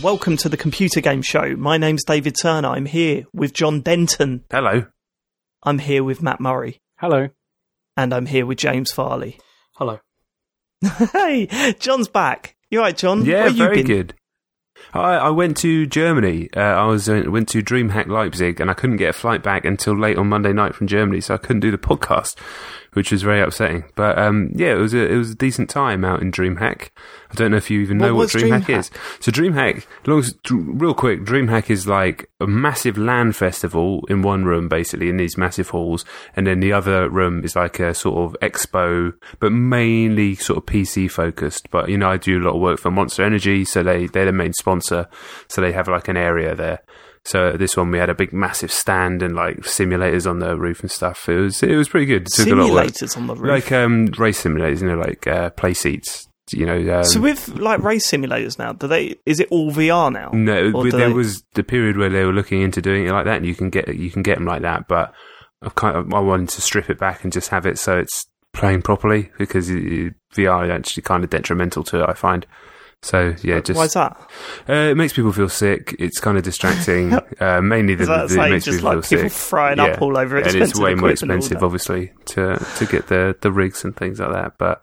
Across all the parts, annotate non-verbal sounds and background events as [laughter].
and welcome to the Computer Game Show. My name's David Turner. I'm here with Jon Denton. Hello. I'm here with Mat Murray. Hello. And I'm here with James Farley. Hello. [laughs] hey, Jon's back. You're right, Jon? Yeah, Where you very been? good. I, I went to Germany. Uh, I was uh, went to DreamHack Leipzig, and I couldn't get a flight back until late on Monday night from Germany, so I couldn't do the [laughs] podcast, which was very upsetting. But um, yeah, it was a it was a decent time out in DreamHack. I don't know if you even know what was DreamHack, DreamHack? is. So DreamHack, long, as- real quick, DreamHack is like a massive LAN festival in one room, basically in these massive halls, and then the other room is like a sort of expo, but mainly sort of PC focused. But you know, I do a lot of work for Monster Energy, so they they're the main sponsor, so they have like an area there. So this one we had a big massive stand and like simulators on the roof and stuff. It was it was pretty good. It took a lot. Simulators on the roof. Like um, race simulators, you know, like uh, play seats. You know, um, so with like race simulators now, do they? Is it all VR now? no, Or but do there they- was the period where they were looking into doing it like that, and you can get you can get them like that. But I kind of I wanted to strip it back and just have it so it's playing properly because VR is actually kind of detrimental to it. I find. So yeah, just Why is that? uh, it makes people feel sick. It's kind of distracting. [laughs] uh, mainly the, the, like it makes just people like feel people sick. throwing up all over it. and it's way more expensive, obviously, to to get the the rigs and things like that. But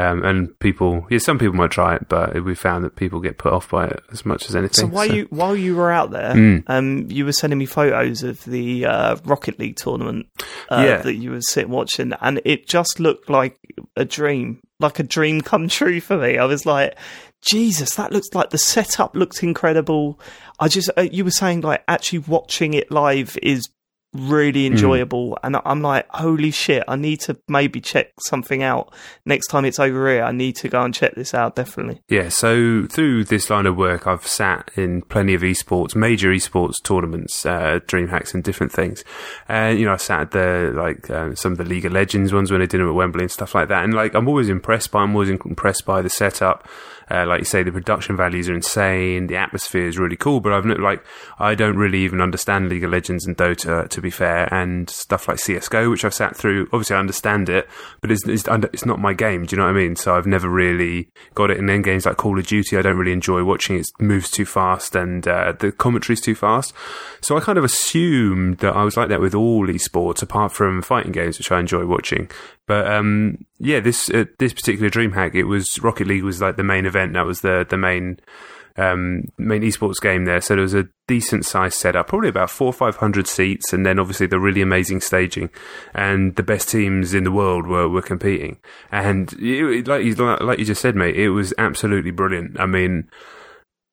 um, and people, yeah, some people might try it, but we found that people get put off by it as much as anything. So while you while you were out there, Mm. um, you were sending me photos of the uh, Rocket League tournament uh, Yeah. that you were sitting watching, and it just looked like a dream, like a dream come [laughs] true for me. I was like, Jesus, that looks like the setup looked incredible. I just uh, you were saying like actually watching it live is really Hmm. enjoyable and I'm like holy shit I need to maybe check something out next time it's over here I need to go and check this out definitely Yeah, so through this line of work, I've sat in plenty of esports, major esports tournaments, uh, DreamHacks, and different things. And you know, I sat at the like um, some of the League of Legends ones when they did them at Wembley and stuff like that. And like, I'm always impressed by, I'm always impressed by the setup. Uh, like you say, the production values are insane. The atmosphere is really cool, but I've no- like I don't really even understand League of Legends and Dota, to be fair, and stuff like CS:GO, which I've sat through. Obviously, I understand it, but it's it's, it's not my game. Do you know what I mean? So I've never really got it. And then games like Call of Duty, I don't really enjoy watching. It moves too fast, and uh, the commentary's too fast. So I kind of assumed that I was like that with all esports, apart from fighting games, which I enjoy watching. But um, yeah, this uh, this particular DreamHack, it was Rocket League was like the main event. That was the the main um, main esports game there. So there was a decent sized setup, probably about four or five hundred seats, and then obviously the really amazing staging, and the best teams in the world were, were competing. And it, like you like you just said, mate, it was absolutely brilliant. I mean.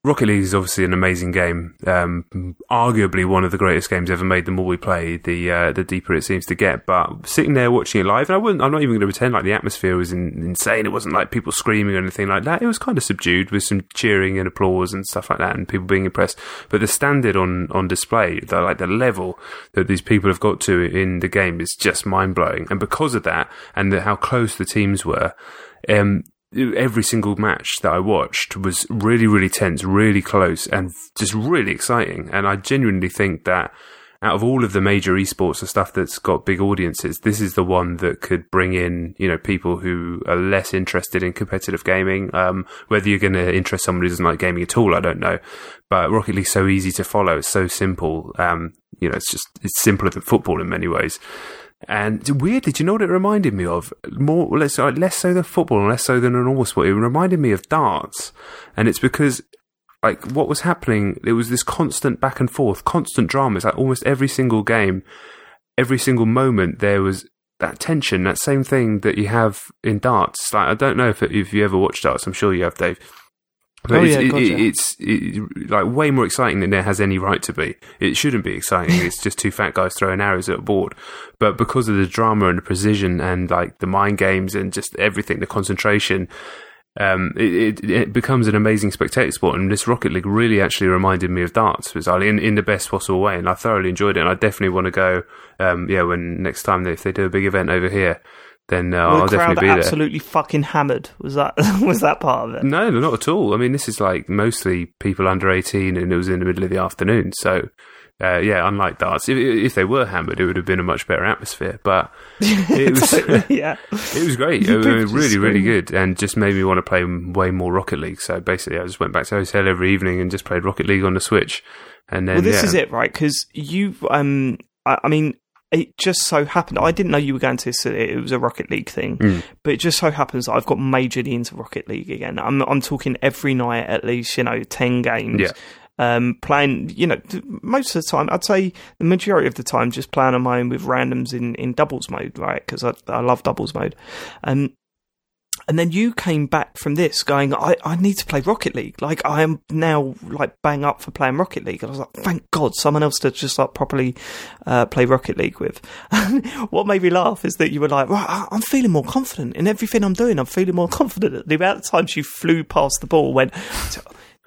Rocket League is obviously an amazing game, um, arguably one of the greatest games ever made. The more we play, the uh, the deeper it seems to get. But sitting there watching it live, and I wouldn't, I'm not even going to pretend like the atmosphere was in, insane. It wasn't like people screaming or anything like that. It was kind of subdued with some cheering and applause and stuff like that, and people being impressed. But the standard on on display, the, like the level that these people have got to in the game, is just mind blowing. And because of that, and the, how close the teams were. Um, every single match that I watched was really, really tense, really close, and just really exciting. And I genuinely think that out of all of the major esports and stuff that's got big audiences, this is the one that could bring in, you know, people who are less interested in competitive gaming. Um, whether you're going to interest someone who doesn't like gaming at all, I don't know. But Rocket League's so easy to follow. It's so simple. Um, you know, it's just, it's simpler than football in many ways. And it's weird, did you know what it reminded me of? More, less, uh, less so than football less so than a normal sport. It reminded me of darts. And it's because, like, what was happening, there was this constant back and forth, constant drama. It's like almost every single game, every single moment, there was that tension, that same thing that you have in darts. Like, I don't know if, if you ever watched darts, I'm sure you have, Dave. But Oh, it's, yeah, gotcha. it- it's it, like way more exciting than it has any right to be. It shouldn't be exciting. [laughs] it's just two fat guys throwing arrows at a board. But because of the drama and the precision and like the mind games and just everything, the concentration, um, it, it, it becomes an amazing spectator sport. And this Rocket League really actually reminded me of darts, bizarrely, in, in the best possible way. And I thoroughly enjoyed it. And I definitely want to go. Um, yeah, when next time they, if they do a big event over here, then uh, I'll the crowd definitely be there. absolutely fucking hammered. Was that [laughs] was that part of it? No, no, not at all. I mean, this is like mostly people under 18 and it was in the middle of the afternoon. So uh, yeah, unlike darts, if, if they were hammered, it would have been a much better atmosphere. But [laughs] it was, [laughs] yeah, it was great. It was really, really good, and just made me want to play way more Rocket League. So basically, I just went back to hotel every evening and just played Rocket League on the Switch. And then, well, this yeah. is it, right? Because you, um, I, I mean, it just so happened I didn't know you were going to so it was a Rocket League thing, Mm. but it just so happens that I've got majorly into Rocket League again. I'm I'm talking every night at least, you know, ten games. Yeah. Um, playing, you know, most of the time, I'd say the majority of the time, just playing on my own with randoms in, in doubles mode, right? Because I, I love doubles mode. Um, and then you came back from this going, I, I need to play Rocket League. Like, I am now, like, bang up for playing Rocket League. And I was like, thank God, someone else to just, like, properly uh, play Rocket League with. [laughs] What made me laugh is that you were like, right, I'm feeling more confident in everything I'm doing. I'm feeling more confident. The amount of times you flew past the ball when,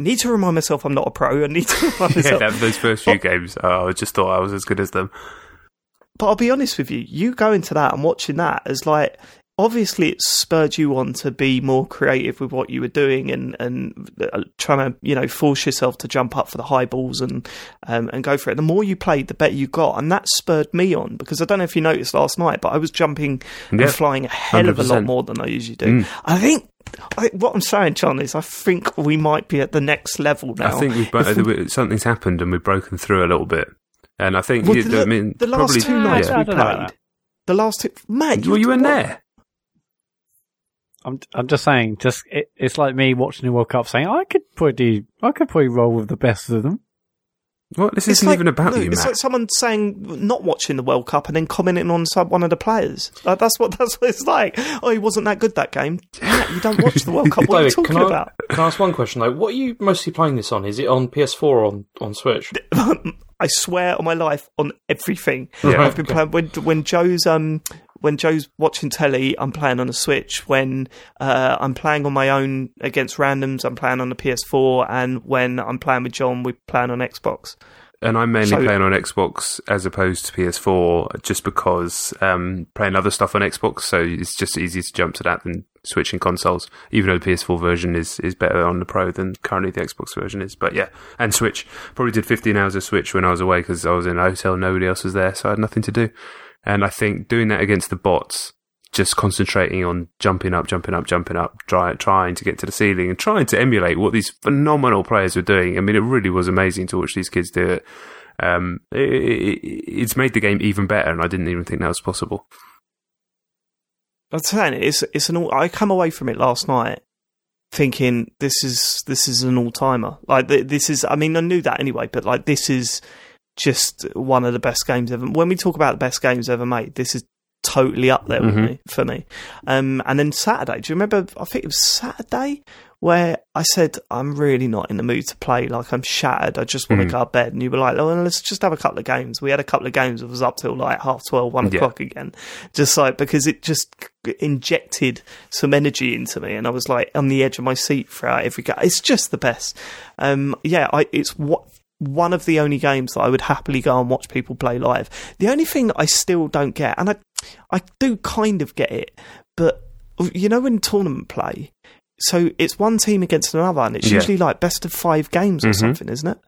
need to remind myself I'm not a pro. I need to remind [laughs] yeah, myself. that, those first few games, oh, I just thought I was as good as them. but I'll be honest with you, you go into that and watching that as like obviously it spurred you on to be more creative with what you were doing and and uh, trying to you know force yourself to jump up for the high balls and um, and go for it. The more you played, the better you got, and that spurred me on because I don't know if you noticed last night, but I was jumping Yeah, and flying a hell of a lot more than I usually do. Mm. I think. I what I'm saying, Jon, is I think we might be at the next level now. I think we've bro- we- something's happened and we've broken through a little bit. And I think Well, you- the, I mean, the last probably, two nights yeah. we I don't know played, that. the last two, Mat, Well, you were what- there. I'm I'm just saying, just it, it's like me watching the World Cup, saying I could probably I could probably roll with the best of them. What? This It's isn't like- even about no, you, It's Mat. like someone saying not watching the World Cup and then commenting on some, one of the players. Like, that's what [laughs] that's what it's like. Oh, he wasn't that good that game. Mat, you don't watch the World Cup. What are you [laughs] talking can I, about? can I ask one question though? What are you mostly playing this on? Is it on PS4 or on, on Switch? [laughs] I swear on my life on everything. Yeah. I've been playing when when Joe's um when Joe's watching telly, I'm playing on a Switch. When uh, I'm playing on my own against randoms, I'm playing on the PS4, and when I'm playing with Jon, we're playing on Xbox. and I'm mainly So- playing on Xbox as opposed to PS4, just because um, playing other stuff on Xbox, so it's just easier to jump to that than switching consoles. Even though the PS4 version is is better on the Pro than currently the Xbox version is, but yeah, and Switch probably did 15 hours of Switch when I was away because I was in a hotel, nobody else was there, so I had nothing to do. And I think doing that against the bots, just concentrating on jumping up, jumping up, jumping up, try, trying to get to the ceiling and trying to emulate what these phenomenal players were doing. I mean, it really was amazing to watch these kids do it. Um, it, it, it's made the game even better, and I didn't even think that was possible. I'm saying it's it's an. all- I come away from it last night thinking this is this is an all timer. Like th- this is. I mean, I knew that anyway, but like this is just one of the best games ever. When we talk about the best games ever made, this is totally up there with Mhm. me for me. Um, and then Saturday, do you remember? I think it was Saturday where I said I'm really not in the mood to play. Like I'm shattered. I just want to Mhm. go to bed. And you were like, "Oh, well, let's just have a couple of games." We had a couple of games. It was up till like half twelve, one Yeah. o'clock again. Just like because it just injected some energy into me, and I was like on the edge of my seat throughout every game. It's just the best. Um, yeah, I, it's what one of the only games that I would happily go and watch people play live. The only thing that I still don't get, and I, I do kind of get it, but you know in tournament play, so it's one team against another, and it's Yeah. usually like best of five games or Mhm. something, isn't it?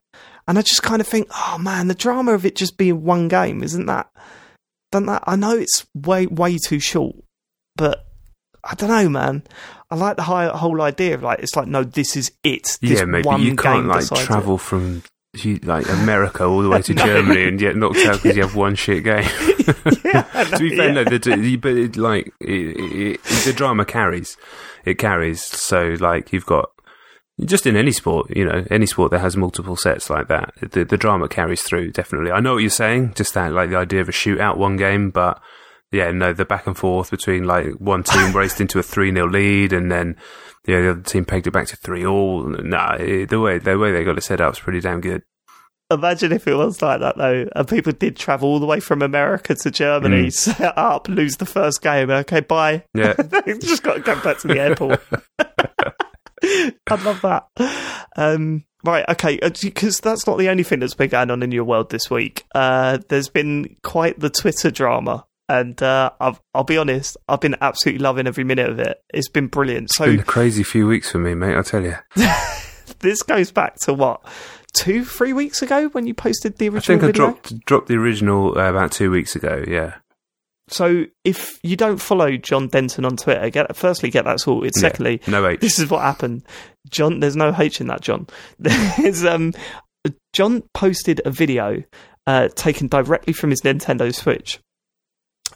And I just kind of think, oh man, the drama of it just being one game, isn't that? Don't that? I know it's way way too short, but I don't know, man. I like the whole idea of like it's like no, this is it. This yeah, maybe one you can't like decides it. travel from like America all the way to [laughs] No. Germany and get knocked out because you have one shit game. [laughs] yeah, [laughs] to be fair, yeah. no, the, the, but it, like it, it, the drama carries, it carries. So like you've got just in any sport, you know, any sport that has multiple sets like that, the the drama carries through. Definitely, I know what you're saying. Just that, like the idea of a shootout one game, but yeah, no, the back and forth between like one team raced into a three 0 lead and then yeah, the other team pegged it back to three all. Nah, it, the way the way they got it set up is pretty damn good. Imagine if it was like that though, and people did travel all the way from America to Germany, Mm. set up, lose the first game, okay, bye. Yeah. [laughs] just got to go back to the airport. [laughs] [laughs] I'd love that. Um, right, okay, because that's not the only thing that's been going on in your world this week. Uh, there's been quite the Twitter drama. And uh, I've, I'll be honest, I've been absolutely loving every minute of it. It's been brilliant. So it's Been a crazy few weeks for me, mate. I tell you. [laughs] this goes back to what two, three weeks ago when you posted the original. I think I dropped dropped the original uh, about two weeks ago. Yeah, So if you don't follow Jon Denton on Twitter, get firstly get that sorted. Yeah. Secondly, no H. this is what happened. Jon, there's no H in that, Jon. [laughs] There's um, Jon posted a video uh, taken directly from his Nintendo Switch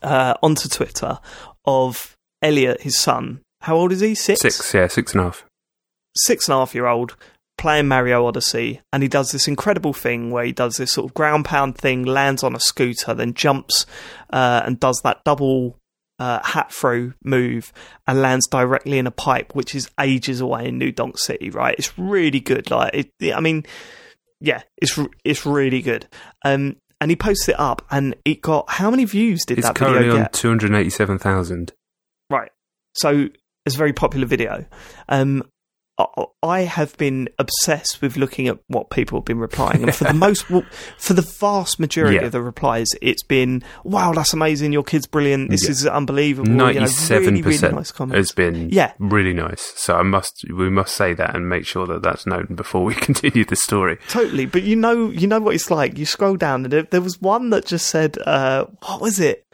uh, onto Twitter of Elliot, his son. How old is he? Six. Six, yeah, six and a half. Six and a half year old playing Mario Odyssey, and he does this incredible thing where he does this sort of ground pound thing, lands on a scooter, then jumps uh, and does that double uh, hat throw move and lands directly in a pipe, which is ages away in New Donk City. Right? It's really good. Like, it, I mean, yeah, it's it's really good. Um, and he posted it up, and it got how many views did It's that currently video on get? two hundred eighty-seven thousand. Right. So it's a very popular video. Um, I- I have been obsessed with looking at what people have been replying, and for the most, for the vast majority Yeah. of the replies, it's been, "Wow, that's amazing! Your kid's brilliant. This Yeah. is unbelievable." You know, Ninety-seven percent nice has been Yeah. really nice. So I must we must say that and make sure that that's known before we [laughs] continue the story. Totally, but you know, you know what it's like. You scroll down, and there, there was one that just said, uh, "What was it?"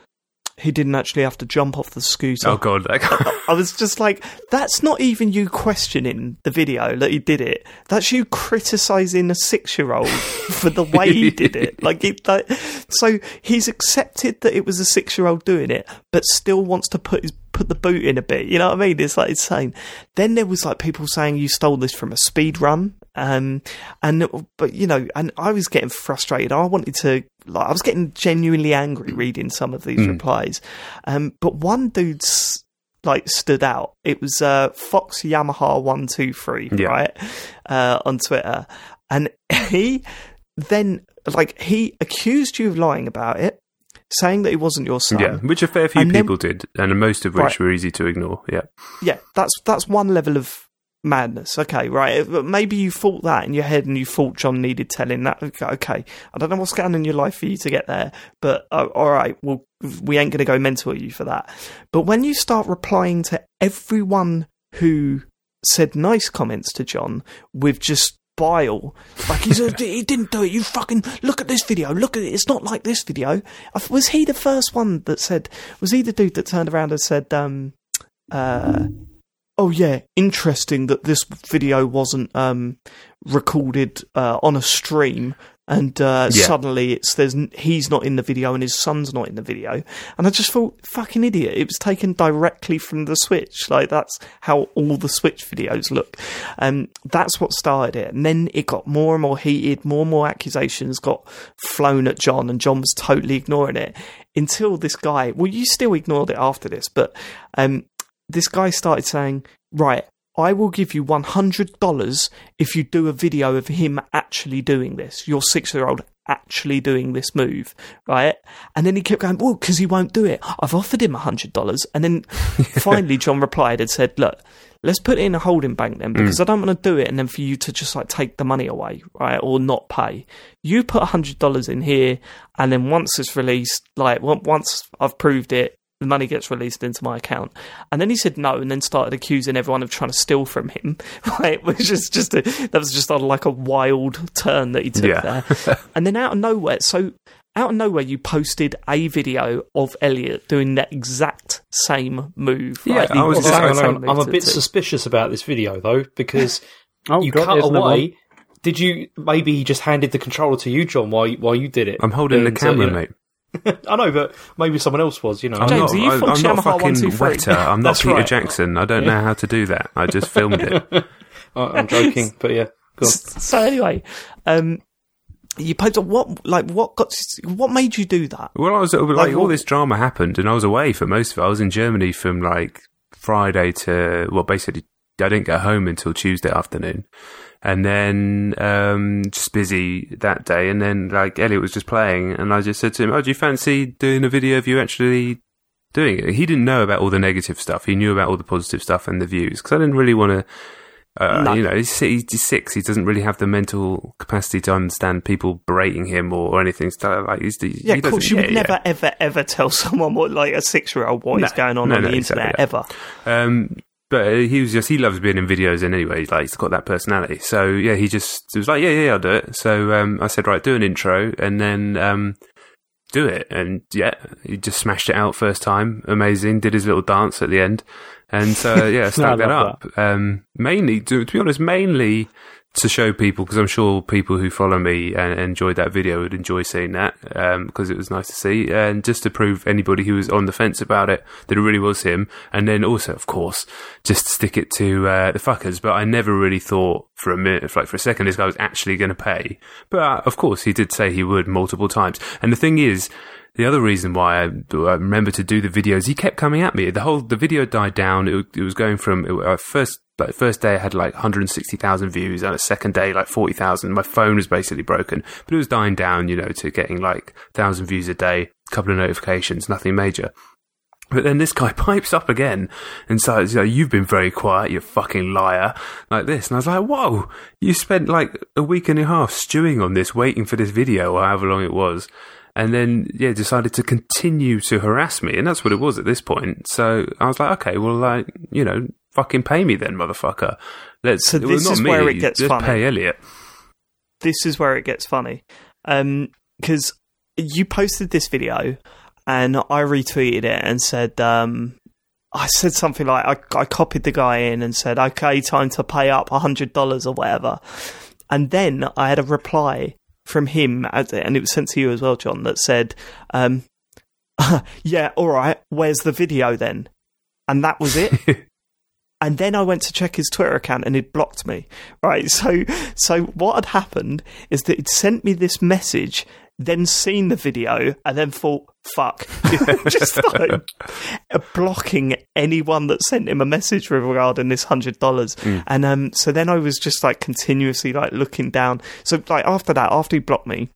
He didn't actually have to jump off the scooter. Oh god, [laughs] I was just like, that's not even you questioning the video that he did it. That's you criticizing a six-year-old [laughs] for the way he did it. Like, like, so he's accepted that it was a six-year-old doing it, but still wants to put his put the boot in a bit. You know what I mean? It's like insane. Then there was like people saying you stole this from a speed run. Um, and but you know, and I was getting frustrated. I wanted to, like, I was getting genuinely angry reading some of these Mm. replies. Um, but one dude's like stood out. It was uh, Fox Yamaha one two three, Yeah. right, uh, on Twitter, and [laughs] he then like he accused you of lying about it, saying that it wasn't your son. yeah, which a fair few And then- people did, and most of which Right. were easy to ignore. Yeah, yeah, that's that's one level of madness. Okay, right. Maybe you thought that in your head, and you thought Jon needed telling. That okay. I don't know what's going on in your life for you to get there, but uh, all right. Well, we ain't going to go mental at you for that. But when you start replying to everyone who said nice comments to Jon with just bile. Like he's a, he didn't do it. You fucking look at this video. Look at it. It's not like this video. Was he the first one that said? Was he the dude that turned around and said, um, uh, "Oh yeah, interesting that this video wasn't um recorded uh, on a stream." And uh, Yeah. suddenly it's there's he's not in the video and his son's not in the video, and I just thought fucking idiot. It was taken directly from the Switch, like that's how all the Switch videos look. Um, that's what started it, and then it got more and more heated. More and more accusations got flown at Jon, and Jon was totally ignoring it until this guy. Well, you still ignored it after this, but um, this guy started saying, "Right, I will give you one hundred dollars if you do a video of him actually doing this. Your six-year-old actually doing this move, right?" And then he kept going, "Well, because he won't do it. I've offered him a hundred dollars." And then [laughs] finally, Jon replied and said, "Look." Let's put it in a holding bank then, because mm. I don't want to do it and then for you to just like take the money away, right, or not pay. You put a hundred dollars in here, and then once it's released, like once I've proved it, the money gets released into my account. And then he said no, and then started accusing everyone of trying to steal from him, [laughs] right? Which is just a, that was just on like a wild turn that he took Yeah. there. [laughs] and then out of nowhere, so out of nowhere, you posted a video of Elliot doing that exact same move. Yeah, right? The I was just- exact hang same move I'm a bit do. suspicious about this video though because [laughs] Oh, you God, cut isn't there away. Did you maybe he just handed the controller to you, Jon, while while you did it? I'm holding the And, uh, camera, you know- mate. [laughs] I know, but maybe someone else was. You know, I'm James, not, are you I- Fox I'm not fucking 123? wetter. I'm [laughs] not That's Peter right. Jackson. I don't know how to do that. I just filmed it. [laughs] I- I'm joking, but yeah, go on. So anyway, um, you posted what like what got what made you do that? Well, I was like, Like, all what- this drama happened, and I was away for most of it. I was in Germany from like Friday to well, basically, I didn't get home until Tuesday afternoon, and then um, just busy that day. And then like Elliot was just playing, and I just said to him, "Oh, do you fancy doing a video of you actually?" Doing it, he didn't know about all the negative stuff. He knew about all the positive stuff and the views because I didn't really want to. Uh, No. You know, he's, he's six. He doesn't really have the mental capacity to understand people berating him or, or anything. So, like, he's, he Yeah, of course, you would yeah, never, ever, ever tell [laughs] someone what like a six-year-old what is No. going on No, on the exactly internet that. ever. Um, but he was just he loves being in videos and anyway he's like he's got that personality. So yeah he just was like yeah yeah I'll do it. So um, I said right do an intro and then um, do it. And yeah he just smashed it out first time. Amazing. Did his little dance at the end. And so yeah [laughs] stuck that up. um, mainly to, to be honest mainly to show people because I'm sure people who follow me and enjoyed that video would enjoy seeing that because it was nice to see. And just to prove anybody who was on the fence about it that it really was him. And then also of course just stick it to uh, the fuckers. But I never really thought for a minute like for a second this guy was actually going to pay. But uh, of course he did say he would multiple times. And the thing is the other reason why I, I remember to do the videos, he kept coming at me. The whole the video died down. It, it was going from it, uh, first like first day I had like 160,000 views, and the second day like 40,000. My phone was basically broken, but it was dying down, you know, to getting like thousand views a day, a couple of notifications, nothing major. But then this guy [laughs] pipes up again and says, you know, you've been very quiet, you fucking liar, like this. And I was like, whoa, you spent like a week and a half stewing on this, waiting for this video, or however long it was and then yeah decided to continue to harass me and that's what it was at this point so i was like okay well like you know fucking pay me then motherfucker let's So well, this not is me, where it gets funny. pay elliot this is where it gets funny. Because you posted this video and I retweeted it and said, um, I said something like, I, I copied the guy in and said, okay, time to pay up $100 or whatever. And then I had a reply from him, and it was sent to you as well, Jon, that said, um, [laughs] yeah, all right, where's the video then? And that was it. [laughs] and then I went to check his Twitter account and he'd blocked me. Right, so so what had happened is that it sent me this message, then seen the video, and then thought, "Fuck," [laughs] just started blocking anyone that sent him a message regarding this hundred dollars. And um, so then I was just like continuously like looking down. So like after that, after he blocked me,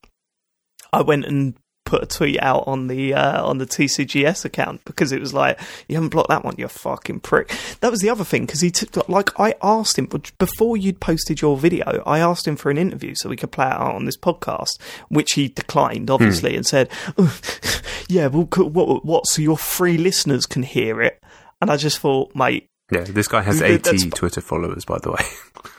I went and put a tweet out on the uh, on the TCGS account because it was like you haven't blocked that one, you fucking prick. That was the other thing because he took like I asked him before you'd posted your video, I asked him for an interview so we could play it out on this podcast, which he declined obviously and said, "Oh, [laughs] "Yeah, well, what what so your free listeners can hear it." And I just thought, mate, yeah this guy has Th- 80 twitter followers by the way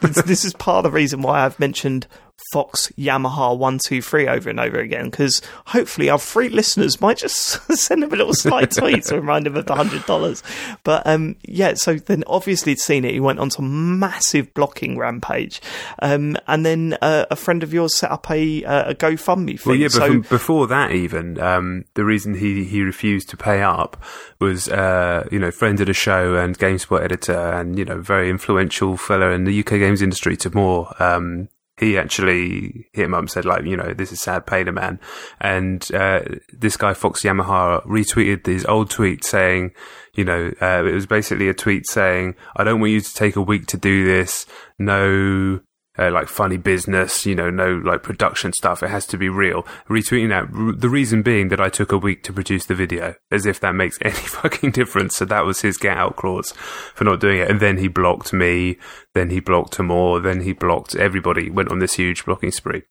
this, this [laughs] is part of the reason why I've mentioned Fox Yamaha one two three over and over again because hopefully our free listeners might just [laughs] send him a little slight [laughs] tweet to remind him of the hundred dollars. But um, yeah, so then obviously he'd seen it. He went on to massive blocking rampage, um, and then uh, a friend of yours set up a uh, a GoFundMe thing. Well, yeah, but so before that, even um, the reason he, he refused to pay up was, uh, you know, friend of the show and GameSpot editor, and you know, very influential fellow in the UK games industry. Tom Orry, um, he actually hit him up and said, like, you know, this is sad, pay man. And uh, this guy Fox Yamaha retweeted his old tweet saying, you know, uh, it was basically a tweet saying, I don't want you to take a week to do this. No uh, like funny business, you know, no like production stuff. It has to be real. Retweeting that, the reason being that I took a week to produce the video, as if that makes [laughs] any fucking difference. So that was his get out clause for not doing it. And then he blocked me, then he blocked more, then he blocked everybody. Went on this huge blocking spree,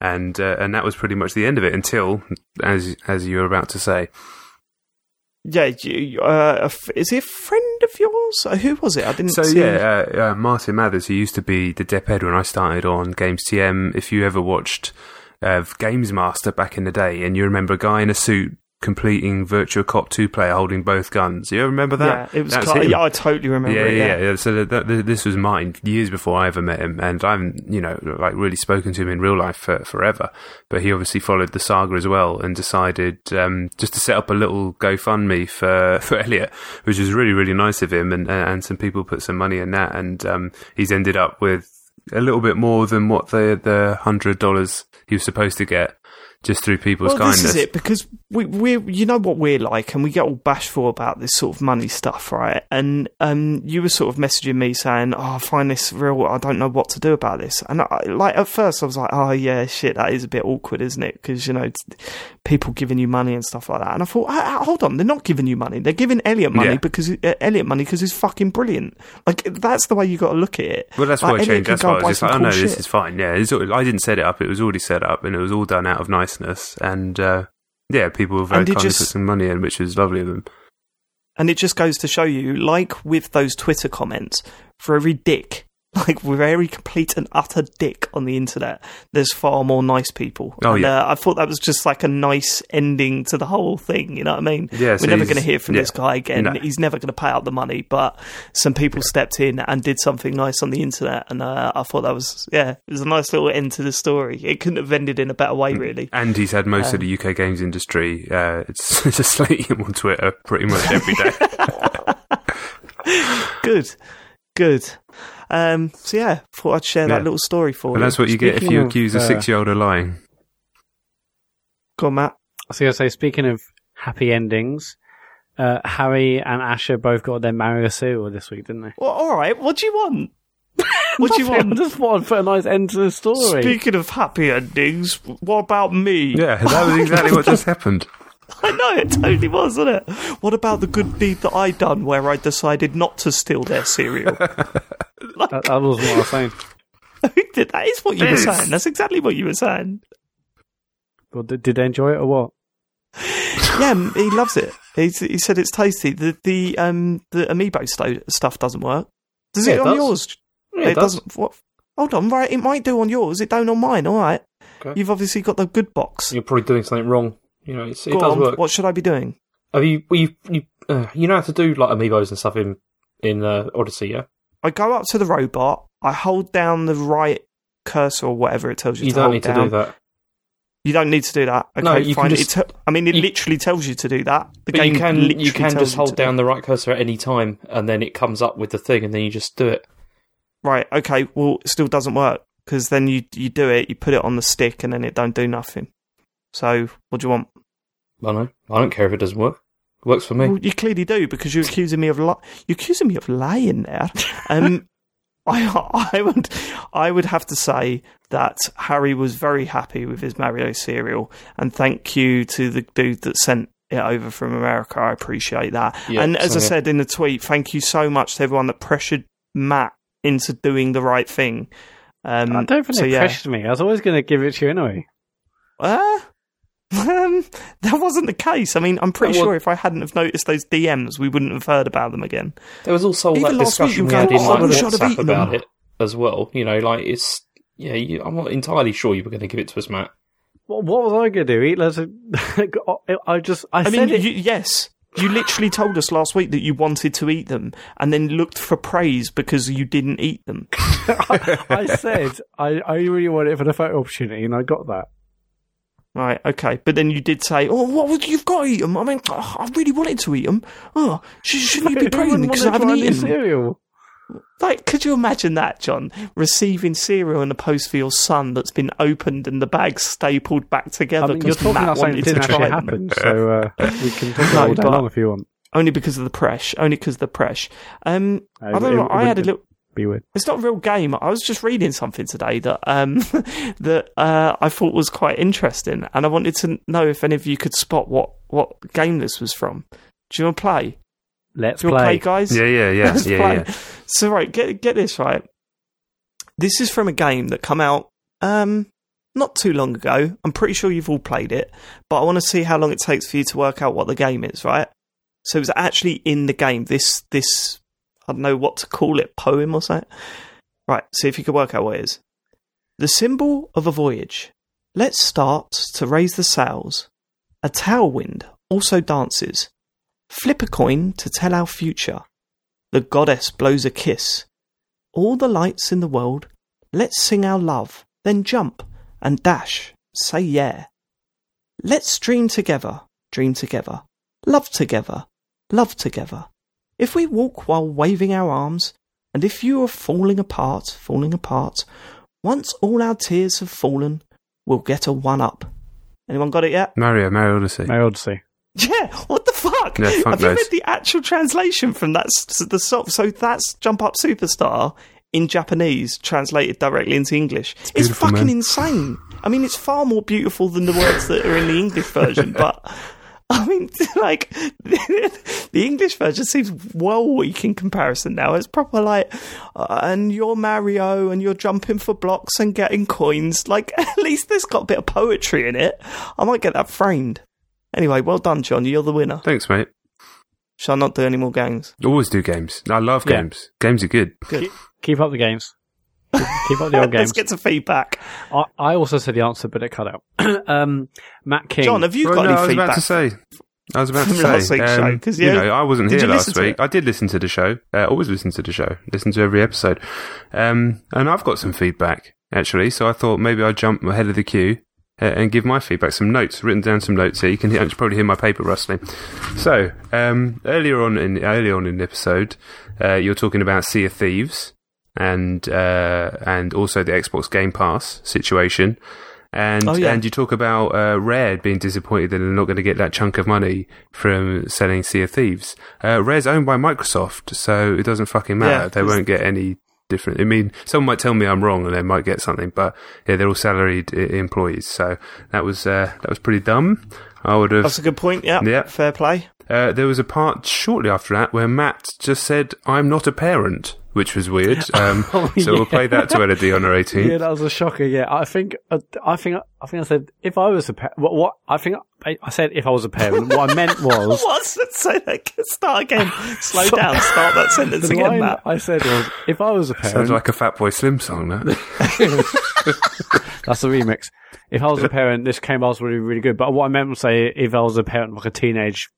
and uh, and that was pretty much the end of it until, as as you were about to say, yeah, you, uh, is he a friend of yours? Uh, Who was it? I didn't. So see. yeah, uh, uh, Martin Mathers, who used to be the dep head when I started on Games TM. If you ever watched uh, Games Master back in the day, and you remember a guy in a suit completing Virtua Cop two player holding both guns, you remember that? yeah, it was. Cla- him. yeah, I totally remember. Yeah, it, yeah, yeah. So that, that, this was mine years before I ever met him, and I haven't, you know, like really spoken to him in real life for forever. But he obviously followed the saga as well, and decided um, just to set up a little GoFundMe for [laughs] for Elliot, which was really really nice of him, and and some people put some money in that, and um, he's ended up with a little bit more than what the the hundred dollars he was supposed to get just through people's well, kindness. this is it because we we you know what we're like, and we get all bashful about this sort of money stuff, right? And um, you were sort of messaging me saying, "Oh, I find this real. I don't know what to do about this." And I, like at first, I was like, "Oh yeah, shit, that is a bit awkward, isn't it?" Because you know, people giving you money and stuff like that. And I thought, "Ah, ah, hold on, they're not giving you money. They're giving Elliot money Yeah. because uh, Elliot money because he's fucking brilliant. Like that's the way you got to look at it. Well, that's Like, why I changed. That's why I was just like, oh no, cool this is fine. Yeah, I didn't set it up; it was already set up, and it was all done out of niceness. And uh, yeah, people were very And kind to put some money in, which was lovely of them. And it just goes to show you, like with those Twitter comments, for every dick, [laughs] like very complete and utter dick on the internet, there's far more nice people. Oh, and, yeah. uh, I thought that was just like a nice ending to the whole thing. You know what I mean? Yeah, We're never going to hear from yeah. this guy again. No. He's never going to pay out the money. But some people stepped in and did something nice on the internet, and uh, I thought that was yeah, it was a nice little end to the story. It couldn't have ended in a better way, really. And he's had most of the UK games industry uh, it's [laughs] just slating him on Twitter pretty much every day. [laughs] Good, good. Um, so yeah, thought I'd share Yeah. that little story for and you. And that's what you get if you of, accuse a uh, six-year-old of lying. Go on, Mat. I was going to say, speaking of happy endings, uh, Harry and Asher both got their Mario cereal this week, didn't they? Well, all right. What do you want? [laughs] What do you Nothing, want? I [laughs] just want to put a nice end to the story. Speaking of happy endings, what about me? Yeah, that was exactly what just happened. [laughs] I know it totally was, wasn't it? What about the good deed that I done, where I decided not to steal their cereal? That, that was what I was saying. that is what you were saying. That's exactly what you were saying. Well, did, did they enjoy it or what? [laughs] Yeah, he loves it. He's, he said it's tasty. The the um the amiibo sto- stuff doesn't work. Does Yeah, it, it on does. yours? Yeah, it does. doesn't. What? Hold on, right? It might do on yours. It don't on mine. All right. Okay. You've obviously got the good box. You're probably doing something wrong. You know, it's, it Go does on, work. What should I be doing? Have you you you uh, you know how to do like amiibos and stuff in in uh, Odyssey? Yeah, I go up to the robot. I hold down the right cursor or whatever it tells you, you to don't hold need to do that. You don't need to do that. Okay, No, you can just- It I mean, it you- literally tells you to do that. The But game you can literally you can just hold down the right cursor at any time, and then it comes up with the thing, and then you just do it. Right. Okay. Well, it still doesn't work because then you you do it, you put it on the stick, and then it don't do nothing. So what do you want? I know. I don't care if it doesn't work. It works for me. Well, you clearly do because you're accusing me of li- you're accusing me of lying there. Um, [laughs] I I would I would have to say that Harry was very happy with his Mario cereal, and thank you to the dude that sent it over from America. I appreciate that. Yeah, and as I same here. said in the tweet, thank you so much to everyone that pressured Mat into doing the right thing. Um, I don't think so yeah. pressured me. I was always going to give it to you anyway. Uh, um, that wasn't the case. I mean, I'm pretty was- sure if I hadn't have noticed those DMs, we wouldn't have heard about them again. There was also all Even that last week discussion you we were had going, in "Oh, I like wish have WhatsApp about them." it as well. You know, like it's yeah. You, I'm not entirely sure you were going to give it to us, Mat. What, what was I going to do? Eat loads of... [laughs] I just... I, I said mean, it. you, yes, you literally told us last week that you wanted to eat them, and then looked for praise because you didn't eat them. [laughs] I said I, I really wanted it for the photo opportunity, and I got that. Right, okay, but then you did say, "Oh, what would you've got to eat them?" I mean, oh, I really wanted to eat them. Oh, sh- shouldn't you be praising me because I haven't eaten cereal? Like, could you imagine that, Jon? Receiving cereal in the post for your son that's been opened and the bag stapled back together mean, you're talking Mat wanted that to didn't try actually them. happen, so uh, we can talk No, [laughs] about it all day long if you want. Only because of the press. Only because of the press. Um, I don't it- know. it I had a little. Be weird. It's not a real game. I was just reading something today that um [laughs] that uh, I thought was quite interesting, and I wanted to know if any of you could spot what what game this was from. Do you want to play? Let's Do you play, play. guys? Yeah, yeah, yeah, [laughs] Let's yeah, play. yeah. So right, get get this right. This is from a game that come out um not too long ago. I'm pretty sure you've all played it, but I want to see how long it takes for you to work out what the game is, right? So it was actually in the game. This this I don't know what to call it, poem or something. Right, see if you can work out what it is. The symbol of a voyage. Let's start to raise the sails. A tailwind also dances. Flip a coin to tell our future. The goddess blows a kiss. All the lights in the world, let's sing our love, then jump and dash, say yeah. Let's dream together, dream together, love together, love together. If we walk while waving our arms, and if you are falling apart, falling apart, once all our tears have fallen, we'll get a one up. Anyone got it yet? Mario, Mario Odyssey. My Odyssey. Yeah, what the fuck? Yeah, fuck Have you read the actual translation from that? The so, so that's Jump Up Superstar in Japanese, translated directly into English. It's, beautiful, fucking man. insane. I mean, it's far more beautiful than the words that are in the English version, but. [laughs] [laughs] I mean, [laughs] like [laughs] the English version seems well weak in comparison now. It's proper like, uh, and you're Mario, and you're jumping for blocks and getting coins. Like, at least there's got a bit of poetry in it. I might get that framed. Anyway, well done, Jon. You're the winner. Thanks, mate. Shall I not do any more games? Always do games. I love Yeah. games. Games are good. Good. Keep up the games. Keep up the old [laughs] Let's get some feedback. I, I also said the answer, but it cut out. [clears throat] um, Matt King. Jon, have you Well, got no, I any was feedback? about to say. I was about to say. last week's um, show? 'Cause, you yeah, know, I wasn't here last week. it? I did listen to the show. Uh, always listen to the show. Listen to every episode. Um, and I've got some feedback actually. So I thought maybe I'd jump ahead of the queue uh, and give my feedback. Some notes, written down some notes here. You can hear, [laughs] probably hear my paper rustling. So um, earlier on in earlier on in the episode, uh, you're talking about Sea of Thieves and uh, and also the Xbox Game Pass situation. And Oh, yeah. and you talk about uh, Rare being disappointed that they're not going to get that chunk of money from selling Sea of Thieves. Uh, Rare's owned by Microsoft, so it doesn't fucking matter. Yeah, they won't get any different. I mean, someone might tell me I'm wrong and they might get something, but yeah, they're all salaried I- employees. So that was uh, that was pretty dumb. I would have. That's a good point. Yeah. Yeah. Fair play. Uh, there was a part shortly after that where Mat just said, "I'm not a parent," which was weird. [laughs] Um, Oh, so we'll play that to Elodie on her 18th. Yeah, that was a shocker. Yeah, I think, uh, I think, I think I said if I was a parent. What, what? I think I, I said if I was a parent. What I meant [laughs] was What? Say that. Start again. Slow down. Start that sentence [laughs] the again, Mat. I said was if I was a parent. Sounds like a Fatboy Slim song, that. That's the remix. If I was a parent, this came out really, really good. But what I meant to say, if I was a parent, like a teenage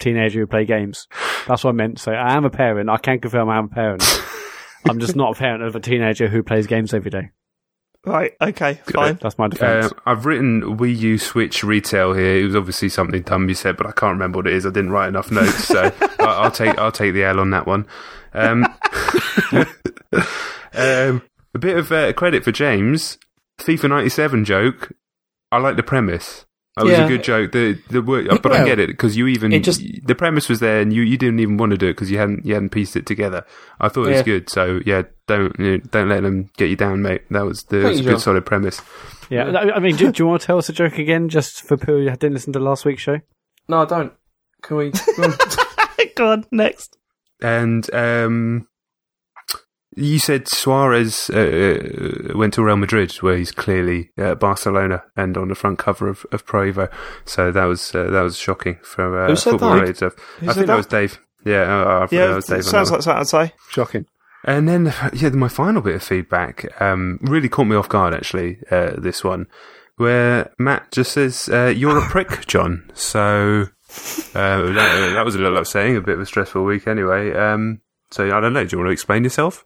teenager who play games, that's what I meant to say. I am a parent. I can confirm I am a parent. [laughs] I'm just not a parent of a teenager who plays games every day. Right. Okay. Fine. That's my defense. Uh, I've written Wii U Switch retail here. It was obviously something dumb you said, but I can't remember what it is. I didn't write enough notes, so [laughs] I- I'll take I'll take the L on that one. Um, [laughs] um, a bit of uh, credit for James. FIFA '97 joke. I like the premise. That was a good joke. The the word, but I get it because you even it just- the premise was there, and you, you didn't even want to do it because you hadn't you hadn't pieced it together. I thought it was Yeah. good. So yeah, don't you know, don't let them get you down, mate. That was the was a good Jon. solid premise. yeah. I I mean, do, do you want to tell us a joke again, just for people who didn't listen to last week's show? No, I don't. Can we? go on. [laughs] Go on. Next. And um, you said Suarez uh, uh, went to Real Madrid, where he's clearly uh, Barcelona and on the front cover of, of Pro Evo. So that was uh, that was shocking for uh, Who said football that? related stuff. Who I said think that that? was Dave. Yeah, uh, I think that Yeah. was Dave. Sounds like something I'd say. Shocking. and then, [laughs] yeah, my final bit of feedback um, really caught me off guard, actually, uh, this one, where Mat just says, uh, You're a prick, Jon. So uh, that, that was a little upsetting, a bit of a stressful week anyway. Um, so I don't know, do you want to explain yourself?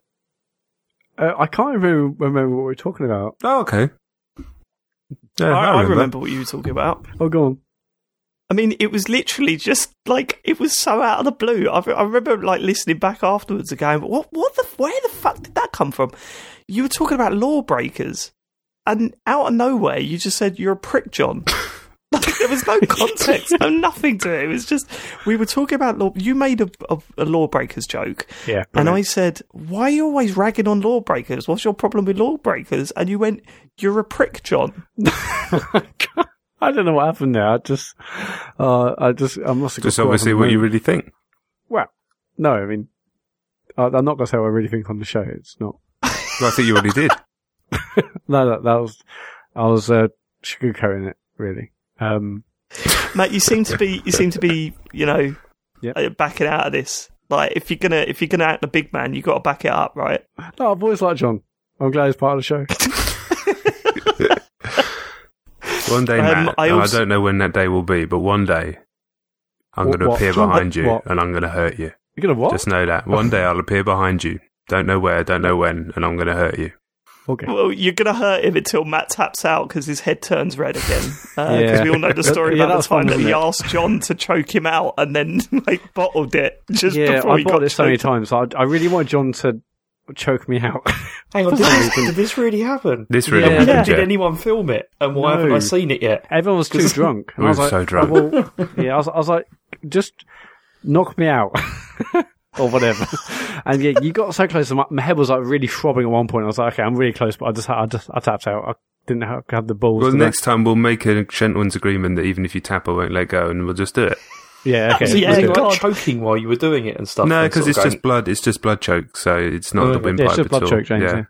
Uh, I can't even remember what we were talking about. Oh, okay. Yeah, I, I remember what you were talking about. Oh, go on. I mean, it was literally just like it was so out of the blue. I, I remember like listening back afterwards and going, "What? What the? Where the fuck did that come from?" You were talking about lawbreakers, and out of nowhere, you just said, "You're a prick, Jon." [laughs] like there was no context, no nothing to it. It was just we were talking about law. You made a, a, a lawbreakers joke, Yeah. and I said, "Why are you always ragging on lawbreakers? What's your problem with lawbreakers?" And you went, "You're a prick, Jon." [laughs] I don't know what happened there. I just, uh, I just, I must have Just obviously in the what you really think. Well, no, I mean, I, I'm not going to say what I really think on the show. It's not. [laughs] Well, I think you already did. [laughs] No, that, that was, I was uh, sugarcoating it really. Um, Mat, you seem to be you seem to be you know Yep. uh, backing out of this. Like if you're gonna if you're gonna act the big man, you got to back it up, right? no, I've always liked Jon. I'm glad he's part of the show. [laughs] One day, Um, Mat, I also- I don't know when that day will be, but one day I'm going to appear Jon? behind you What? and I'm going to hurt you. You're gonna what? Just know that. One day I'll appear behind you. Don't know where, don't know when, and I'm going to hurt you. Okay. Well, you're gonna hurt him until Mat taps out because his head turns red again. Uh, because Yeah. we all know the story Yeah, about that's the time fun, that he it? asked Jon to choke him out and then [laughs] like bottled it just yeah, before I he bought got this so many times. I, I really want Jon to choke me out. [laughs] Hang on, did this, did this really happen? This really Yeah. And happened, did yeah. anyone film it? And why No. haven't I seen it yet? Everyone was too drunk. [laughs] We I was were like, so drunk. well, yeah, I was, I was like, just knock me out. Or whatever. [laughs] and yeah, you got so close. and My, my head was like really throbbing at one point. I was like, okay, I'm really close, but I just, I just, I tapped out. I didn't have, have the balls. Well, to next time we'll make a gentleman's agreement that even if you tap, I won't let go, and we'll just do it. yeah, okay. So, yeah, was it like choking while you were doing it and stuff? no, because it's of just blood. It's just blood choke, so it's not Oh, the windpipe yeah, it's just at blood all. choke, James. Yeah.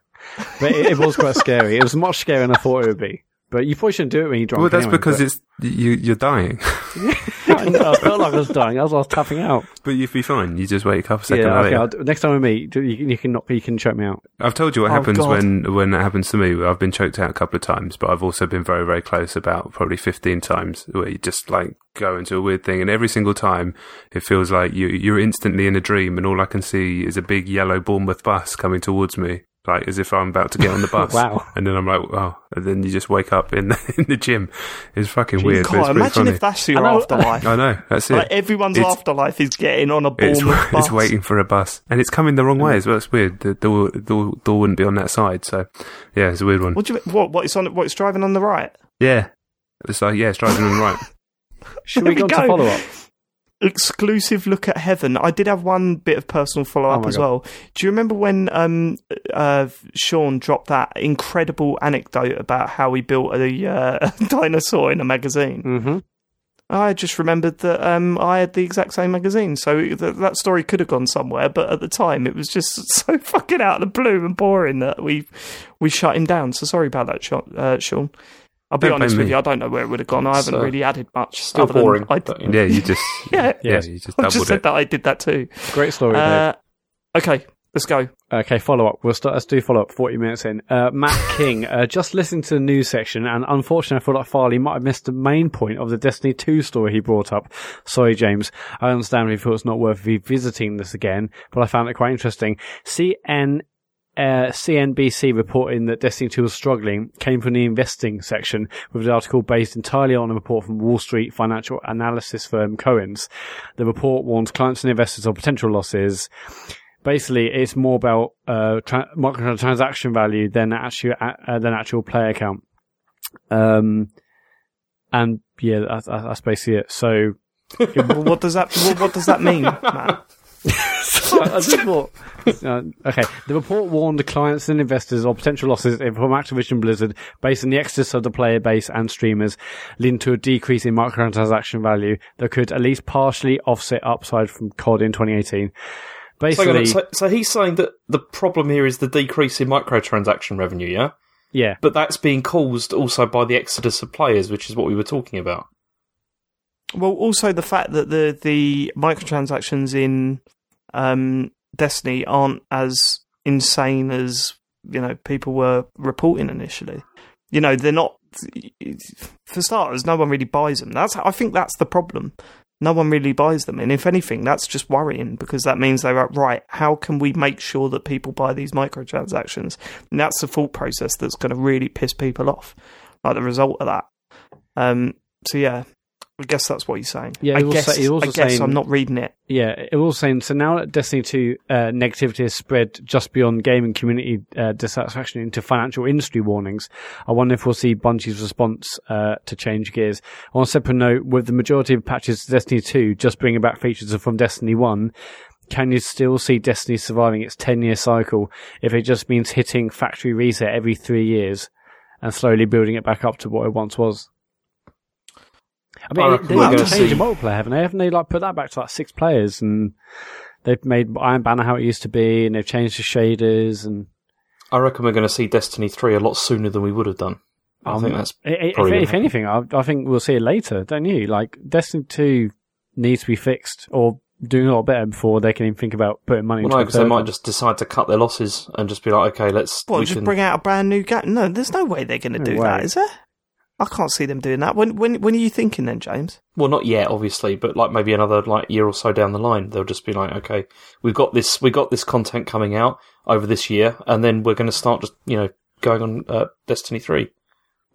But it, it was quite scary. It was much scarier than I thought it would be. But you probably shouldn't do it when you're drunk. Well, that's anyway, because but- it's you, you're dying, [laughs] [laughs] I felt like I was dying I was tapping out. but you'd be fine. You just wait a couple seconds yeah, okay. later. I'll, next time we meet, you, can- you can knock, you can choke me out. I've told you what Oh, happens God. when when that happens to me. I've been choked out a couple of times, but I've also been very very close about probably fifteen times where you just like go into a weird thing, and every single time it feels like you you're instantly in a dream, and all I can see is a big yellow Bournemouth bus coming towards me. Like as if I'm about to get on the [laughs] bus, Wow. And then I'm like, oh, And then you just wake up in [laughs] the, in the gym. It's fucking weird, but God, it's imagine funny. if that's your I afterlife. [laughs] I know that's it. Like everyone's It's- afterlife is getting on a It's, bus. it's waiting for a bus, and it's coming the wrong way as well. It's weird. The door, door, door wouldn't be on that side, so yeah, it's a weird one. What do you what? What it's on? What it's driving on the right? Yeah, it's like yeah, it's driving on the right. Should we we go on to go. follow up? Exclusive look at heaven. I did have one bit of personal follow Oh up my as God. well. Do you remember when um, uh, Sean dropped that incredible anecdote about how he built a uh, [laughs] dinosaur in a magazine? Mm-hmm. I just remembered that um, I had the exact same magazine, so th- that story could have gone somewhere. But at the time, it was just [laughs] so fucking out of the blue and boring that we we shut him down. So sorry about that, Sean. Uh, Sean. I'll be Don't honest with me. you, I don't know where it would have gone. I haven't So, really added much. Still other than boring. I, but, you. Yeah, you just [laughs] Yeah. yeah, Yes. you just [laughs] I doubled just said it. that I did that too. Great story, Uh, okay, let's go. Okay, follow up. We'll start. Let's do follow up. Forty minutes in. Uh, Matt [laughs] King, uh, just listening to the news section, and unfortunately, I feel like Farley might have missed the main point of the Destiny Two story he brought up. Sorry, James. I understand if you feel it's not worth revisiting this again, but I found it quite interesting. CN. Uh, CNBC reporting that Destiny 2 was struggling came from the investing section with an article based entirely on a report from Wall Street financial analysis firm Cowen's. The report warns clients and investors of potential losses basically it's more about uh, tra- microtransaction value than actual uh, than actual player count. Um, and yeah, that's, that's that's basically it. So [laughs] what does that what, what does that mean, [laughs] Matt? I just thought, uh, okay, the report warned clients and investors of potential losses from Activision Blizzard based on the exodus of the player base and streamers, leading to a decrease in microtransaction value that could at least partially offset upside from COD in 2018. So, Basically, hang so, so he's saying that the problem here is the decrease in microtransaction revenue, yeah? yeah, But that's being caused also by the exodus of players, which is what we were talking about. Well, also the fact that the the microtransactions in um, Destiny aren't as insane as you know people were reporting initially. You know, they're not. For starters, no one really buys them. That's I think that's the problem. No one really buys them, and if anything, that's just worrying because that means they're right. How can we make sure that people buy these microtransactions? And that's the thought process that's going to really piss people off. Like the result of that. Um. So yeah, I guess that's what he's saying. Yeah, I guess, sa- he was I guess saying, I'm not reading it. Yeah, it was saying so now that Destiny 2 uh, negativity has spread just beyond gaming community uh, dissatisfaction into financial industry warnings. I wonder if we'll see Bungie's response uh, to change gears. On a separate note, with the majority of patches to Destiny 2 just bringing back features from Destiny 1, can you still see Destiny surviving its 10 year cycle if it just means hitting factory reset every three years and slowly building it back up to what it once was? I I mean, reckon they've changed gonna see- the multiplayer, haven't they? Haven't they like put that back to like six players and they've made Iron Banner how it used to be and they've changed the shaders and I reckon we're going to see Destiny 3 a lot sooner than we would have done. I Um, think that's I- I- if, if anything, I, I think we'll see it later, don't you? Like Destiny Two needs to be fixed or doing a lot better before they can even think about putting money Well, into no, because they might just decide to cut their losses and just be like, okay, let's. What, we just can... bring out a brand new game? No, there's no way they're going to No do way. that, is there? I can't see them doing that. When when when are you thinking then, James? Well, not yet, obviously, but like maybe another like year or so down the line, they'll just be like, okay, we've got this, we got this content coming out over this year, and then we're going to start just you know going on uh, Destiny 3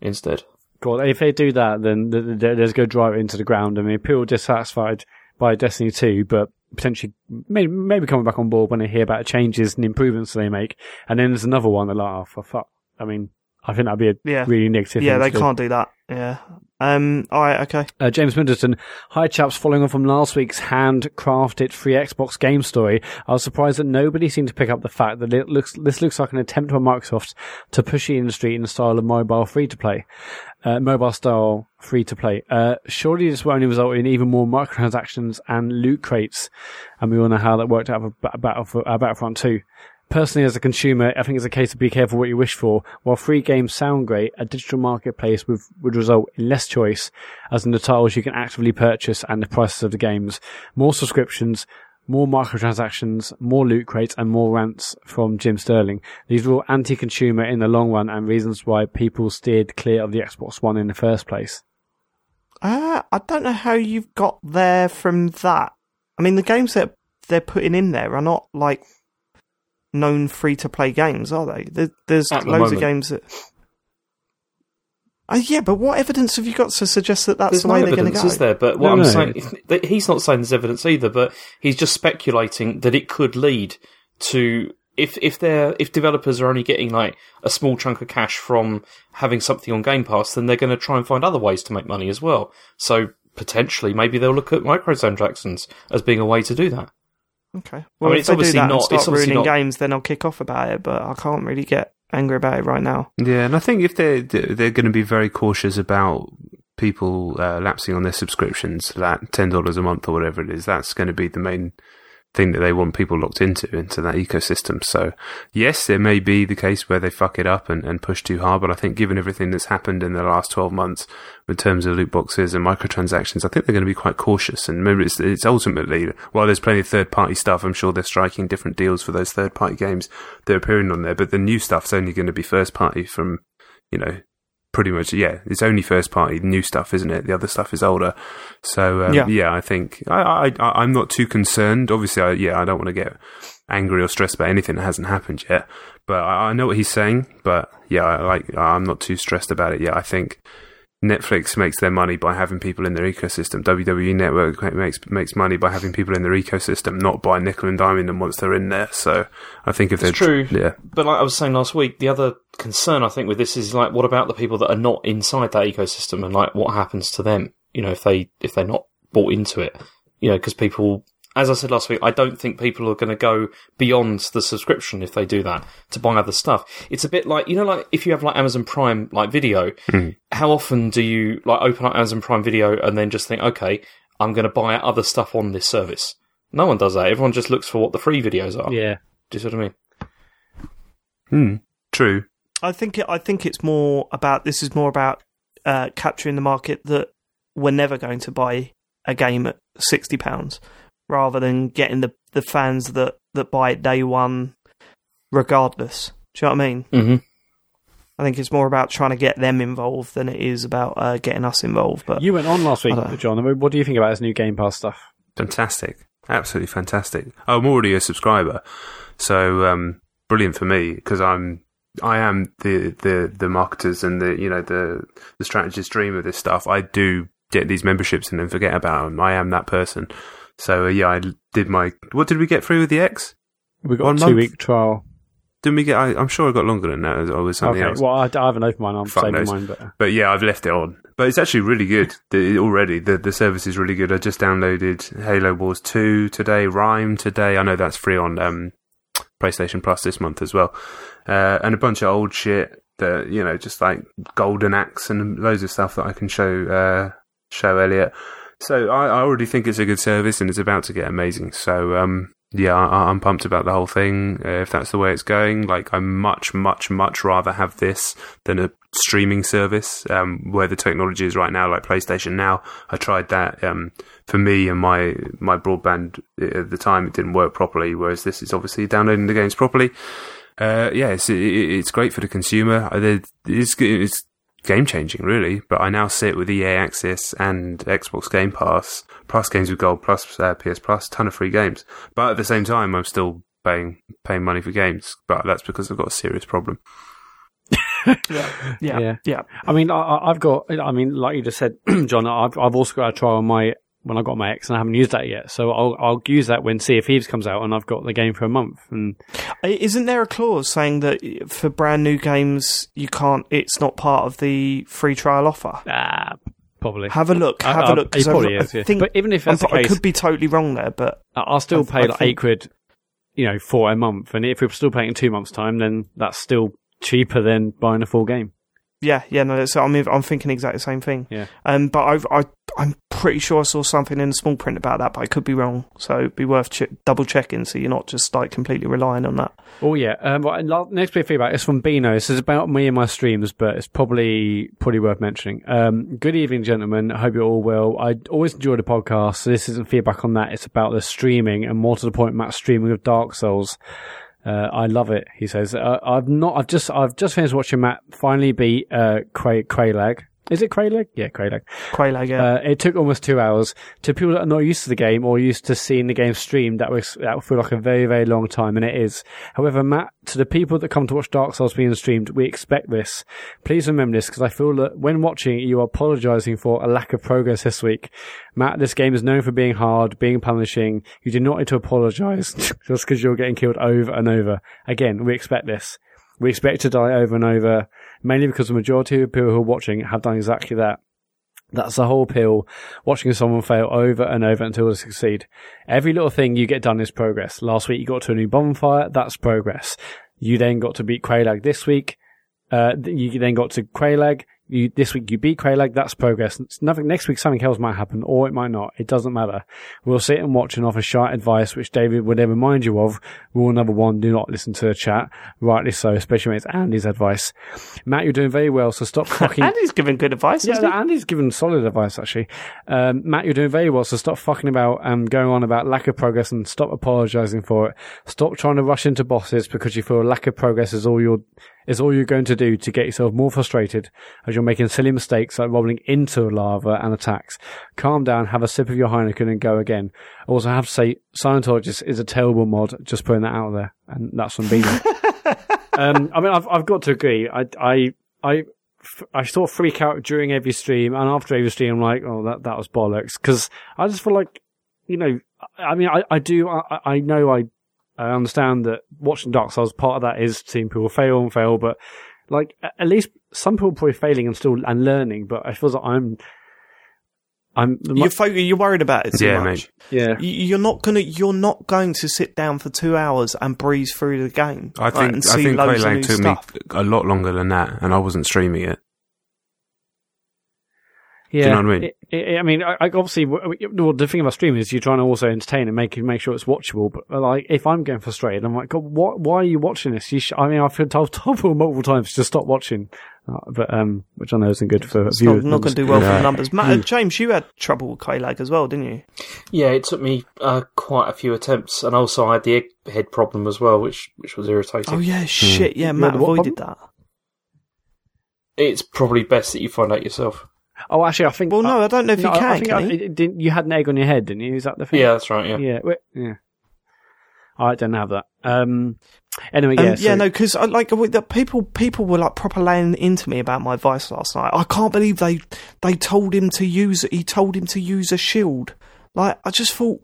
instead. God, if they do that, then th- th- there's go drive it into the ground. I mean, people are dissatisfied by Destiny 2, but potentially maybe, maybe coming back on board when they hear about changes and improvements they make. And then there's another one they're like, oh, for fuck. I mean, I think that'd be a Yeah. really negative yeah, they can't do that. Yeah. Um. All right. Okay. Uh, James Middleton, hi chaps. Following on from last week's handcrafted free Xbox game story, I was surprised that nobody seemed to pick up the fact that it looks this looks like an attempt by Microsoft to push the industry in the style of mobile free to play, uh, mobile style free to play. Uh, surely this will only result in even more microtransactions and loot crates, and we all know how that worked out for Ba- Battle for uh, Battlefront 2. Personally, as a consumer, I think it's a case of be careful what you wish for. While free games sound great, a digital marketplace would, would result in less choice, as in the titles you can actively purchase and the prices of the games, more subscriptions, more microtransactions, more loot crates, and more rants from Jim Sterling. These are all anti-consumer in the long run and reasons why people steered clear of the Xbox One in the first place. Uh, I don't know how you've got there from that. I mean, the games that they're putting in there are not like known free to play games, are they? There, there's At the loads of games that. Uh, yeah, but what evidence have you got to suggest that that's There's the no way they're going to evidence, go? is there? But what No, I'm no. saying, he's not saying there's evidence either, but he's just speculating that it could lead to if if they're if developers are only getting like a small chunk of cash from having something on Game Pass, then they're going to try and find other ways to make money as well. So potentially, maybe they'll look at microtransactions as being a way to do that. Okay. Well, mean, if it's they do that not- and start it's ruining not- games, then I'll kick off about it. But I can't really get angry about it right now. Yeah, and I think if they're they're going to be very cautious about people uh, lapsing on their subscriptions, that ten dollars a month or whatever it is, that's going to be the main thing that they want people locked into into that ecosystem. So yes, there may be the case where they fuck it up and, and push too hard, but I think given everything that's happened in the last twelve months in terms of loot boxes and microtransactions, I think they're going to be quite cautious. And maybe it's, it's ultimately while there's plenty of third party stuff, I'm sure they're striking different deals for those third party games that are appearing on there. But the new stuff's only going to be first party from you know, pretty much, yeah, it's only first party new stuff, isn't it? The other stuff is older. So, um, Yeah. yeah. I think I, I, I'm not too concerned. Obviously, I, yeah, I don't want to get angry or stressed about anything that hasn't happened yet. But I, I know what he's saying. But yeah, I, like, I'm not too stressed about it yet. I think Netflix makes their money by having people in their ecosystem. WWE Network makes makes money by having people in their ecosystem, not by nickel and diming them once they're in there. So I think if It's they're true. yeah, But like I was saying last week, the other concern I think with this is like, what about the people that are not inside that ecosystem, and like what happens to them? You know, if they if they're not bought into it, you know, because people, as I said last week, I don't think people are going to go beyond the subscription if they do that to buy other stuff. It's a bit like you know, like if you have like Amazon Prime like video, how often do you like open up Amazon Prime Video and then just think, okay, I'm going to buy other stuff on this service? No one does that. Everyone just looks for what the free videos are. Yeah. Do you see what I mean? Hmm, true. I think it, I think it's more about this is more about uh, capturing the market that we're never going to buy a game at sixty pounds, rather than getting the the fans that that buy it day one, regardless. Do you know what I mean? Mm-hmm. I think it's more about trying to get them involved than it is about uh, getting us involved. But You went on last week, I don't know. Jon. I mean, What do you think about this new Game Pass stuff? Fantastic. Absolutely fantastic. I'm already a subscriber. So, um, brilliant for me because I'm, I am the, the, the marketers and the, you know, the, the strategist dream of this stuff. I do get these memberships and then forget about them. I am that person. So, uh, yeah, I did my, what did we get through with the X? We got One a month? two week trial. Didn't we get, I, I'm sure I got longer than that or was something Okay. else. Well, I, I haven't opened mine. I'm Fuck saving knows. mine, but uh, But yeah, I've left it on. But it's actually really good the, already. The the service is really good. I just downloaded Halo Wars 2 today, Rime today. I know that's free on um, PlayStation Plus this month as well. Uh, and a bunch of old shit that, you know, just like Golden Axe and loads of stuff that I can show uh, show Elliot. So I, I already think it's a good service and it's about to get amazing. So um, yeah, I, I'm pumped about the whole thing. Uh, if that's the way it's going, like I much, much, much rather have this than a streaming service um, where the technology is right now, like PlayStation Now. I tried that. Um, for me and my my broadband uh, at the time, it didn't work properly. Whereas this is obviously downloading the games properly. Uh, yeah, it's it, it's great for the consumer. Uh, It's it's game changing, really. But I now sit with EA Access and Xbox Game Pass, plus Games with Gold, plus uh, PS Plus, ton of free games. But at the same time, I'm still paying paying money for games. But that's because I've got a serious problem. [laughs] yeah, Yeah. yeah, yeah. I mean, I- I, I've got. I mean, like you just said, [clears throat] Jon. I've I've also got a trial on my when I got my X, and I haven't used that yet. So I'll I'll use that when Sea of Thieves comes out, and I've got the game for a month. And Isn't there a clause saying that for brand new games you can't? It's not part of the free trial offer. ah, probably. Have a look. Have I- a look. it I- probably I is, yeah. think But even if that's I case- could be totally wrong there, but I- I'll still pay I like eight quid, you know, for a month. And if we're still paying in two months' time, then that's still cheaper than buying a full game. Yeah, yeah, no. So I mean, I'm thinking exactly the same thing. Yeah. Um, but I've, I, I'm pretty sure I saw something in the small print about that, but I could be wrong. So it'd be worth ch- double checking, so you're not just like completely relying on that. Oh yeah. Um, right, and la- next bit of feedback is from Bino. This is about me and my streams, but it's probably probably worth mentioning. Um, good evening, gentlemen. I hope you're all well. I always enjoy the podcast. So this isn't feedback on that. It's about the streaming and more to the point, Mat streaming of Dark Souls. Uh, I love it. He says, uh, "I've not. I've just. I've just finished watching Mat finally beat uh, Cray- Craylag. Is it Craylag? Yeah, Craylag. Quelaag, yeah. Uh, it took almost two hours. To people that are not used to the game or used to seeing the game streamed, that was that feel like a very, very long time, and it is. However, Mat, to the people that come to watch Dark Souls being streamed, we expect this. Please remember this because I feel that when watching, you are apologising for a lack of progress this week. Mat, this game is known for being hard, being punishing. You do not need to apologise [laughs] just because you're getting killed over and over. Again, we expect this. We expect to die over and over, mainly because the majority of people who are watching have done exactly that. That's the whole appeal. Watching someone fail over and over until they succeed. Every little thing you get done is progress. Last week you got to a new bonfire. That's progress. You then got to beat Quelaag this week. Uh, you then got to Quelaag. You, this week you beat Quelaag. That's progress. It's nothing. Next week something else might happen, or it might not. It doesn't matter. We'll sit and watch and offer shite advice, which David would then remind you of. Rule number one: do not listen to the chat. Rightly so, especially when it's Andy's advice. Mat, you're doing very well, so stop [laughs] fucking. Andy's giving good advice. Yeah? Andy's given solid advice actually. Um, Mat, you're doing very well, so stop fucking about and going on about lack of progress and stop apologising for it. Stop trying to rush into bosses because you feel lack of progress is all you're is all you're going to do to get yourself more frustrated as you're making silly mistakes like rolling into lava and attacks. Calm down, have a sip of your Heineken and go again. Also have to say Scientologist is a terrible mod, just putting that out there. And that's from Beano. [laughs] um, I mean, I've, I've got to agree. I, I, I, I sort of freak out during every stream, and after every stream, I'm like, oh, that that was bollocks. Because I just feel like, you know, I mean, I, I do, I, I know, I, I understand that watching Dark Souls, part of that is seeing people fail and fail, but like, at least some people are probably failing and still and learning. But I feel like I'm, I'm, You're, fo- you're worried about it too Yeah, much. mate. yeah. You- You're not gonna. You're not going to sit down for two hours and breeze through the game. I right, think and I think loads of Quelaag took stuff. me a lot longer than that, and I wasn't streaming it. Yeah, you know what I mean? It, it, I mean, I, I obviously, w- w- well, the thing about streaming is you're trying to also entertain and make make sure it's watchable. But uh, like, if I'm getting frustrated, I'm like, God, what? Why are you watching this? You sh-? I mean, I've been told, [laughs] told people multiple times to stop watching, uh, but um, which I know isn't good for It's viewers. not going to do well for the numbers. Mat, uh, James, you had trouble with Quelaag as well, didn't you? Yeah, it took me uh, quite a few attempts, and also I had the egghead problem as well, which which was irritating. Oh yeah, shit. Yeah, Mat the what avoided that. It's probably best that you find out yourself. Oh, actually, I think. Well, no, I don't know if no, you can. I think can I, you? it didn't, you had an egg on your head, didn't you? Is that the thing? Yeah, that's right. Yeah. yeah, wait, yeah. I don't have that. Um. Anyway, yeah, Um, so- yeah, no, because like the people, people were like proper laying into me about my advice last night. I can't believe they they told him to use. He told him to use a shield. Like I just thought.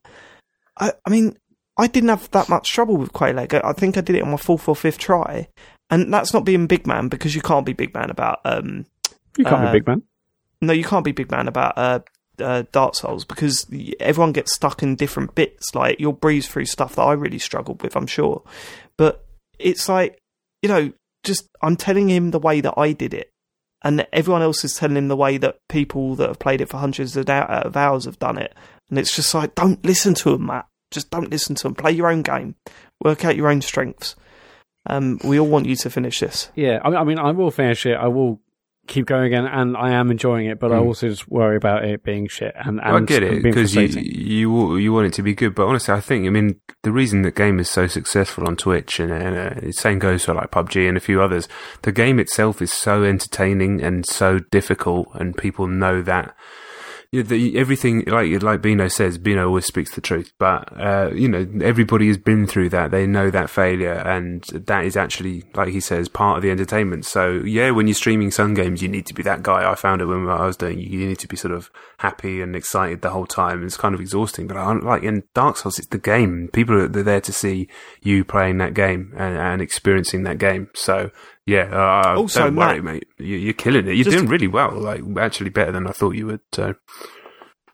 I, I mean, I didn't have that much trouble with Quelaag. I I think I did it on my fourth or fifth try, and that's not being big man because you can't be big man about. um you can't uh, be big man. No, you can't be big man about uh, uh, Dark Souls because everyone gets stuck in different bits. Like you'll breeze through stuff that I really struggled with, I'm sure. But it's like you know, just I'm telling him the way that I did it, and everyone else is telling him the way that people that have played it for hundreds of, hours have done it. And it's just like, don't listen to him, Mat. Just don't listen to him. Play your own game. Work out your own strengths. Um, we all want you to finish this. Yeah, I mean, I mean, I will finish it. I will keep going again, and I am enjoying it. But I Mm. also just worry about it being shit. And, and I get it because you, you you want it to be good, but honestly, I think I mean the reason the game is so successful on Twitch and, and uh, the same goes for like PUBG and a few others. The game itself is so entertaining and so difficult, and people know that. The, everything like like Bino says, Bino always speaks the truth. But uh, you know, everybody has been through that. They know that failure, and that is actually, like he says, part of the entertainment. So yeah, when you're streaming some games, you need to be that guy. I found it when I was doing. You need to be sort of happy and excited the whole time. It's kind of exhausting. But I, like in Dark Souls, it's the game. People are there to see you playing that game and, and experiencing that game. So yeah, uh, Also, don't worry, Mat- mate. You, you're killing it. You're doing really well. Like actually better than I thought you would. So.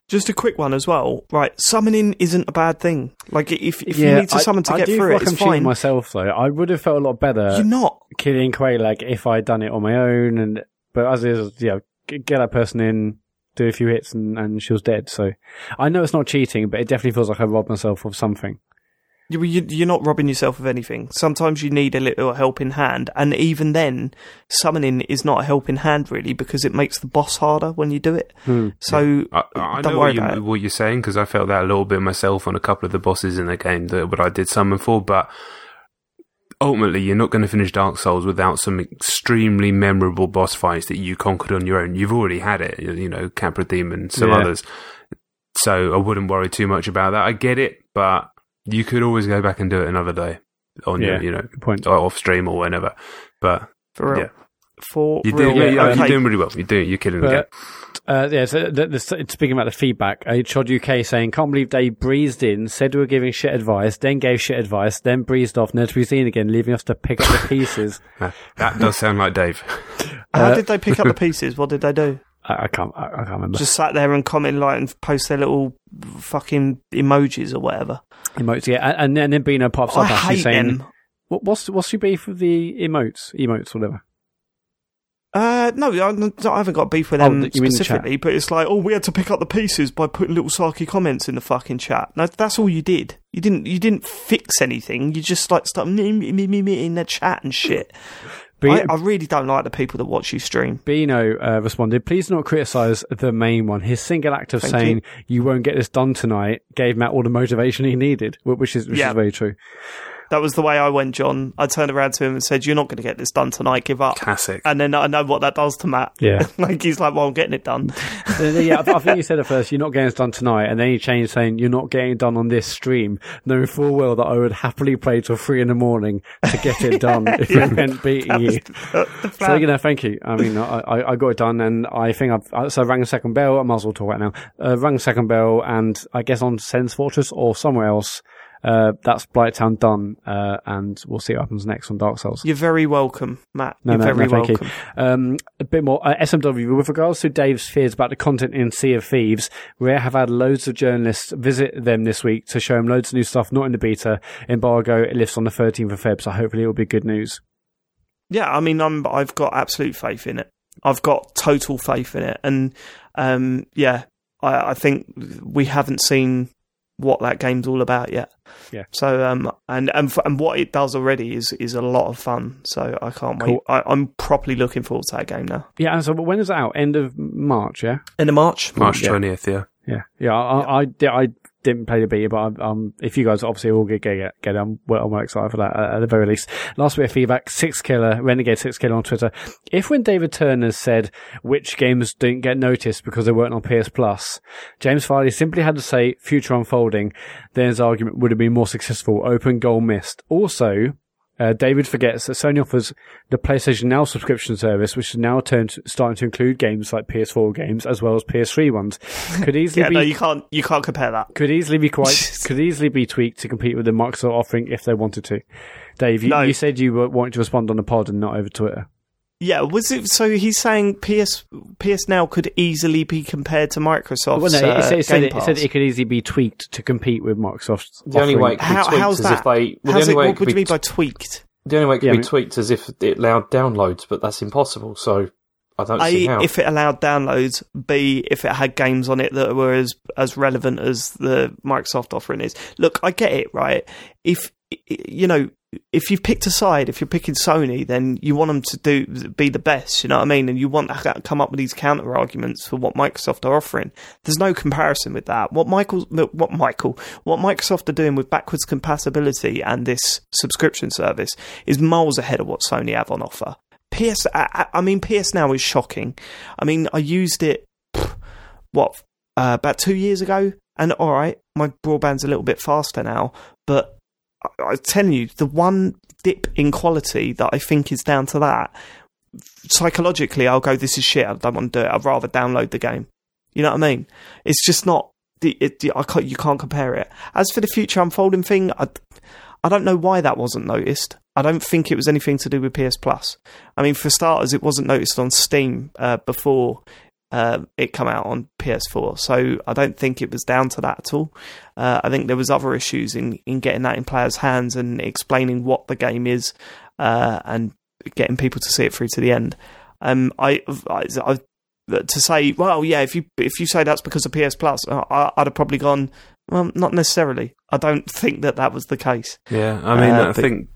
Just a quick one as well. Right, summoning isn't a bad thing. Like if if Yeah, you need to I- summon to I get do through feel it, it's I'm cheating fine. myself though. I would have felt a lot better You're not. killing Quelaag if I'd done it on my own, and But as is, yeah, get that person in, do a few hits, and, and she was dead. So I know it's not cheating, but it definitely feels like I robbed myself of something. You- you- You're not robbing yourself of anything. Sometimes you need a little helping hand, and even then, summoning is not a helping hand really because it makes the boss harder when you do it. Hmm. So I, I don't know worry what, about you, it. what you're saying because I felt that a little bit myself on a couple of the bosses in the game that what I did summon for, but ultimately you're not going to finish Dark Souls without some extremely memorable boss fights that you conquered on your own. You've already had it, you know, Capra Demon, some Yeah. others. So I wouldn't worry too much about that. I get it, but you could always go back and do it another day on Yeah. your, you know, point. off stream or whenever. But for real, Yeah. for you do, real, yeah, yeah, okay. you're doing really well. You're doing, you're killing the game. But uh, yeah, so the, the, speaking about the feedback, uh, Chod UK saying, "Can't believe they breezed in, said we were giving shit advice, then gave shit advice, then breezed off, never to be seen again, leaving us to pick up the [laughs] pieces." That does sound like Dave. How Uh, did they pick up the [laughs] pieces? What did they do? I, I can't, I, I can't remember. Just sat there and comment like and post their little fucking emojis or whatever. Emotes, yeah, and, and then, Bino pops up I actually saying, them. what, "What's what's your beef with the emotes, emotes, whatever?" Uh, no, I, I haven't got beef with Oh, them the specifically, but it's like, oh, we had to pick up the pieces by putting little sarky comments in the fucking chat. No, that's all you did. You didn't, you didn't fix anything. You just like start me, me, me, me in the chat and shit. I, I really don't like the people that watch you stream. Bino uh, responded, please not criticise the main one. His single act of Thank saying, you. won't get this done tonight, gave Mat all the motivation he needed, which is, which Yeah. is very true. That was the way I went, Jon. I turned around to him and said, "You're not going to get this done tonight. Give up." Classic. And then I know what that does to Mat. Yeah. [laughs] like he's like, "Well, I'm getting it done." [laughs] Yeah, I, I think you said at first, you're not getting it done tonight, and then you changed saying, you're not getting it done on this stream, knowing full well that I would happily play till three in the morning to get it done [laughs] if Yeah. it meant beating you. The So, you know, thank you. I mean, I, I, I got it done, and I think I've, uh, so I rang the second bell, I might as well talk about it now. Uh, rang the second bell, and I guess on Sen's Fortress or somewhere else, uh, that's Blighttown done, uh, and we'll see what happens next on Dark Souls. You're very welcome, Mat. No, You're no, very no, thank you. Um, a bit more uh, SMW with regards to Dave's fears about the content in Sea of Thieves. Rare have had loads of journalists visit them this week to show them loads of new stuff, not in the beta. Embargo it lifts on the 13th of Feb, so hopefully it will be good news. Yeah, I mean, I'm I've got absolute faith in it. I've got total faith in it, and um, yeah, I, I think we haven't seen what that game's all about yet. Yeah. So um, and and f- and what it does already is is a lot of fun. So I can't wait. Cool. I, I'm properly looking forward to that game now. Yeah, and so when is it out? End of March, yeah? End of March. March 20th, yeah. Yeah. Yeah, I, I, di- I didn't play the beta, but um, if you guys obviously all get, get, get it, I'm, well, I'm excited for that uh, at the very least. Last bit of feedback, Six Killer, Renegade Six Killer on Twitter. If when David Turner said which games didn't get noticed because they weren't on PS Plus, James Farley simply had to say future unfolding, then his argument would have been more successful. Open goal missed. Also, uh, David forgets that Sony offers the PlayStation Now subscription service, which is now turned starting to include games like PS4 games as well as PS3 ones. Could [laughs] easily Yeah, be no, you can't you can't compare that. could easily be quite [laughs] could easily be tweaked to compete with the Microsoft offering if they wanted to. Dave, you, No. you said you were wanting to respond on the pod and not over Twitter. Yeah, was it? So he's saying PS PS Now could easily be compared to Microsoft. well, no, uh, it, said, it, said it, it said it could easily be tweaked to compete with Microsoft. The only way it could How- be tweaked how's is that? if they. Well, How's the it, only way what it could would you be mean by tweaked? The only way it could Yeah, I be mean- tweaked is if it allowed downloads, but that's impossible. So I don't see A, how. if it allowed downloads. B, if it had games on it that were as as relevant as the Microsoft offering is. Look, I get it, right? If you know, if you've picked a side, if you're picking Sony, then you want them to do be the best. You know what I mean? And you want to come up with these counter arguments for what Microsoft are offering. There's no comparison with that. What Michael, what Michael, what Microsoft are doing with backwards compatibility and this subscription service is miles ahead of what Sony have on offer. PS, I, I mean, PS Now is shocking. I mean, I used it, what, uh, about two years ago, and all right, my broadband's a little bit faster now, but I, telling you, the one dip in quality that I think is down to that, psychologically, I'll go, this is shit, I don't want to do it, I'd rather download the game. You know what I mean? It's just not, the, it, I can't, you can't compare it. As for the future unfolding thing, I, I don't know why that wasn't noticed. I don't think it was anything to do with PS Plus. I mean, for starters, it wasn't noticed on Steam uh, before uh, it come out on PS4, so I don't think it was down to that at all. Uh, I think there was other issues in, in getting that in players' hands and explaining what the game is uh, and getting people to see it through to the end. Um, I, I, I to say, well, yeah, if you if you say that's because of PS Plus, uh, I, I'd have probably gone. Well, not necessarily. I don't think that that was the case. Yeah, I mean, Uh, I but- think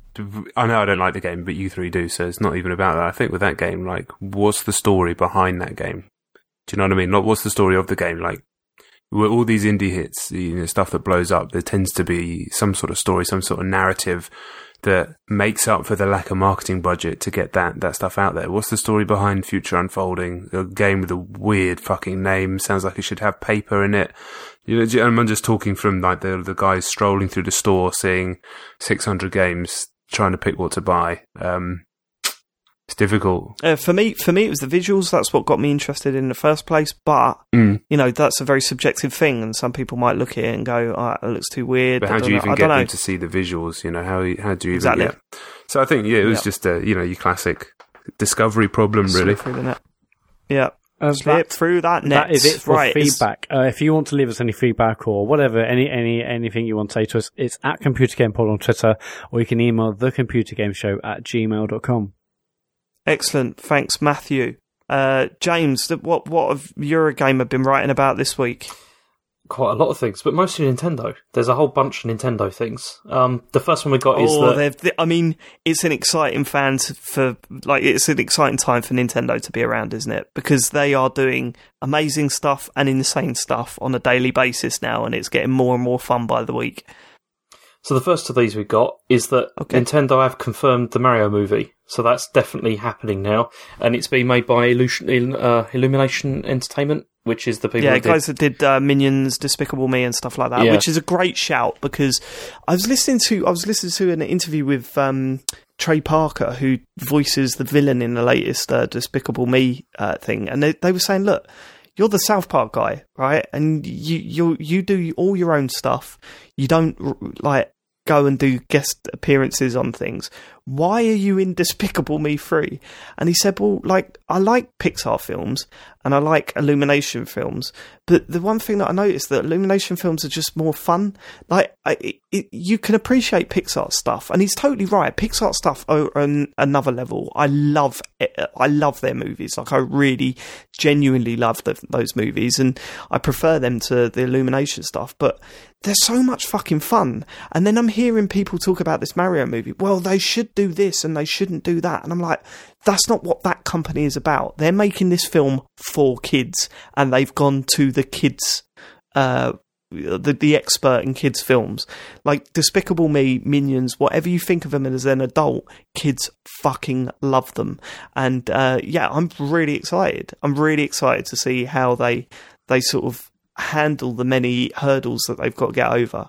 I know I don't like the game, but you three do, so it's not even about that. I think with that game, like, what's the story behind that game? Do you know what I mean? What's the story of the game? Like, with all these indie hits, you know, stuff that blows up, there tends to be some sort of story, some sort of narrative that makes up for the lack of marketing budget to get that that stuff out there. What's the story behind Future Unfolding? A game with a weird fucking name sounds like it should have paper in it. You know, I'm just talking from like the the guys strolling through the store, seeing 600 games, trying to pick what to buy. Um, it's difficult. Uh, for me, for me, it was the visuals. That's what got me interested in the first place. But Mm. you know, that's a very subjective thing, and some people might look at it and go, oh, "It looks too weird." But I how don't you know. even I get don't know. them to see the visuals? You know, how how do you even Exactly. get? So I think yeah, it was Yeah. just a you know your classic discovery problem really. Slip through the. Yeah, Uh, slip that- through that net. That is it for right, feedback. Uh, if you want to leave us any feedback or whatever, any any anything you want to say to us, it's at Computer Game Pod on Twitter, or you can email thecomputergameshow at gmail.com. Excellent. Thanks, Matthew. Uh, James, what what have Eurogamer been writing about this week? Quite a lot of things, but mostly Nintendo. There's a whole bunch of Nintendo things. Um, the first one we got is Oh, that they've- I mean, it's an exciting fan for like it's an exciting time for Nintendo to be around, isn't it? Because they are doing amazing stuff and insane stuff on a daily basis now, and it's getting more and more fun by the week. So the first of these we got is that Okay. Nintendo have confirmed the Mario movie. So that's definitely happening now, and it's being made by Illusion, uh, Illumination Entertainment, which is the people yeah, that did- guys that did uh, Minions, Despicable Me, and stuff like that, Yeah. which is a great shout because I was listening to I was listening to an interview with um, Trey Parker, who voices the villain in the latest uh, Despicable Me uh, thing, and they they were saying, look. You're the South Park guy, right? And you you you do all your own stuff. You don't like go and do guest appearances on things. Why are you in Despicable Me 3? And he said, Well, like, I like Pixar films and I like Illumination films, but the one thing that I noticed that Illumination films are just more fun. Like, I, it, you can appreciate Pixar stuff, and he's totally right. Pixar stuff are on another level. I love, it, I love their movies. Like, I really, genuinely love the, those movies, and I prefer them to the Illumination stuff. But they're so much fucking fun. And then I'm hearing people talk about this Mario movie. Well, they should do this and they shouldn't do that. And I'm like, that's not what that company is about. They're making this film for kids, and they've gone to the kids. Uh, the the expert in kids films like Despicable Me, Minions, whatever you think of them as an adult, kids fucking love them, and uh, yeah, I'm really excited. I'm really excited to see how they they sort of handle the many hurdles that they've got to get over.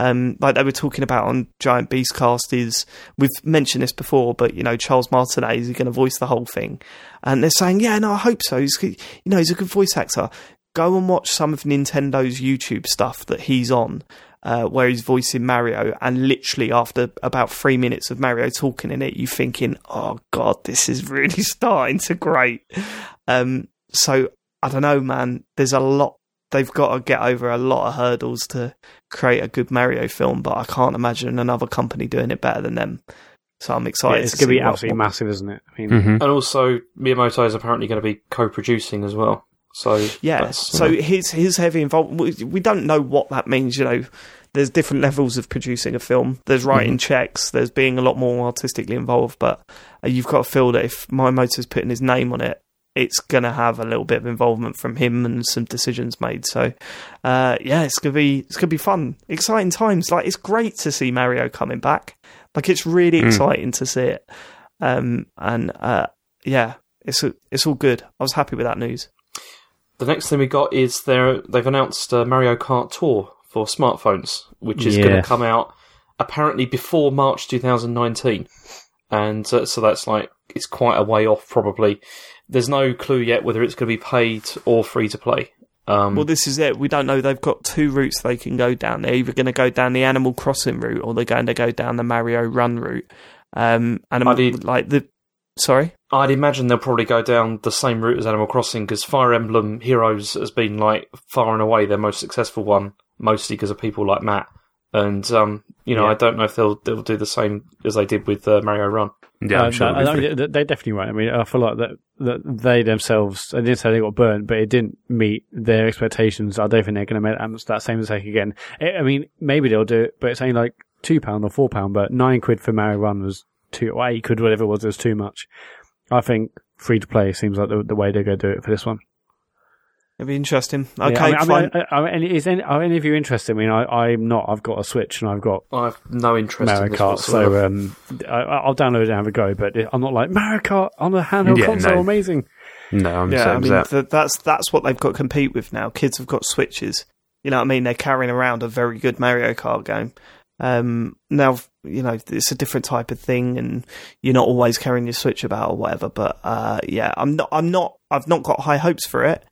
Um, like they were talking about on Giant Beast Cast is we've mentioned this before, but you know Charles Martinet is going to voice the whole thing, and they're saying, yeah, no, I hope so. He's you know he's a good voice actor. Go and watch some of Nintendo's YouTube stuff that he's on, uh, where he's voicing Mario, and literally after about three minutes of Mario talking in it, you thinking, oh god, this is really [laughs] starting to great. Um, so I don't know, man. There's a lot they've got to get over a lot of hurdles to create a good Mario film, but I can't imagine another company doing it better than them. So I'm Yeah, excited. it's to going to be absolutely what- massive, isn't it? I mean, Mm-hmm. and also Miyamoto is apparently going to be co-producing as well. So Yeah. that's, you So know, his his heavy involvement. We, we don't know what that means. You know, there's different levels of producing a film. There's writing checks. There's being a lot more artistically involved. But uh, you've got to feel that if Miyamoto's putting his name on it, it's going to have a little bit of involvement from him and some decisions made. So, uh, yeah, it's gonna be it's gonna be fun, exciting times. Like it's great to see Mario coming back. Like it's really Mm. exciting to see it. Um, and uh, yeah, it's it's all good. I was happy with that news. the next thing we got is they they've announced uh, Mario Kart Tour for smartphones, which is going to come out apparently before March 2019, and uh, so that's like it's quite a way off. Probably there's no clue yet whether it's going to be paid or free to play. Um, Well, this is it. We don't know. They've got two routes they can go down. They're either going to go down the Animal Crossing route or they're going to go down the Mario Run route. Um, and I I'm- like the sorry. I'd imagine they'll probably go down the same route as Animal Crossing because Fire Emblem Heroes has been like far and away their most successful one, mostly because of people like Mat. And um, you know, Yeah. I don't know if they'll they'll do the same as they did with uh, Mario Run. Yeah, Uh, I'm sure. no, it'll I mean, they- they definitely won't. I mean, I feel like that that they themselves, they didn't say they got burnt, but it didn't meet their expectations. I don't think they're going to make that, same mistake again. I I mean, maybe they'll do it, but it's only like two pound or four pound, but nine quid for Mario Run was too, or eight quid, whatever it was, was too much. I think free to play seems like the, the way they're going to do it for this one. It'd be interesting. Yeah, Okay, I mean, I fine. mean, I, I mean, is any, are any of you interested? I mean, I, I'm not. I've got a Switch and I've got I have no interest in Mario this Kart, so um, I, I'll download it and have a go. But I'm not like Mario Kart on a handheld Yeah, console, no. amazing. No, I'm the yeah, same I as mean that. th- that's that's what they've got to compete with now. Kids have got switches. You know what I mean? They're carrying around a very good Mario Kart game. Um, now you know it's a different type of thing, and you're not always carrying your Switch about or whatever. But uh, yeah, I'm not. I'm not. I've not got high hopes for it.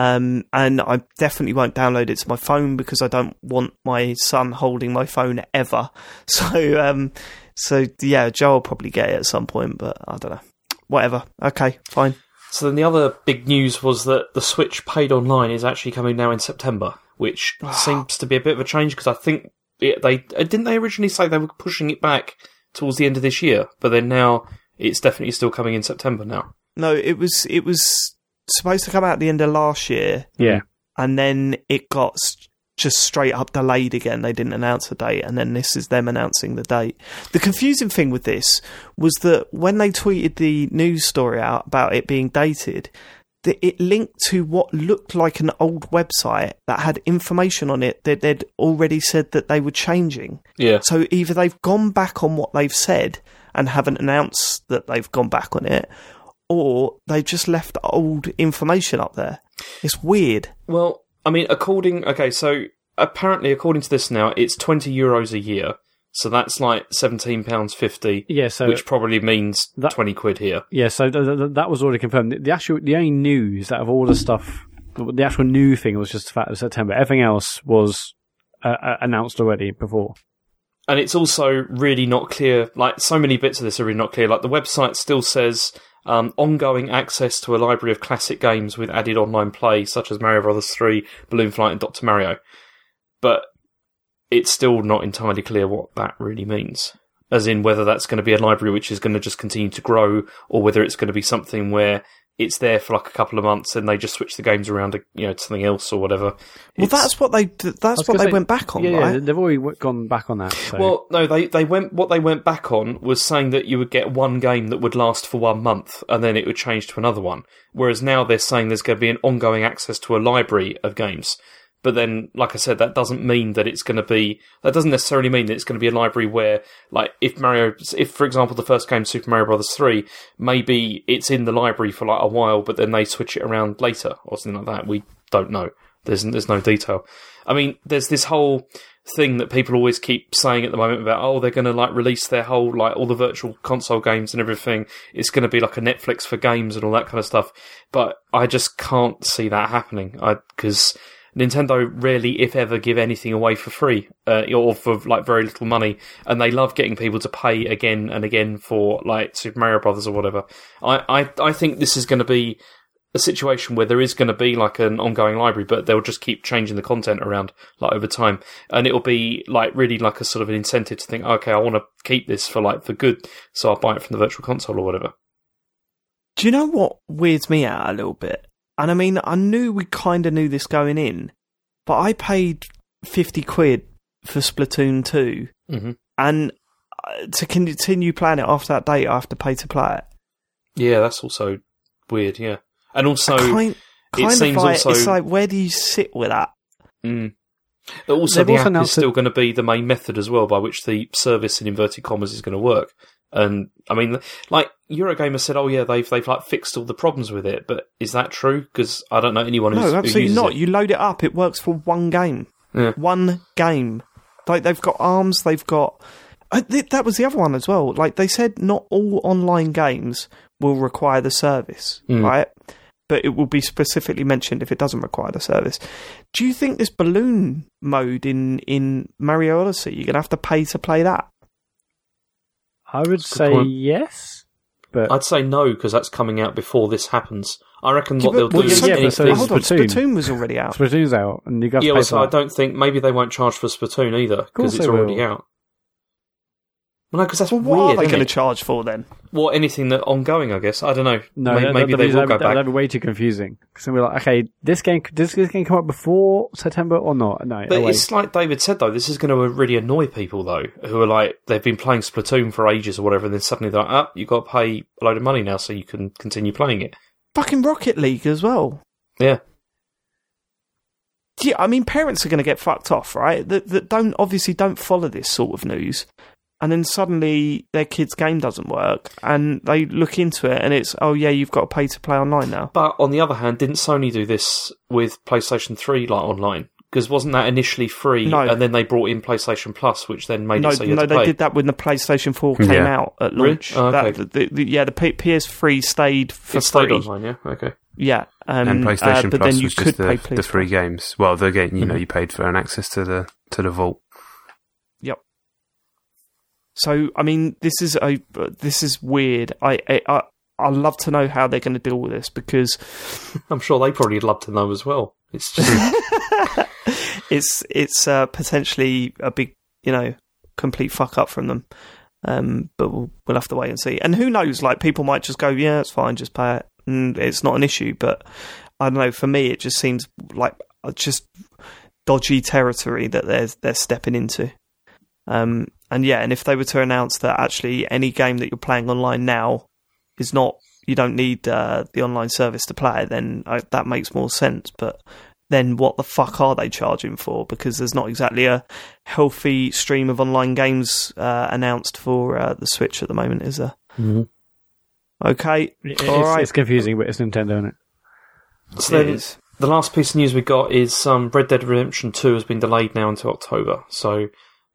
Um, and I definitely won't download it to my phone because I don't want my son holding my phone ever. [laughs] So, um, so yeah, Joe will probably get it at some point, but I don't know. Whatever. Okay, fine. So then the other big news was that the Switch paid online is actually coming now in September, which seems to be a bit of a change because I think it, they uh, didn't they originally say they were pushing it back towards the end of this year, but then now it's definitely still coming in September now. No, it was it was supposed to come out at the end of last year, Yeah, and then it got just straight up delayed again. They didn't announce a date, and then this is them announcing the date. The confusing thing with this was that when they tweeted the news story out about it being dated, that it linked to what looked like an old website that had information on it that they'd already said that they were changing. Yeah. So either they've gone back on what they've said and haven't announced that they've gone back on it, or they've just left old information up there. It's weird. Well, I mean, according okay, so apparently, according to this now, it's twenty euros a year, so that's like seventeen pounds fifty, yeah. So which probably means That- twenty quid here. yeah, so th- th- that was already confirmed. The- The actual, the only news out of all the stuff, the actual new thing was just the fact of September. Everything else was uh, uh, announced already before. And it's also really not clear. Like so many bits of this are really not clear. Like the website still says um, ongoing access to a library of classic games with added online play, such as Mario Brothers Three, Balloon Flight, and Doctor Mario. But it's still not entirely clear what that really means. As in whether that's going to be a library which is going to just continue to grow, or whether it's going to be something where it's there for like a couple of months and they just switch the games around to you know to something else or whatever. Well, It's- that's what they that's what gonna they say- went back on, yeah, right? yeah, they've already gone back on that. So. Well, no, they they went. What they went back on was saying that you would get one game that would last for one month, and then it would change to another one. Whereas now they're saying there's going to be an ongoing access to a library of games. But then, like I said, that doesn't mean that it's going to be. That doesn't necessarily mean that it's going to be a library where, like, if Mario, if for example the first game Super Mario Brothers three, maybe it's in the library for like a while, but then they switch it around later or something like that. We don't know. There's there's no detail. I mean, there's this whole thing that people always keep saying at the moment about oh they're going to like release their whole like all the virtual console games and everything it's going to be like a netflix for games and all that kind of stuff but i just can't see that happening i because nintendo rarely if ever give anything away for free uh, or for like very little money and they love getting people to pay again and again for like super mario brothers or whatever i i, I think this is going to be a situation where there is going to be like an ongoing library, but they'll just keep changing the content around like over time, and it'll be like really like a sort of an incentive to think, okay, I want to keep this for like for good, so I'll buy it from the virtual console or whatever. Do you know what weirds me out a little bit? And I mean, I knew we kind of knew this going in, but I paid fifty quid for Splatoon two, Mm-hmm. and uh, to continue playing it after that date, I have to pay to play it. Yeah, that's also weird. Yeah, and also kind, kind of seems like, also- it's like where do you sit with that? Mm. Also, They've the also app is announced still going to be the main method as well by which the service in inverted commas is going to work. And I mean, like Eurogamer said, oh yeah, they've they've like fixed all the problems with it, but is that true? Because I don't know anyone who's No, who absolutely uses not. it. You load it up; it works for one game. Yeah. One game. Like they've got arms, they've got. Uh, th- that was the other one as well. Like they said, not all online games will require the service, Mm. right? But it will be specifically mentioned if it doesn't require the service. Do you think this balloon mode in in Mario Odyssey you're gonna have to pay to play that? I would say point. yes, but I'd say no because that's coming out before this happens. I reckon Yeah, what they'll but- do well, is so- yeah, but so Well, hold on, Splatoon. Splatoon was already out. Splatoon's out, and you got to yeah, pay also for I that. don't think maybe they won't charge for Splatoon either because it's already will. out. Well, no, because that's Well, what weird. are they going to charge for then? Well, anything that ongoing, I guess. I don't know. No, May- that- maybe that- they that'd will be- go back. That'd be way too confusing. Because then we're like, okay, this game, does this game come up before September or not? No, But it's like David said, though, this is going to really annoy people, though, who are like, they've been playing Splatoon for ages or whatever, and then suddenly they're like, ah, you've got to pay a load of money now so you can continue playing it. Fucking Rocket League as well. Yeah. Yeah, I mean, parents are going to get fucked off, right? That that don't obviously don't follow this sort of news, and then suddenly their kid's game doesn't work, and they look into it, and it's oh yeah, you've got to pay to play online now. But on the other hand, didn't Sony do this with PlayStation 3, like online? Because wasn't that initially free, No. and then they brought in PlayStation Plus, which then made No, it so you no, had to they pay? did that when the PlayStation Four came Yeah. out at Really? launch. Oh, okay. That- the, the, yeah, the PS3 stayed for It stayed free. online, yeah? Okay. Yeah, um, and uh, PlayStation but Plus then you was could just pay the, PS the free games. Well, the game, you know, Mhm. you paid for an access to the to the vault. So I mean, this is a this is weird. I I I love to know how they're going to deal with this because [laughs] I'm sure they probably love to know as well. It's just, [laughs] [laughs] it's it's uh, potentially a big you know complete fuck up from them. Um, but we'll we'll have to wait and see. And who knows? Like people might just go, yeah, it's fine, just pay it, and it's not an issue. But I don't know. For me, it just seems like uh, just dodgy territory that they're they're stepping into. Um, and yeah, and if they were to announce that actually any game that you're playing online now is not, you don't need uh, the online service to play it, then uh, that makes more sense. But then what the fuck are they charging for? Because there's not exactly a healthy stream of online games uh, announced for uh, the Switch at the moment, is there? Mhm. Okay, It- it's, all right. it's confusing, but it's Nintendo, isn't it? so It then, is. the last piece of news we got is um, Red Dead Redemption 2 has been delayed now until October. So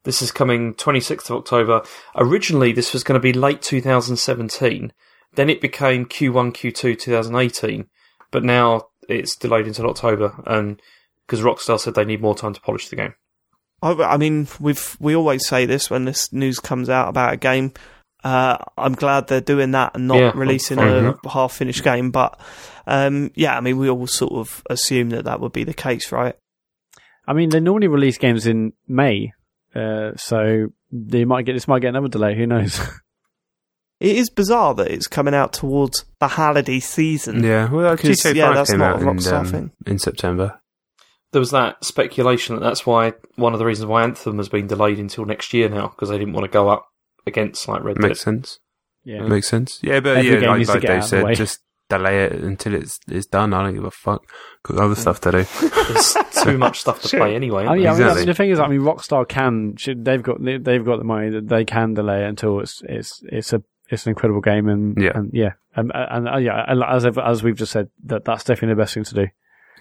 this is coming 26th of October. Originally, this was going to be late 2017. Then it became Q1, Q2 2018. But now it's delayed until October. And because Rockstar said they need more time to polish the game. I, I mean, we've we always say this when this news comes out about a game. Uh, I'm glad they're doing that and not Yeah, releasing a half finished game. But um, yeah, I mean, we all sort of assume that that would be the case, right? I mean, they normally release games in May, uh, so they might get this might get another delay. Who knows? [laughs] It is bizarre that it's coming out towards the holiday season. Yeah, well, Because, GTA yeah, 5 that's came not out a in, Rockstar um, thing. in September. There was that speculation that that's why one of the reasons why Anthem has been delayed until next year now because they didn't want to go up against like Red Dead. Makes sense. yeah. Makes sense. Yeah, but Every yeah, game like, needs like get Dave out of the said, just delay it until it's it's done. I don't give a fuck. Got other stuff to do. [laughs] There's too much stuff to Sure. play anyway. Oh yeah, I mean, the thing is, I mean, Rockstar can should- they've got they- they've got the money that they can delay it until it's it's it's a it's an incredible game and Yeah. and yeah and, and uh, yeah as I've, as we've just said that that's definitely the best thing to do.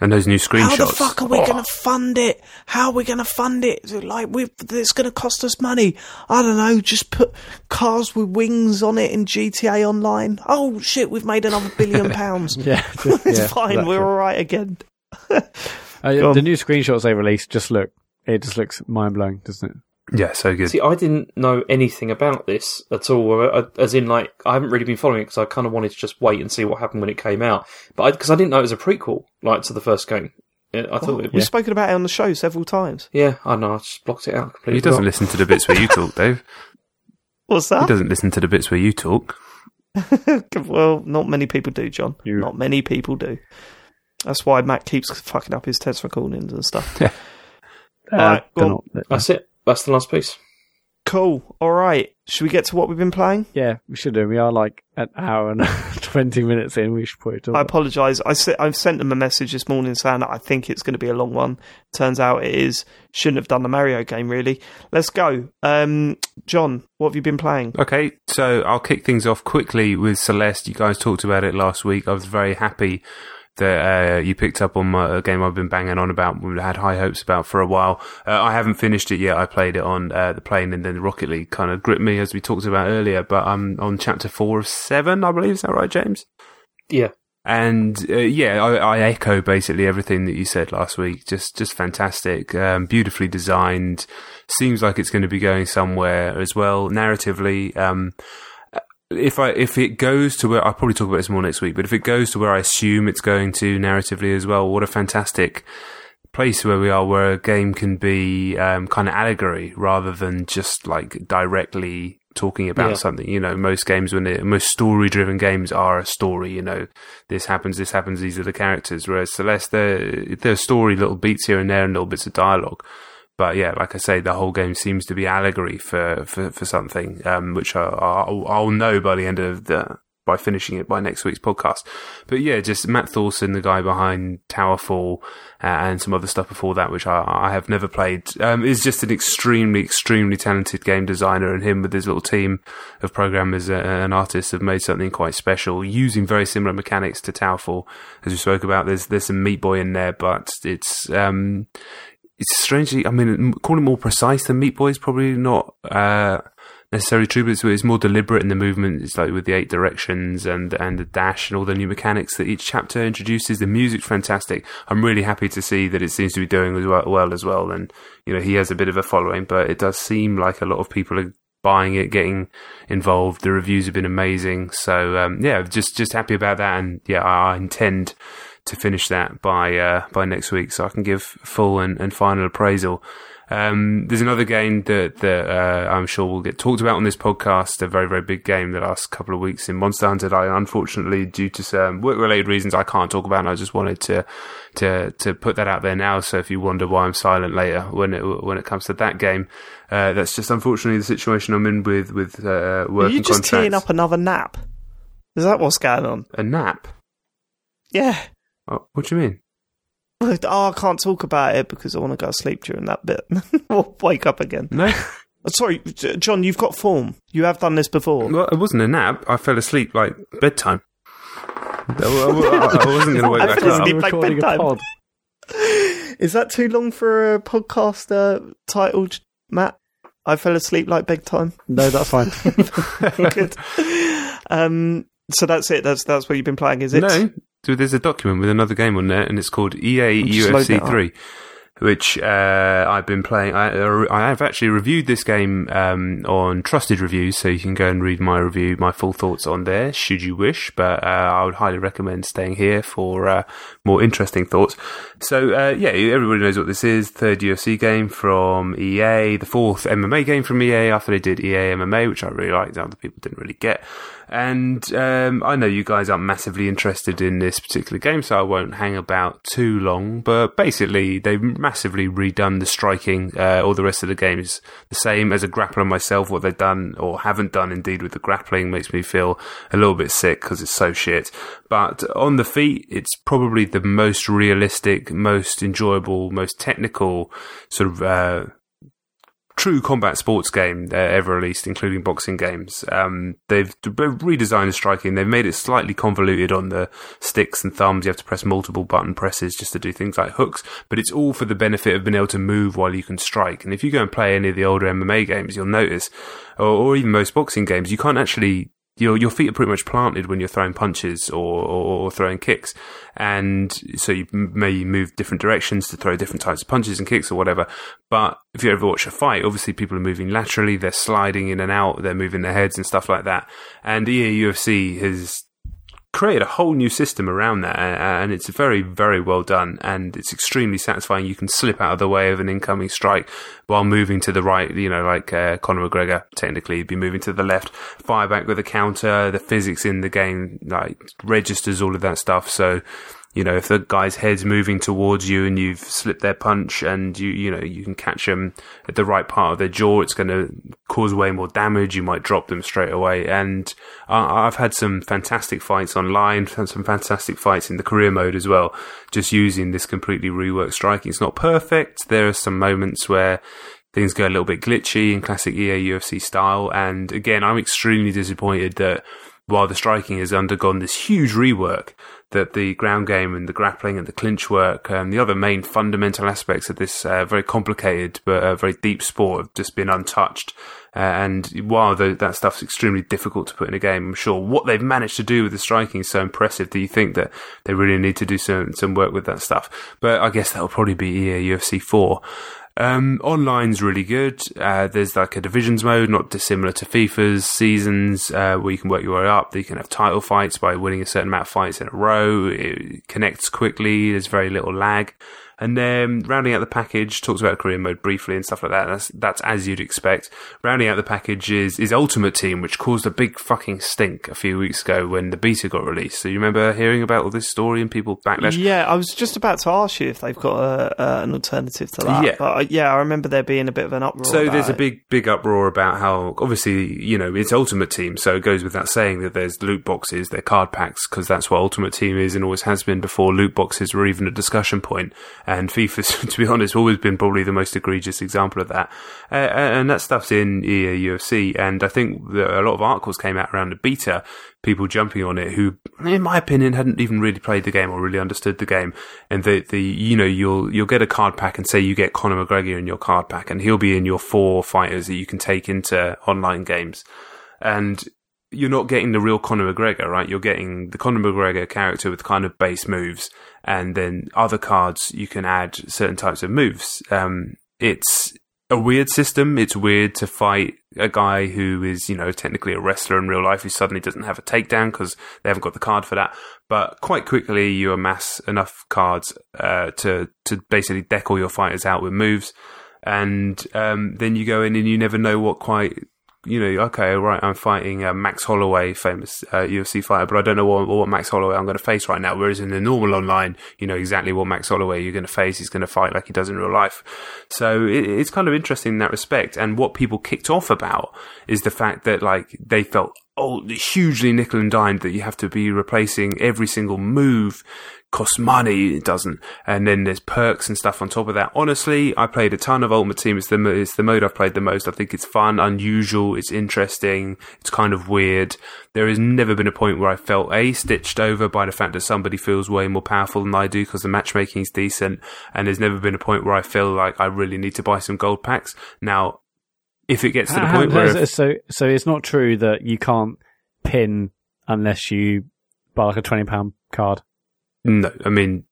And those new screenshots. How the fuck are we Oh, going to fund it? How are we going to fund it Like, we it's going to cost us money. I don't know. Just put cars with wings on it in GTA Online. Oh shit, we've made another billion [laughs] pounds. [laughs] [laughs] Yeah, it's fine. We're all right again. Uh, the new screenshots they released just look it just looks mind blowing, doesn't it? Yeah, so good. See, I didn't know anything about this at all. uh, As in, like, I haven't really been following it because I kind of wanted to just wait and see what happened when it came out. But because I, didn't know it was a prequel, like to the first game. I thought it We've was. spoken about it on the show several times. Yeah, I know. I just blocked it out completely. He doesn't forgot. listen to the bits where you talk, Dave. [laughs] What's that? He that? doesn't listen to the bits where you talk. [laughs] well, not many people do, Jon. You- Not many people do. That's why Mat keeps fucking up his test recordings and stuff. [laughs] Uh, Alright, they're well, not- That's it. That's the last piece. Cool. All right. Should we get to what we've been playing? yeah, we should do. We are like an hour and [laughs] twenty minutes in. We should put it. I apologise. I se- I've sent them a message this morning saying that I think it's going to be a long one. Turns out it is. Shouldn't have done the Mario game, really. Let's go. Um, Jon, what have you been playing? Okay, so I'll kick things off quickly with Celeste. You guys talked about it last week. I was very happy that uh, you picked up on my, a game I've been banging on about. We had high hopes about for a while. Uh, I haven't finished it yet. I played it on uh, the plane, and then the Rocket League kind of gripped me as we talked about earlier. But I'm on chapter four of seven, I believe. Is that right, James? Yeah. And uh, yeah, I, I echo basically everything that you said last week. Just, just fantastic, um, beautifully designed. Seems like it's going to be going somewhere as well narratively. Um, if I if it goes to where I'll probably talk about this more next week, but if it goes to where I assume it's going to narratively as well, what a fantastic place where we are, where a game can be um, kind of allegory rather than just like directly talking about Yeah. something. You know, most games when they most story driven games are a story. You know, this happens, this happens. These are the characters. Whereas Celeste, there there's story, little beats here and there, and little bits of dialogue. But yeah, like I say, the whole game seems to be allegory for for, for something, um, which I, I'll, I'll know by the end of the by finishing it by next week's podcast. But yeah, just Matt Thorson, the guy behind Towerfall, uh, and some other stuff before that, which I, I have never played, um, is just an extremely, extremely talented game designer. And him with his little team of programmers uh, and artists have made something quite special using very similar mechanics to Towerfall, as we spoke about. There's there's some Meat Boy in there, but it's um, it's strangely. I mean, calling it more precise than Meat Boy is probably not. Uh, necessarily true, but it's, it's more deliberate in the movement. It's like with the eight directions and and the dash and all the new mechanics that each chapter introduces. The music's fantastic. I'm really happy to see that it seems to be doing as well, well as well. And you know, he has a bit of a following, but it does seem like a lot of people are buying it, getting involved. The reviews have been amazing. So um, yeah, just just happy about that. And yeah, I, I intend to finish that by uh, by next week, so I can give full and, and final appraisal. Um, there's another game that that uh, I'm sure will get talked about on this podcast. A very very big game the last couple of weeks in Monster Hunter. I unfortunately, due to some work related reasons, I can't talk about. And I just wanted to to to put that out there now. So if you wonder why I'm silent later when it when it comes to that game, uh, that's just unfortunately the situation I'm in with with uh, work Are you just teeing up another nap? Is that what's going on? A nap? Yeah. Oh, what do you mean? Oh, I can't talk about it because I want to go to sleep during that bit. [laughs] or wake up again. No, Oh, Sorry, Jon, you've got form. You have done this before. well, it wasn't a nap. I fell asleep like bedtime. I, I- I wasn't going [laughs] to wake I back fell up. asleep. You're like recording a bedtime. pod. [laughs] Is that too long for a podcast uh, titled, Mat? I fell asleep like big time. No, that's fine. Good. um, so that's it. That's that's what you've been playing, is it? No, there's a document with another game on there, and it's called EA Just load that UFC up. 3, which uh, I've been playing. I, uh, I have actually reviewed this game um, on Trusted Reviews, so you can go and read my review, my full thoughts on there, should you wish. But uh, I would highly recommend staying here for uh, more interesting thoughts. So uh, yeah, everybody knows what this is. Third UFC game from EA, the fourth MMA game from EA after they did EA MMA, which I really liked. Other people didn't really get. And um, I know you guys aren't massively interested in this particular game, so I won't hang about too long. But basically, they've massively redone the striking. Uh, all the rest of the game is the same. As a grappler myself, what they've done or haven't done indeed with the grappling makes me feel a little bit sick because it's so shit. But on the feet, it's probably the most realistic, most enjoyable, most technical sort of. Uh, true combat sports game uh, ever released, including boxing games. Um, they've redesigned striking. They've made it slightly convoluted on the sticks and thumbs. You have to press multiple button presses just to do things like hooks, but it's all for the benefit of being able to move while you can strike. And if you go and play any of the older MMA games, you'll notice, or, or even most boxing games, you can't actually your your feet are pretty much planted when you're throwing punches or, or, or throwing kicks, and so you may move different directions to throw different types of punches and kicks or whatever. But if you ever watch a fight, obviously people are moving laterally, they're sliding in and out, they're moving their heads and stuff like that. And EA UFC has created a whole new system around that, and it's very, very well done, and it's extremely satisfying. You can slip out of the way of an incoming strike while moving to the right. You know, like uh, Conor McGregor, technically, he'd be moving to the left, fire back with a counter. The physics in the game like registers all of that stuff. So. You know, if the guy's head's moving towards you and you've slipped their punch and you, you know, you can catch them at the right part of their jaw, it's going to cause way more damage. You might drop them straight away. And uh, I've had some fantastic fights online, some fantastic fights in the career mode as well, just using this completely reworked striking. It's not perfect. There are some moments where things go a little bit glitchy in classic EA UFC style. And again, I'm extremely disappointed that while the striking has undergone this huge rework, that the ground game and the grappling and the clinch work and the other main fundamental aspects of this uh, very complicated but uh, very deep sport have just been untouched. Uh, and while the, that stuff's extremely difficult to put in a game, I'm sure what they've managed to do with the striking is so impressive that you think that they really need to do some some work with that stuff. But I guess that'll probably be EA UFC 4. Um, online's really good. Uh, there's like a divisions mode, not dissimilar to FIFA's seasons, uh, where you can work your way up. You can have title fights by winning a certain amount of fights in a row. It connects quickly. There's very little lag. And then rounding out the package, talks about career mode briefly and stuff like that. That's that's as you'd expect. Rounding out the package is is Ultimate Team, which caused a big fucking stink a few weeks ago when the beta got released. So you remember hearing about all this story and people backlash? Yeah, I was just about to ask you if they've got a, uh, an alternative to that. Yeah. but uh, yeah, I remember there being a bit of an uproar. So there's a big, big uproar about how obviously you know it's Ultimate Team, so it goes without saying that there's loot boxes, they're card packs because that's what Ultimate Team is and always has been before loot boxes were even a discussion point. And FIFA's, [laughs] to be honest, always been probably the most egregious example of that. Uh, and that stuff's in UFC, and I think a lot of articles came out around the beta, people jumping on it who, in my opinion, hadn't even really played the game or really understood the game. And the the you know you'll you'll get a card pack and say you get Conor McGregor in your card pack, and he'll be in your four fighters that you can take into online games, and you're not getting the real Conor McGregor, right? You're getting the Conor McGregor character with kind of base moves, and then other cards you can add certain types of moves. Um, it's a weird system. It's weird to fight a guy who is, you know, technically a wrestler in real life who suddenly doesn't have a takedown because they haven't got the card for that. But quite quickly, you amass enough cards uh, to to basically deck all your fighters out with moves, and um, then you go in and you never know what quite. You know, okay, right, I'm fighting uh, Max Holloway, famous uh, UFC fighter, but I don't know what, what Max Holloway I'm going to face right now. Whereas in the normal online, you know exactly what Max Holloway you're going to face. He's going to fight like he does in real life. So it, it's kind of interesting in that respect. And what people kicked off about is the fact that like they felt oh hugely nickel and dimed that you have to be replacing every single move costs money. It doesn't. And then there's perks and stuff on top of that. Honestly, I played a ton of Ultimate Team. It's the, it's the mode I've played the most. I think it's fun, unusual, it's interesting, it's kind of weird. There has never been a point where I felt A, stitched over by the fact that somebody feels way more powerful than I do because the matchmaking is decent. And there's never been a point where I feel like I really need to buy some gold packs. Now, if it gets to the point where if- so so it's not true that you can't pin unless you buy like a twenty pound card. No, I mean,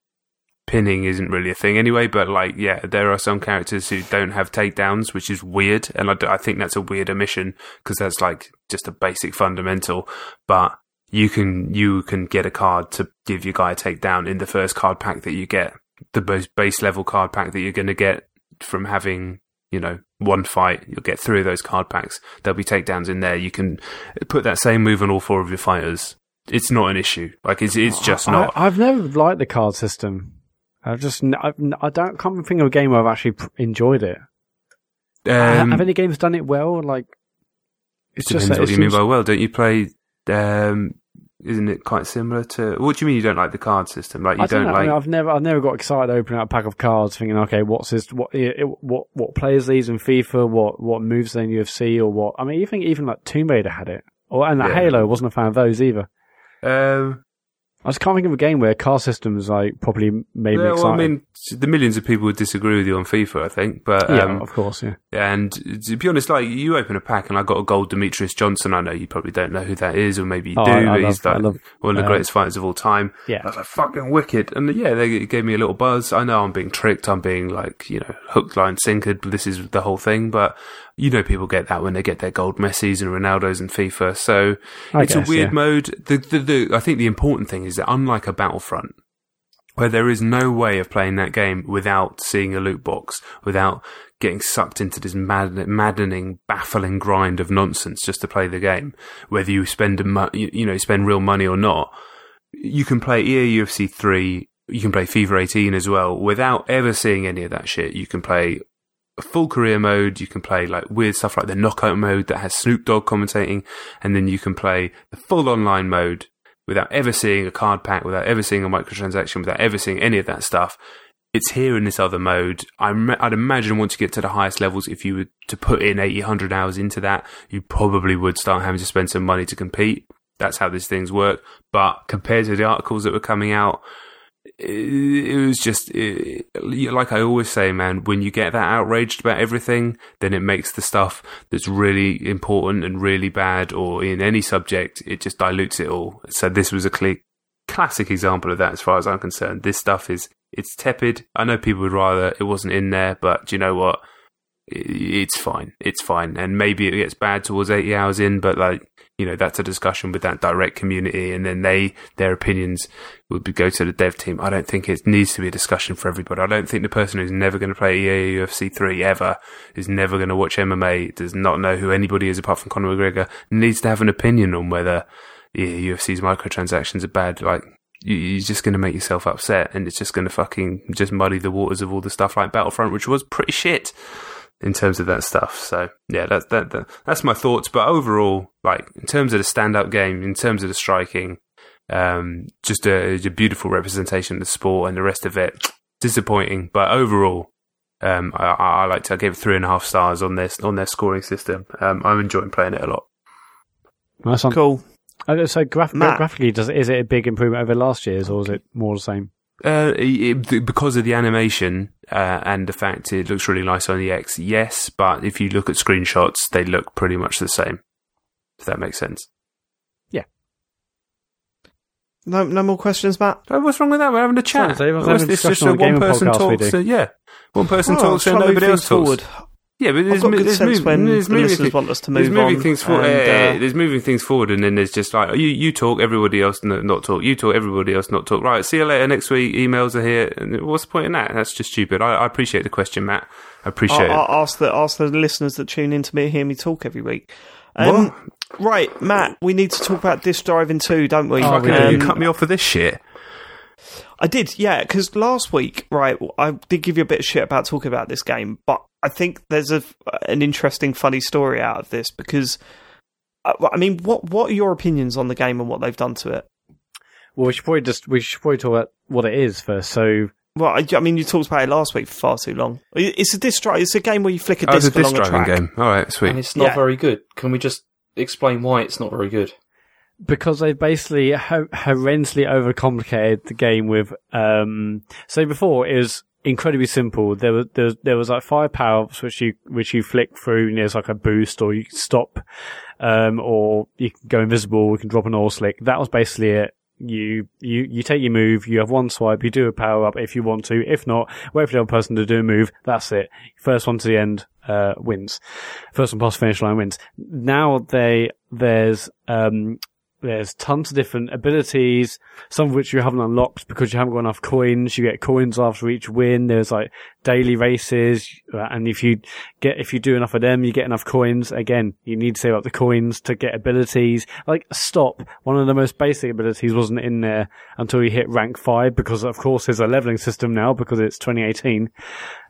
pinning isn't really a thing anyway, but like, yeah, there are some characters who don't have takedowns, which is weird. And I think that's a weird omission because that's like just a basic fundamental. But you can, you can get a card to give your guy a takedown in the first card pack that you get, the most base level card pack that you're going to get from having, you know, one fight. You'll get three of those card packs. There'll be takedowns in there. You can put that same move on all four of your fighters. It's not an issue. Like it's, it's just not. I, I've never liked the card system. I've just I've, I don't can't think of a game where I've actually enjoyed it. Um, have any games done it well? Like it's Depends just what you mean by well. Don't you play? Um, isn't it quite similar to? What do you mean you don't like the card system? Like you I don't, don't. I like? mean, I've never, I've never got excited opening up a pack of cards, thinking, okay, what's this? What, it, what, what players these in FIFA? What, what moves they in UFC? Or what? I mean, you think even like Tomb Raider had it, or and that Yeah. Halo wasn't a fan of those either. Um, I just can't think of a game where car systems like properly made me excited. well, I mean, the millions of people would disagree with you on FIFA, I think, but yeah, um, of course, yeah. And to be honest, like you open a pack and I got a gold Demetrius Johnson. I know you probably don't know who that is, or maybe you Oh, do. I- I but love- he's like love, one of the uh, greatest fighters of all time. Yeah. I was like, fucking wicked. And yeah, they gave me a little buzz. I know I'm being tricked. I'm being like, you know, hooked, line, sinkered. But this is the whole thing. But you know, people get that when they get their gold Messis and Ronaldos and FIFA. So I it's guess, a weird yeah. mode. The, the, the, I think the important thing is that unlike a Battlefront, where there is no way of playing that game without seeing a loot box, without getting sucked into this mad- maddening, baffling grind of nonsense just to play the game, whether you spend a mo- you, you know spend real money or not. You can play EA UFC three, you can play FIFA 18 as well, without ever seeing any of that shit. You can play full career mode. You can play like weird stuff like the knockout mode that has Snoop Dogg commentating, and then you can play the full online mode without ever seeing a card pack, without ever seeing a microtransaction, without ever seeing any of that stuff. It's here in this other mode. I'm, I'd imagine once you get to the highest levels, if you were to put in 80, 100 hours into that, you probably would start having to spend some money to compete. That's how these things work. But compared to the articles that were coming out, it, was just it, like I always say, man. When you get that outraged about everything, then it makes the stuff that's really important and really bad, or in any subject, it just dilutes it all. So this was a clear, classic example of that, as far as I'm concerned. This stuff is it's tepid. I know people would rather it wasn't in there, but do you know what? It's fine. It's fine, and maybe it gets bad towards 80 hours in, but like you know that's a discussion with that direct community, and then they their opinions would be, go to the dev team. I don't think it needs to be a discussion for everybody. I don't think the person who's never going to play EA UFC three ever, is never going to watch MMA, does not know who anybody is apart from Conor McGregor, needs to have an opinion on whether yeah, UFC's microtransactions are bad. Like you, are just going to make yourself upset, and it's just going to fucking just muddy the waters of all the stuff like Battlefront, which was pretty shit in terms of that stuff. So yeah, that's that, that that's my thoughts. But overall, like in terms of the standout game, in terms of the striking, um, just a, a, beautiful representation of the sport, and the rest of it [tsk] disappointing. But overall. Um, I, I like to give it three and a half stars on this on their scoring system. Um, I'm enjoying playing it a lot. Nice one. Cool. Uh, so graph- graphically, does is it a big improvement over last year's, or is it more the same? Uh, it, because of the animation uh, and the fact it looks really nice on the X, yes. But if you look at screenshots, they look pretty much the same. If that makes sense. Yeah. No, no more questions, Mat. Oh, what's wrong with that? We're having a chat. Sorry, it's just a one person talks. So, yeah, one person oh, talks and nobody else talks. Forward. Yeah, but there's, there's, move, when there's the listeners th- want us to move there's moving on. Things for, and, uh, there's moving things forward, and then there's just like you, you talk, everybody else not talk. You talk, everybody else not talk. Right, see you later next week. Emails are here. And what's the point in that? That's just stupid. I, I appreciate the question, Mat. I appreciate I, it. I ask the ask the listeners that tune in to me hear me talk every week. Um, right, Mat, we need to talk about Disc Driving 2, don't we? Oh, um, you cut me off for this shit. I did, yeah, because last week, right, I did give you a bit of shit about talking about this game, but I think there's a an interesting, funny story out of this because, uh, I mean, what what are your opinions on the game and what they've done to it? Well, we should probably just we should probably talk about what it is first. So, well, I, I mean, you talked about it last week for far too long. It's a disc It's a game where you flick a oh, disc it's a along a track. game. All right, sweet. And it's not yeah. very good. Can we just explain why it's not very good? Because they basically ho- horrendously overcomplicated the game with. Um, so before it was incredibly simple. There was there, there was like five power ups which you which you flick through. And there's like a boost, or you stop, um, or you can go invisible. You can drop an oil slick. That was basically it. You you you take your move. You have one swipe. You do a power up if you want to. If not, wait for the other person to do a move. That's it. First one to the end uh, wins. First one past finish line wins. Now they there's um there's tons of different abilities, some of which you haven't unlocked because you haven't got enough coins. You get coins after each win. There's like daily races, uh, and if you get if you do enough of them, you get enough coins. Again, you need to save up the coins to get abilities. Like stop, one of the most basic abilities wasn't in there until you hit rank five because of course there's a leveling system now because it's 2018.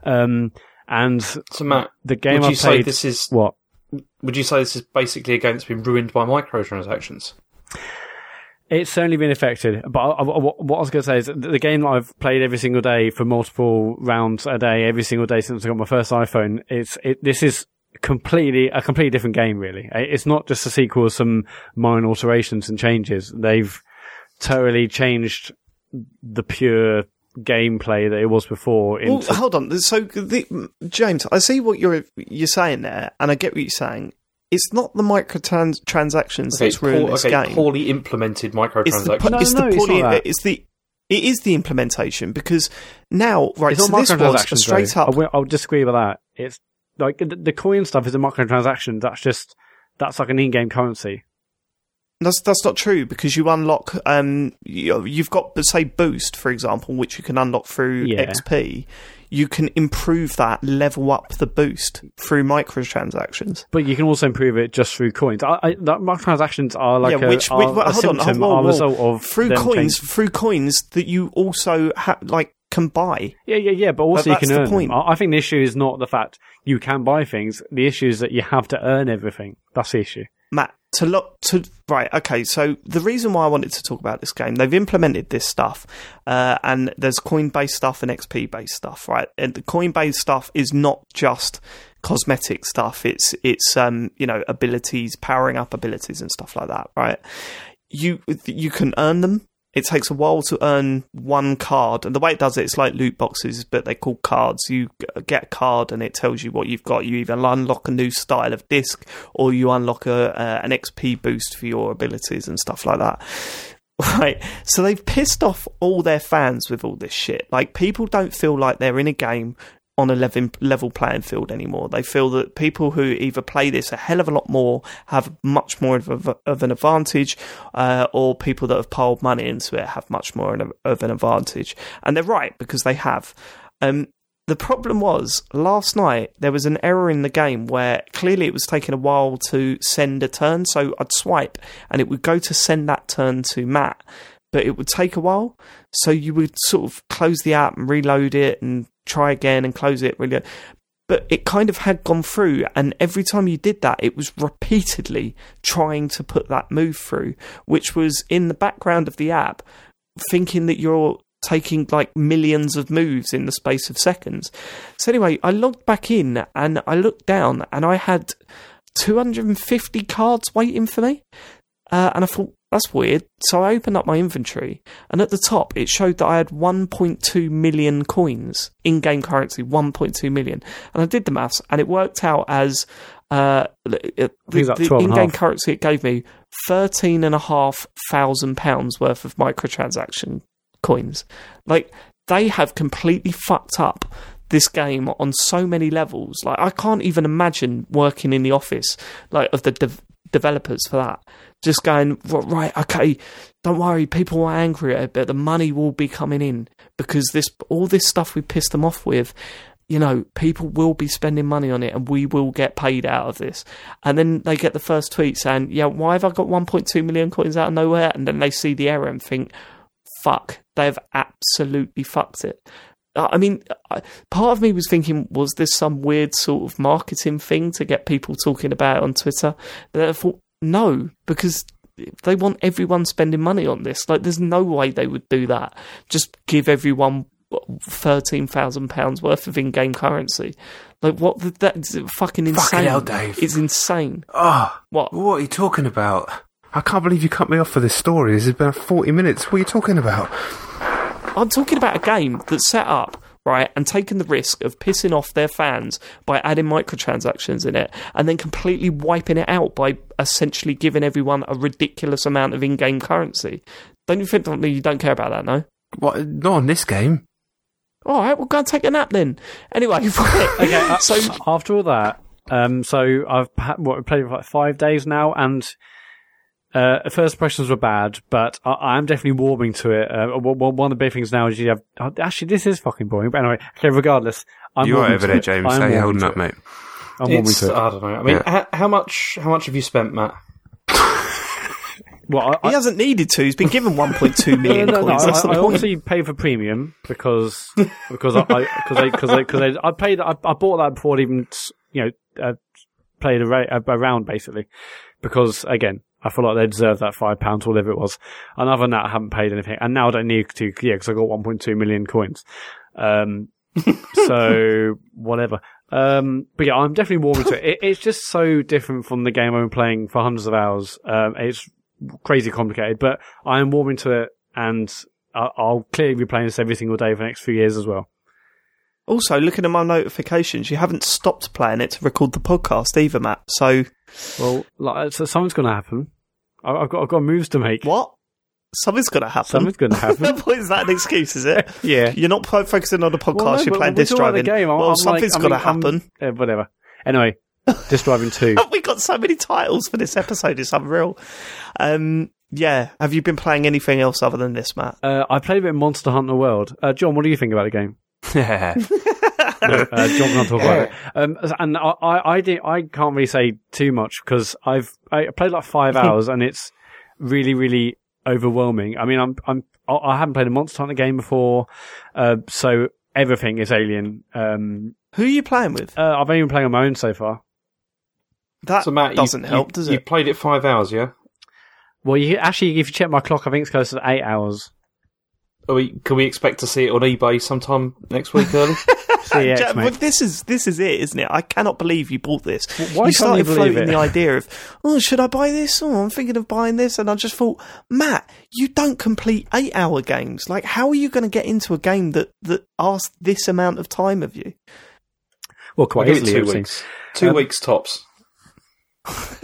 Um, and so Mat, the game would I you played, say this is what? Would you say this is basically a game that's been ruined by microtransactions? It's certainly been affected, but I, I, what I was going to say is the game that I've played every single day for multiple rounds a day, every single day since I got my first iPhone. It's it, this is completely a completely different game. Really, it's not just a sequel of some minor alterations and changes. They've totally changed the pure gameplay that it was before. Well, hold on. So, the, James, I see what you're you're saying there, and I get what you're saying it's not the microtransactions okay, that's ruined poor, this okay, game. Poorly implemented microtransactions. It's the, no, it's no, the poorly, it's, it's the it is the implementation because now right so this was straight though. up. I'll, I'll, disagree with that. It's like the, the coin stuff is a microtransaction. That's just that's like an in-game currency. That's that's not true because you unlock um you, have got say boost for example which you can unlock through yeah. XP you can improve that, level up the boost through microtransactions. But you can also improve it just through coins. I, I, microtransactions are like yeah, which, a, which, are a symptom, on, hold, result of through coins, through coins that you also ha- like can buy. Yeah, yeah, yeah. But also but you can earn. Point. I think the issue is not the fact you can buy things. The issue is that you have to earn everything. That's the issue. Mat, to look to right okay so the reason why i wanted to talk about this game they've implemented this stuff uh, and there's coin based stuff and xp based stuff right? And the coin based stuff is not just cosmetic stuff it's it's um you know abilities powering up abilities and stuff like that right? You you can earn them it takes a while to earn one card, and the way it does it, it's like loot boxes, but they're called cards. You get a card, and it tells you what you've got. You either unlock a new style of disc, or you unlock a uh, an XP boost for your abilities and stuff like that. [laughs] Right, so they've pissed off all their fans with all this shit. Like people don't feel like they're in a game on a level, playing field anymore. They feel that people who either play this a hell of a lot more have much more of, a, of an advantage, uh, or people that have piled money into it have much more of an advantage. And they're right because they have. Um, the problem was last night there was an error in the game where clearly it was taking a while to send a turn. So I'd swipe and it would go to send that turn to Mat, but it would take a while. So you would sort of close the app and reload it and try again and close it. Really, but it kind of had gone through, and every time you did that, it was repeatedly trying to put that move through, which was in the background of the app, thinking that you're taking like millions of moves in the space of seconds. So anyway, I logged back in and I looked down and I had 250 cards waiting for me. Uh, and I thought, that's weird. So I opened up my inventory, and at the top it showed that I had 1.2 million coins in game currency, 1.2 million. And I did the maths, and it worked out as uh, the, the in game currency it gave me thirteen and a half thousand pounds worth of microtransaction coins. Like they have completely fucked up this game on so many levels. Like I can't even imagine working in the office like of the de- developers for that just going right. Okay, don't worry. People are angry at it, but the money will be coming in because this all this stuff we pissed them off with. You know, people will be spending money on it, and we will get paid out of this. And then they get the first tweet saying, "Yeah, why have I got 1.2 million coins out of nowhere?" And then they see the error and think, "Fuck, they've absolutely fucked it." I mean, part of me was thinking, was this some weird sort of marketing thing to get people talking about it on Twitter? But I thought, no, because they want everyone spending money on this. Like, there's no way they would do that. Just give everyone thirteen thousand pounds worth of in-game currency. Like, what? That's fucking insane. Fucking hell, Dave. It's insane. Oh, what? What are you talking about? I can't believe you cut me off for this story. This has been forty minutes. What are you talking about? I'm talking about a game that's set up right, and taken the risk of pissing off their fans by adding microtransactions in it, and then completely wiping it out by essentially giving everyone a ridiculous amount of in-game currency. Don't you think you don't care about that, no? What? Not on this game. All right, we'll go and take a nap then. Anyway, [laughs] okay. Uh, so after all that, um, so I've what played for like five days now, and uh, first impressions were bad, but I, am definitely warming to it. Uh, one of the big things now is you have. Oh, actually, this is fucking boring. But anyway, okay. Regardless, I'm you're over there, James. How you holding up, mate? I'm warming to it. I don't know. I mean, yeah. how, how, much? How much have you spent, Mat? well, I, he hasn't needed to. He's been given 1.2 million [laughs] no, no, coins. No, I, I obviously pay for premium because because I because I because I, because I, I, paid. I, I, bought that before it even you know uh, played a, a, a round basically because again I feel like they deserve that five pounds, whatever it was. And other than that, I haven't paid anything, and now I don't need to, yeah, because I got 1.2 million coins. Um, [laughs] so whatever. Um, but yeah, I'm definitely warming to it. it. It's just so different from the game I've been playing for hundreds of hours. Um, it's crazy complicated, but I am warming to it, and I'll clearly be playing this every single day for the next few years as well. Also, looking at my notifications, you haven't stopped playing it to record the podcast either, Mat. So, well, like, so something's going to happen. I've got I've got moves to make. What? Something's going to happen. Something's going [laughs] to happen. is that an excuse? Is it? [laughs] yeah. You're not focusing on the podcast. Well, no, you're playing disc driving. Game. I'm, well, I'm something's like, going to happen. Uh, whatever. Anyway, disc driving two. [laughs] we got so many titles for this episode. It's unreal. Um, yeah. Have you been playing anything else other than this, Mat? Uh, I played a bit of Monster Hunter World. Uh, Jon, what do you think about the game? Yeah. uh, [laughs] Jon can talk about it. Um, and I, I, I, did, I can't really say too much because I've I played like five [laughs] hours and it's really, really overwhelming. I mean, I'm, I'm, I haven't played a Monster Hunter game before, uh, so everything is alien. Um, Who are you playing with? Uh, I've only been playing on my own so far. That so Mat, doesn't you, help, you, does it? You played it five hours, yeah? Well, you actually, if you check my clock, I think it's close to eight hours. Are we, can we expect to see it on eBay sometime next week early? [laughs] CX, well, this is this is it, isn't it? I cannot believe you bought this. Why you started you floating it? the idea of, oh, should I buy this? Oh, I'm thinking of buying this, and I just thought, Mat, you don't complete eight-hour games. Like, how are you going to get into a game that that asks this amount of time of you? Well, quite easily. Two weeks. Two um, weeks tops. [laughs]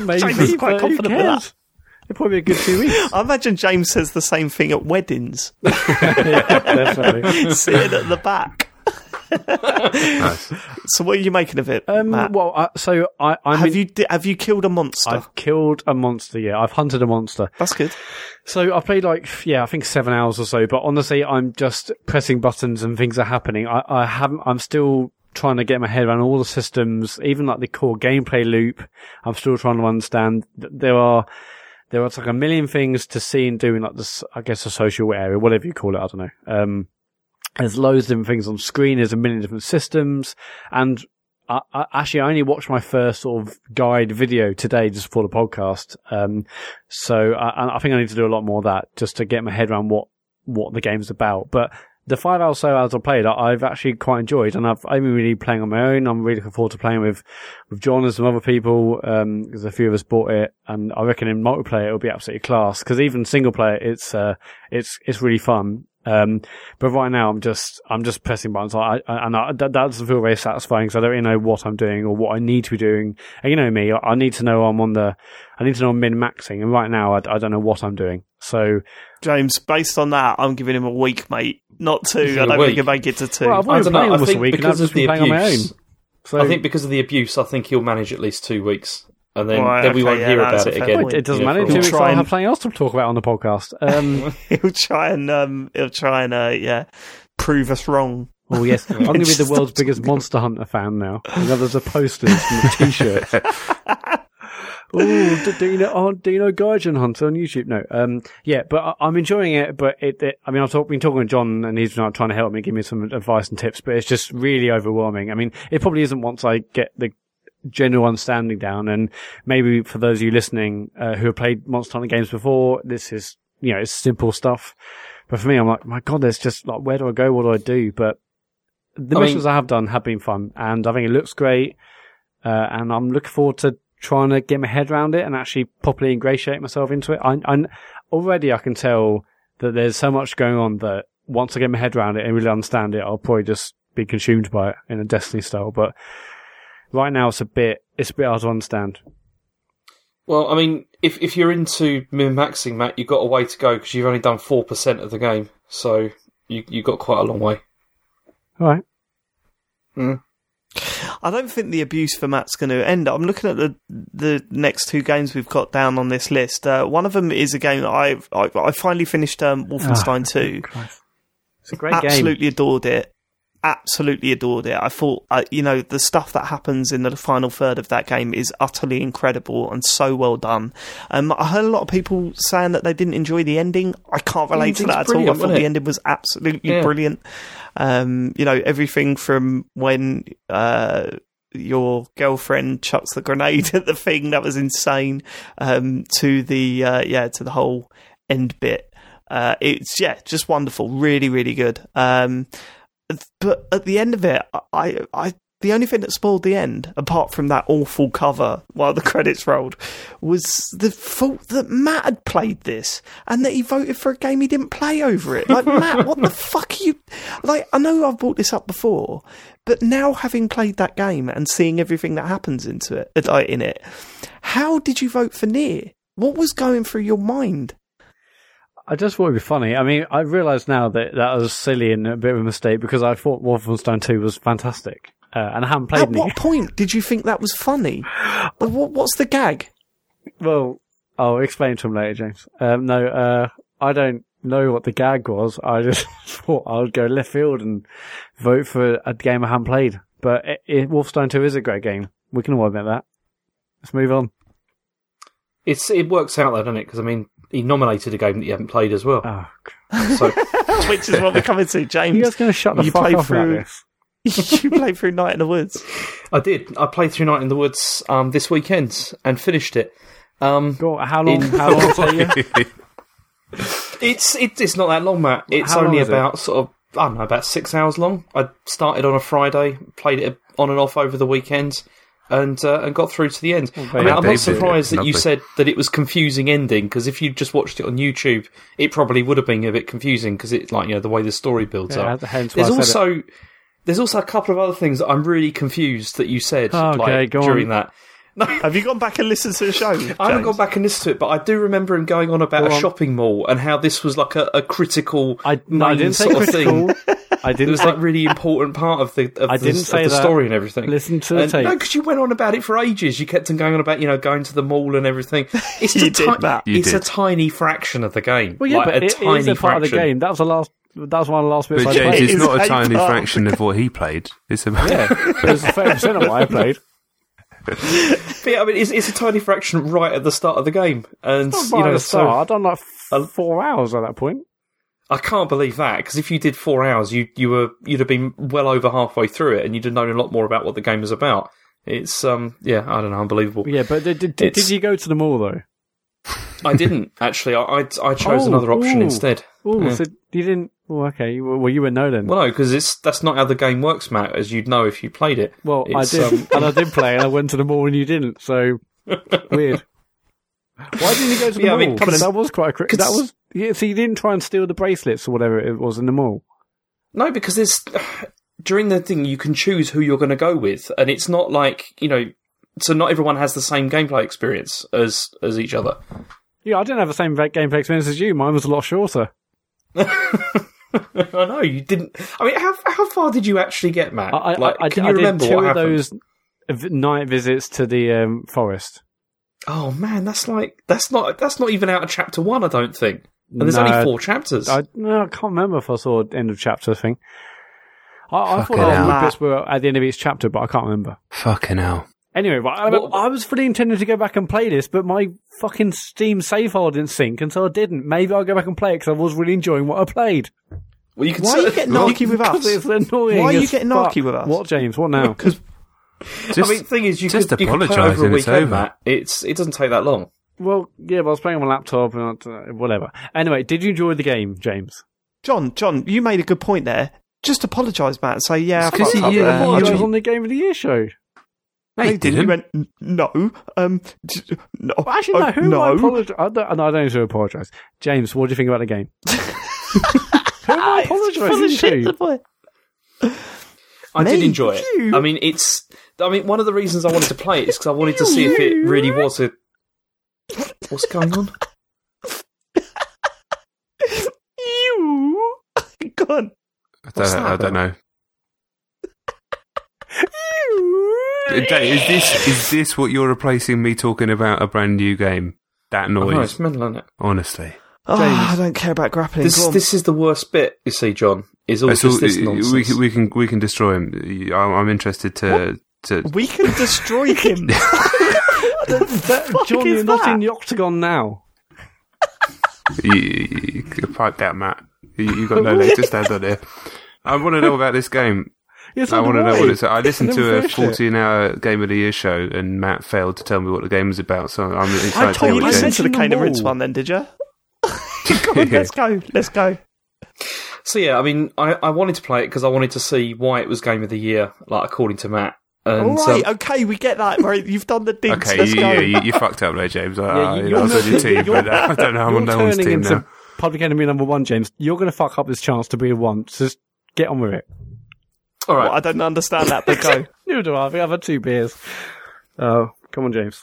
Maybe, James quite confident with that. It'd probably be a good two weeks. [laughs] I imagine James says the same thing at weddings. [laughs] yeah, definitely. [laughs] Sitting at the back. Nice. So what are you making of it, Um, Mat? well, uh, so I, I'm have in- you di- have you killed a monster? I've killed a monster. Yeah, I've hunted a monster. That's good. So I've played like yeah, I think seven hours or so. But honestly, I'm just pressing buttons and things are happening. I, I haven't. I'm still trying to get my head around all the systems, even like the core gameplay loop. I'm still trying to understand. th- There are there are like a million things to see and do in like this. I guess a social area, whatever you call it. I don't know. Um, there's loads of different things on screen. There's a million different systems, and I, I actually I only watched my first sort of guide video today just for the podcast. Um, so I, I think I need to do a lot more of that just to get my head around what what the game's about. But the five hours so hours I played, I've actually quite enjoyed, and I've been really playing on my own. I'm really looking forward to playing with with Jon and some other people because a few of us bought it, and I reckon in multiplayer it'll be absolutely class. Because even single player, it's uh it's it's really fun. Um, but right now I'm just I'm just pressing buttons, I, I, and I, that, that doesn't feel very satisfying because I don't really know what I'm doing or what I need to be doing. And you know me, I, I need to know I'm on the I need to know I'm min maxing, and right now I, I don't know what I'm doing. So James, based on that, I'm giving him a week, mate. Not two. Is it I a don't think week? he'll make it to two. Well, I've I don't know. I think week, and because just of the on my own. abuse. So I think because of the abuse, I think he'll manage at least two weeks, and then, Right, then we okay, won't yeah, hear about it again. point. it doesn't matter. for In two He'll weeks, I'll and- have something else to talk about on the podcast. Um, [laughs] he'll try and um, he'll try and uh, yeah, prove us wrong. oh yes, [laughs] I'm going to be the world's biggest Monster Hunter fan now. You know, there's a posters and the t-shirts. [laughs] Oh, do, do you know? Oh, do you know Gaijin Hunter on YouTube? No. Um, yeah, but I, I'm enjoying it. But it, it I mean, I've talk, been talking to Jon, and he's like, trying to help me, give me some advice and tips. But it's just really overwhelming. I mean, it probably isn't once I get the general understanding down. And maybe for those of you listening uh, who have played Monster Hunter games before, this is you know it's simple stuff. But for me, I'm like, my God, there's just like, where do I go? What do I do? But the I mean- missions I have done have been fun, and I think it looks great. Uh, and I'm looking forward to trying to get my head around it and actually properly ingratiate myself into it. I, I already I can tell that there's so much going on that once I get my head around it and really understand it, I'll probably just be consumed by it in a Destiny style. But right now, it's a bit it's a bit hard to understand. Well, I mean, if if you're into min maxing, Mat, you've got a way to go because you've only done four percent of the game, so you you got quite a long way. All right. I don't think the abuse for Mat's going to end. I'm looking at the the next two games we've got down on this list. Uh, one of them is a game that I've I, I finally finished um, Wolfenstein Two. It's a great game. Absolutely adored it. Absolutely adored it. I thought, uh, you know, the stuff that happens in the final third of that game is utterly incredible and so well done. Um, I heard a lot of people saying that they didn't enjoy the ending. I can't relate to that at all. I thought the ending was absolutely Yeah. brilliant. Um, you know, everything from when uh, your girlfriend chucks the grenade [laughs] at the thing that was insane um, to the uh, yeah to the whole end bit. Uh, it's yeah, just wonderful, really, really good. Um, but at the end of it, I, I, the only thing that spoiled the end, apart from that awful cover while the [laughs] credits rolled, was the fault that Mat had played this and that he voted for a game he didn't play over it. Like [laughs] Mat, what the fuck are you? Like I know I've brought this up before, but now having played that game and seeing everything that happens into it, uh, in it, how did you vote for Nier? What was going through your mind? I just thought it'd be funny. I mean, I realise now that that was silly and a bit of a mistake because I thought Wolfenstein 2 was fantastic. Uh, and I haven't played At any. what point did you think that was funny? Well, what, what's the gag? Well, I'll explain to him later, James. Um, no, uh, I don't know what the gag was. I [laughs] just thought I would go left field and vote for a game I haven't played. But it, it, Wolfenstein 2 is a great game. We can all admit that. Let's move on. It's it works out though, doesn't it? Because I mean, he nominated a game that you haven't played as well. Oh, So [laughs] Which is what we're coming to, James. you James. guys going to shut the You fuck play up about this? [laughs] you played through Night in the Woods. I did. I played through Night in the Woods um, this weekend and finished it. Um, Go on, how long? In- How long [laughs] did you? It's it, it's not that long, Mat. It's How only is it? about sort of I don't know about six hours long. I started on a Friday, played it on and off over the weekend, and uh, and got through to the end. I mean, I'm not surprised that you said that it was confusing ending because if you just watched it on YouTube, it probably would have been a bit confusing because it's like you know the way the story builds Yeah, up. There's I it. also there's also a couple of other things that I'm really confused that you said Oh, okay, like, go on. during that. [laughs] Have you gone back and listened to the show? I haven't gone back and listened to it, but I do remember him going on about Go a shopping mall and how this was like a, a critical I, no, I didn't say of critical. thing. [laughs] I It didn't was say, like really important part of the of I the, didn't of say the that. story and everything. listen to the And- tape. no, because you went on about it for ages. You kept on going on about you know going to the mall and everything. [laughs] It's You a did, Mat. You it's a tiny fraction of the game. well, yeah, like but a it tiny is a part of the fraction. game. That was the last. That was one of the last bits But I James, played. it's not a [laughs] tiny part. fraction of what he played. It's about Yeah, it was thirty percent of what I played. But yeah, I mean, it's, it's a tiny fraction right at the start of the game, and Not you right know, the so. I'd done like Uh, four hours at that point. I can't believe that because if you did four hours, you you were you'd have been well over halfway through it, and you'd have known a lot more about what the game was about. It's um yeah, I don't know, unbelievable. Yeah, but did, did, did, you go to the mall though? I didn't actually. I I, I chose Oh, another option ooh. instead. Oh, Yeah. so you didn't? Oh, okay. Well, you would know then. Well, no, because it's that's not how the game works, Mat. As you'd know if you played it. Well, I did, um, and I did play, and I went to the mall, and you didn't. So [laughs] weird. Why didn't you go to the Yeah, I mall? mean, 'cause- that was quite a cri- that was yeah. So you didn't try and steal the bracelets or whatever it was in the mall. No, because there's [sighs] during the thing you can choose who you're going to go with, and it's not like you know. So not everyone has the same gameplay experience as as each other. Yeah, I didn't have the same gameplay experience as you. Mine was a lot shorter. [laughs] I know you didn't. I mean, how how far did you actually get, Mat? I, I, like, I, can I you did remember two what of happened? those night visits to the um, forest. Oh man, that's like that's not that's not even out of chapter one. I don't think. And there's No, only four chapters. I, no, I can't remember if I saw the end of chapter thing. I, I thought Fucking the hell. bits were at the end of each chapter, but I can't remember. fucking hell. Anyway, but I, What- I was fully intending to go back and play this, but my fucking Steam save file didn't sync, and so I didn't. Maybe I'll go back and play it because I was really enjoying what I played. well, you can Why are you getting well, [laughs] narky with Because us? it's annoying. Why are you getting fuck. narky with us? What, James? What now? [laughs] Because I mean, the thing is, you just could, you could play over a and it's over. Mat. It's it doesn't take that long. Well, yeah, but I was playing on my laptop and uh, whatever. Anyway, did you enjoy the game, James? Jon, Jon, you made a good point there. Just apologise, Mat. and Say yeah, I It's 'cause fucked you- up you there. Apologise on the Game of the Year show. no, you didn't. You went no. Um, d- no. Well, actually, no. uh, Who am I apologise? I don't, no, I don't need to apologise. James, what do you think about the game? [laughs] who am I Full apologising shit, to? boy. I did enjoy it. You? I mean, it's. I mean, one of the reasons I wanted to play it is because I wanted to see if it really was a. What's going on? You. [laughs] Go on. I don't, that I don't know. Dave, is this is this what you're replacing me talking about a brand new game? That I know, noise, it's mental, isn't it? honestly. Oh, James. I don't care about grappling. This this is the worst bit. You see, Jon, is all just all- this we, nonsense. can, we can we can destroy him. I'm, I'm interested to to. we can destroy him. [laughs] [laughs] That- fuck Jon, is you're not in the octagon now. you, you, you pipe down, Mat. You, you got no leg to stand on here. I want to know about this game. Yes, I want to know what it's. I listened to a 14 hour Game of the Year show, and Mat failed to tell me what the game was about. So I'm excited I to told hear you what I the listened to the mentioned Cane and Rinse one, then, did you? [laughs] [laughs] Come on, let's go. Let's go. So yeah, I mean, I, I wanted to play it because I wanted to see why it was Game of the Year, like according to Mat. And All right, um, okay, we get that. Right, you've done the [laughs] digs. Okay, you, yeah, you, you fucked up there, James. I, Yeah, I, you- I was on your team, you're- but uh, I don't know. I'm on no one's turning team into now. public enemy number one, James. You're going to fuck up this chance to be a one. So just get on with it. all right, Well, I don't understand that, but go. [laughs] Neither do I. I think I've had two beers. Oh, come on, James.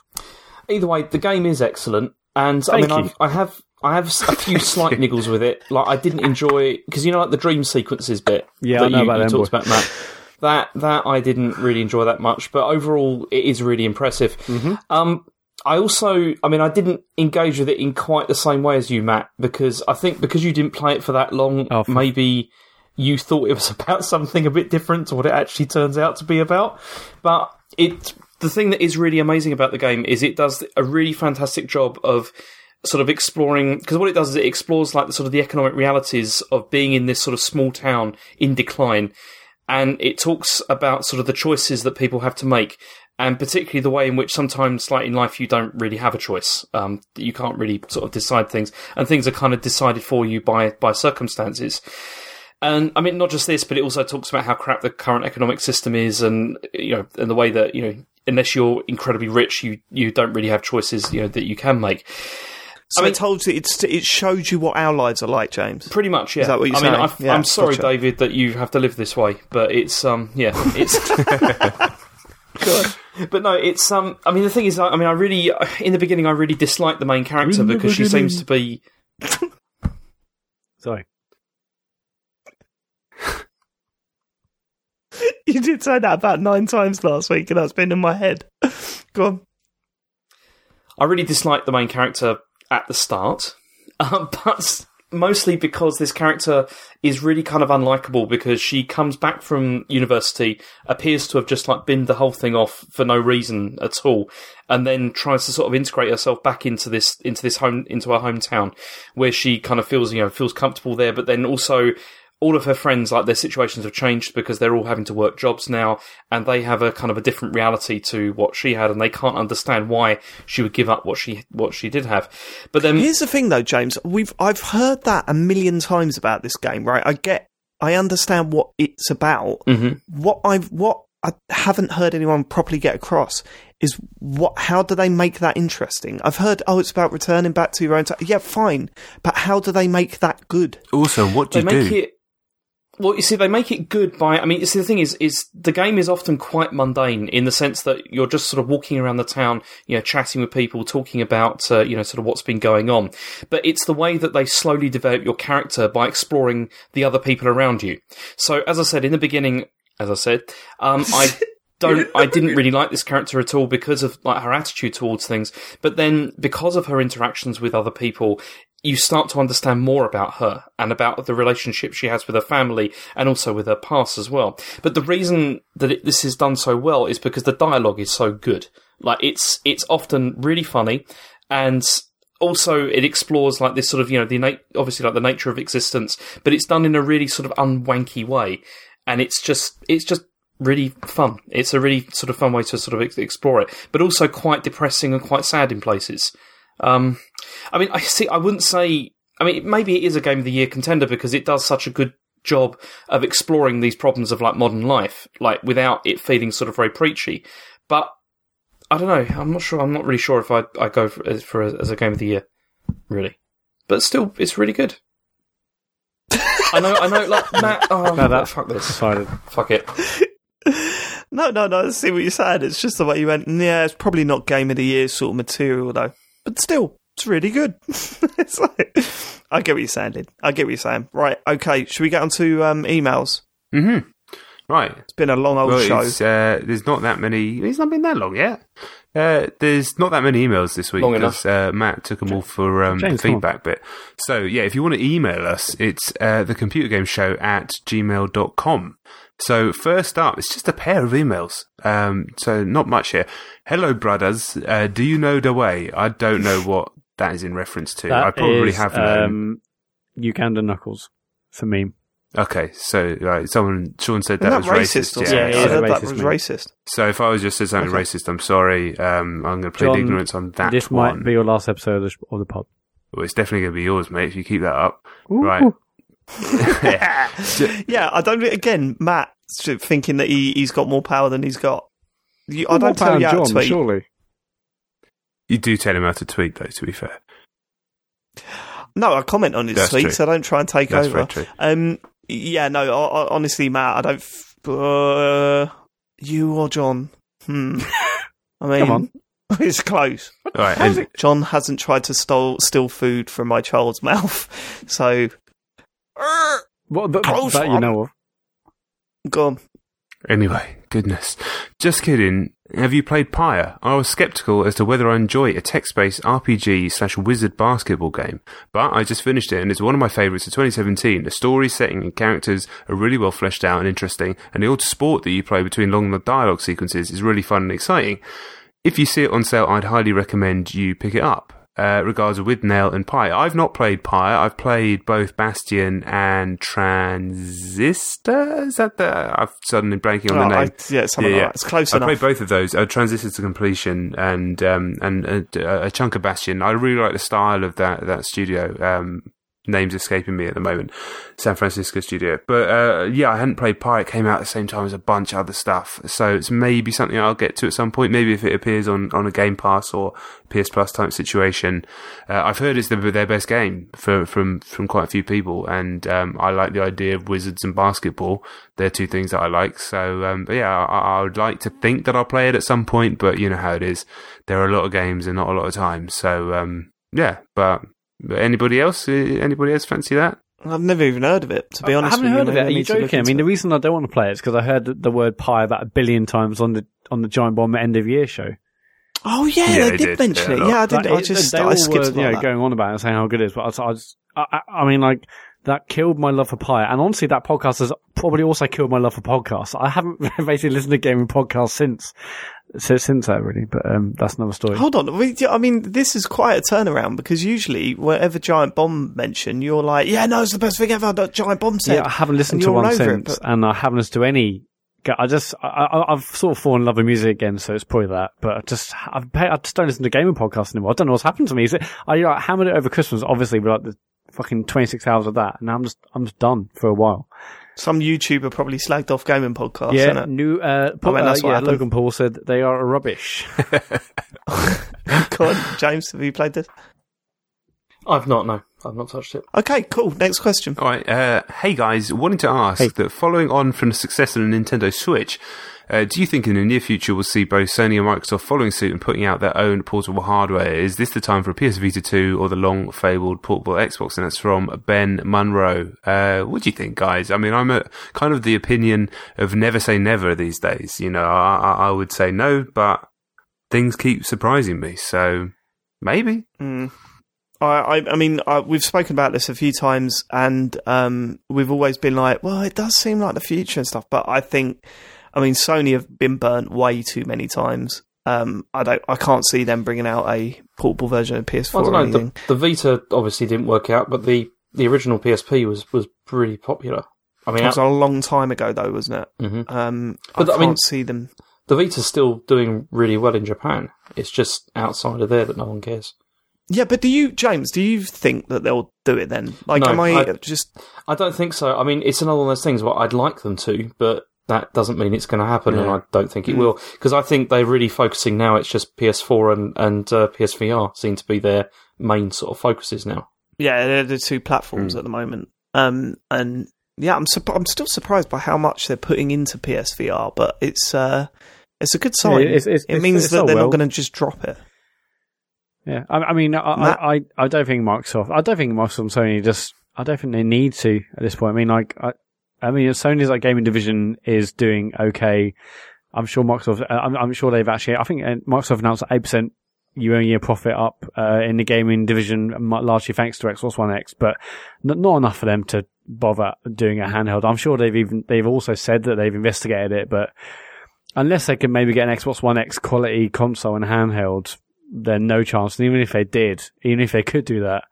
either way, the game is excellent, and I mean, you. I've, I have I have a few [laughs] slight niggles with it. Like I didn't enjoy because you know, like the dream sequences bit. Yeah, that I know you, about you them, talked boy. about, Mat. That that I didn't really enjoy that much, but overall, it is really impressive. Mm-hmm. Um, I also, I mean, I didn't engage with it in quite the same way as you, Mat, because I think because you didn't play it for that long, Oh, maybe you thought it was [laughs] about something a bit different to what it actually turns out to be about. But it, the thing that is really amazing about the game is it does a really fantastic job of sort of exploring because what it does is it explores like the sort of the economic realities of being in this sort of small town in decline and it talks about sort of the choices that people have to make and particularly the way in which sometimes like in life you don't really have a choice um, you can't really sort of decide things and things are kind of decided for you by by circumstances and I mean, not just this, but it also talks about how crap the current economic system is, and you know, and the way that you know, unless you're incredibly rich, you you don't really have choices, you know, that you can make. So I mean- it told you, it's, it showed you what our lives are like, James. Pretty much, yeah. Is that what you're I mean, saying? I, Yeah, I'm sorry, gotcha. David, that you have to live this way, but it's um, yeah, it's. [laughs] But no, it's um. I mean, the thing is, I I mean, I really, in the beginning, I really disliked the main character because she seems to be. [laughs] Sorry. [laughs] you did say that about nine times last week, and that's been in my head. Go on. I really disliked the main character at the start, uh, [laughs] but mostly because this character is really kind of unlikable because she comes back from university, appears to have just like binned the whole thing off for no reason at all, and then tries to sort of integrate herself back into this into this home into her hometown where she kind of feels you know feels comfortable there, but then also all of her friends, like their situations have changed because they're all having to work jobs now, and they have a kind of a different reality to what she had, and they can't understand why she would give up what she what she did have. But then Here's the thing, though, James. We've I've heard that a million times about this game, right? I get, I understand what it's about. Mhm. What I've what I haven't heard anyone properly get across is what. How do they make that interesting? I've heard, oh, it's about returning back to your own. time. Yeah, fine, but how do they make that good? Also, what do they you make do? it. Well, you see, they make it good by. I mean, you see, the thing is, is the game is often quite mundane in the sense that you're just sort of walking around the town, you know, chatting with people, talking about, uh, you know, sort of what's been going on. But it's the way that they slowly develop your character by exploring the other people around you. So, as I said in the beginning, as I said, um, I [laughs] don't I didn't really like this character at all because of like her attitude towards things. But then because of her interactions with other people, you start to understand more about her and about the relationship she has with her family and also with her past as well. But the reason that it, this is done so well is because the dialogue is so good. Like it's it's often really funny and also it explores like this sort of you know the innate, obviously like the nature of existence, but it's done in a really sort of unwanky way, and it's just it's just really fun. It's a really sort of fun way to sort of explore it, but also quite depressing and quite sad in places. Um, I mean, I see. I wouldn't say. I mean, maybe it is a game of the year contender because it does such a good job of exploring these problems of like modern life, like without it feeling sort of very preachy. But I don't know. I'm not sure. I'm not really sure if I I go for, as- for a, as a game of the year, really. But still, it's really good. I know. I know. Like Mat. [laughs] Oh, No, that- fuck That's this. decided. Fuck it. [laughs] No, no, no. I see what you're saying. It's just the way you went. Yeah, it's probably not game of the year sort of material though, but still, it's really good. [laughs] it's like, I get what you're saying, Lynn. I get what you're saying. Right. Okay. Should we get on to um, emails? hmm Right. It's been a long old well, show. uh, there's not that many. It's not been that long yet. Uh, there's not that many emails this week Long because uh, Mat took them all for um, James, the feedback bit. So, yeah, if you want to email us, it's uh, thecomputergameshow at gmail.com. So, first up, it's just a pair of emails. Um, so, not much here. Hello, brothers. Uh, do you know the way? I don't know what that is in reference to. I probably is, have known. um, Uganda Knuckles for meme. Okay, so right, someone Sean said Isn't that, that was racist? racist. or Yeah, something? yeah, I yeah, heard that was mate. racist. So if I was just said something Okay. racist, I'm sorry. Um, I'm going to plead Jon, ignorance on that this one. might be your last episode of the, of the pod. Well, it's definitely going to be yours, mate. If you keep that up, Ooh. right? Yeah, [laughs] yeah, I don't. Again, Mat thinking that he he's got more power than he's got. You, I don't tell you than how to tweet. surely. You do tell him how to tweet, though. To be fair, No, I comment on his That's tweets. true. I don't try and take that's over. very true. Um, yeah, no, I, I, honestly, Mat, I don't. F- uh, you or Jon? Hmm. [laughs] I mean, Come on. [laughs] it's close. All right, and Jon hasn't tried to stole, steal food from my child's mouth, so. What, that, Close that you one. know of. Go on. Anyway, goodness. Just kidding. Have you played Pyre? I was skeptical as to whether I enjoy a text-based RPG slash wizard basketball game, but I just finished it and it's one of my favourites of 2017. The story, setting, and characters are really well fleshed out and interesting, and the old sport that you play between long dialogue sequences is really fun and exciting. If you see it on sale, I'd highly recommend you pick it up. Uh, regards with Nail and Pyre. I've not played Pyre. I've played both Bastion and Transistor. Is that the? I'm suddenly blanking on Oh, the I- name. yeah, something Yeah, yeah. like. It's close I enough. played both of those. Uh, Transistor to Completion and um, and uh, a chunk of Bastion. I really like the style of that that studio. Um, names escaping me at the moment. San Francisco studio. But uh, yeah, I hadn't played Pyre. Came out at the same time as a bunch of other stuff. So it's maybe something I'll get to at some point. Maybe if it appears on, on a Game Pass or PS Plus type situation. Uh, I've heard it's the, their best game for, from from quite a few people, and um, I like the idea of wizards and basketball. They're two things that I like. So, um, but yeah, I, I would like to think that I'll play it at some point. But you know how it is. There are a lot of games and not a lot of time. So um, yeah, but. But anybody else? Uh, Anybody else fancy that? I've never even heard of it. To be I honest, haven't heard you, of it. Are you need to look joking? I mean, the reason I don't want to play it is because I heard the word Pyre about a billion times on the on the Giant Bomb end of year show. Oh yeah, Yeah, they they did, did, mention it. a. Yeah, I did. Like, I just they I skipped were, you know, that. going on about it and saying how good it is, but I, was- I, just, I, I I mean, like that killed my love for pie, and honestly, that podcast has probably also killed my love for podcasts. I haven't [laughs] basically listened to gaming podcasts since since, since that really, but um, that's another story. Hold on. I mean, this is quite a turnaround because usually, wherever Giant Bomb mention, you're like, "Yeah, no, it's the best thing ever." That Giant Bomb said. Yeah, I haven't listened to one it, since, but- and I haven't listened to any. I just, I, I've sort of fallen in love with music again, so it's probably that. But I just, I've, I just don't listen to gaming podcasts anymore. I don't know what's happened to me. Is it, I like, hammered it over Christmas, obviously, with like the fucking 26 hours of that, and now I'm just, I'm just done for a while. Some YouTuber probably slagged off gaming podcasts. yeah, innit? new, uh, Paul, mean, that's uh, what yeah, happened. Logan Paul said they are rubbish. [laughs] Go on, James, have you played this? I've not. No, I've not touched it. Okay, cool. Next question. All right. Uh, hey guys, wanting to ask that following on from the success of the Nintendo Switch, uh, do you think in the near future we'll see both Sony and Microsoft following suit and putting out their own portable hardware? Is this the time for a PS Vita 2 or the long fabled portable Xbox? And that's from Ben Munro. Uh, what do you think, guys? I mean, I'm a, kind of the opinion of never say never these days. You know, I, I, would say no, but things keep surprising me. So maybe. Mm. I, I, I mean, I, we've spoken about this a few times, and um, we've always been like, well, it does seem like the future and stuff. But I think, I mean, Sony have been burnt way too many times. Um, I don't, I can't see them bringing out a portable version of PS4 I don't know. The, the Vita obviously didn't work out, but the, the original PSP was was pretty popular. I mean, It was a long time ago, though, wasn't it? Mhm. Um, But, I I can't mean- see them. the Vita's still doing really well in Japan. It's just outside of there that no one cares. Yeah, but do you, James? Do you think that they'll do it then? Like, No, am I, I- just? I don't think so. I mean, it's another one of those things where I'd like them to, but that doesn't mean it's going to happen, and I don't think it Mm. will. Because I think they're really focusing now. It's just PS4 and and uh, PSVR seem to be their main sort of focuses now. Yeah, they're the two platforms Mm. at the moment. Um, and yeah, I'm surp- I'm still surprised by how much they're putting into PSVR, but it's uh, it's a good sign. it's- it's- it means that they're well. not going to just drop it. Yeah, I, I mean, I? I, I, I don't think Microsoft, I don't think Microsoft and Sony just, I don't think they need to at this point. I mean, like, I, I mean, Sony's like gaming division is doing okay. I'm sure Microsoft, uh, I'm, I'm sure they've actually, I think uh, Microsoft announced eight percent year-on-year profit up uh, in the gaming division, largely thanks to Xbox One X, but not enough for them to bother doing a handheld. I'm sure they've even they've also said that they've investigated it, but unless they can maybe get an Xbox One X quality console and handheld, then no chance. And even if they did, even if they could do that,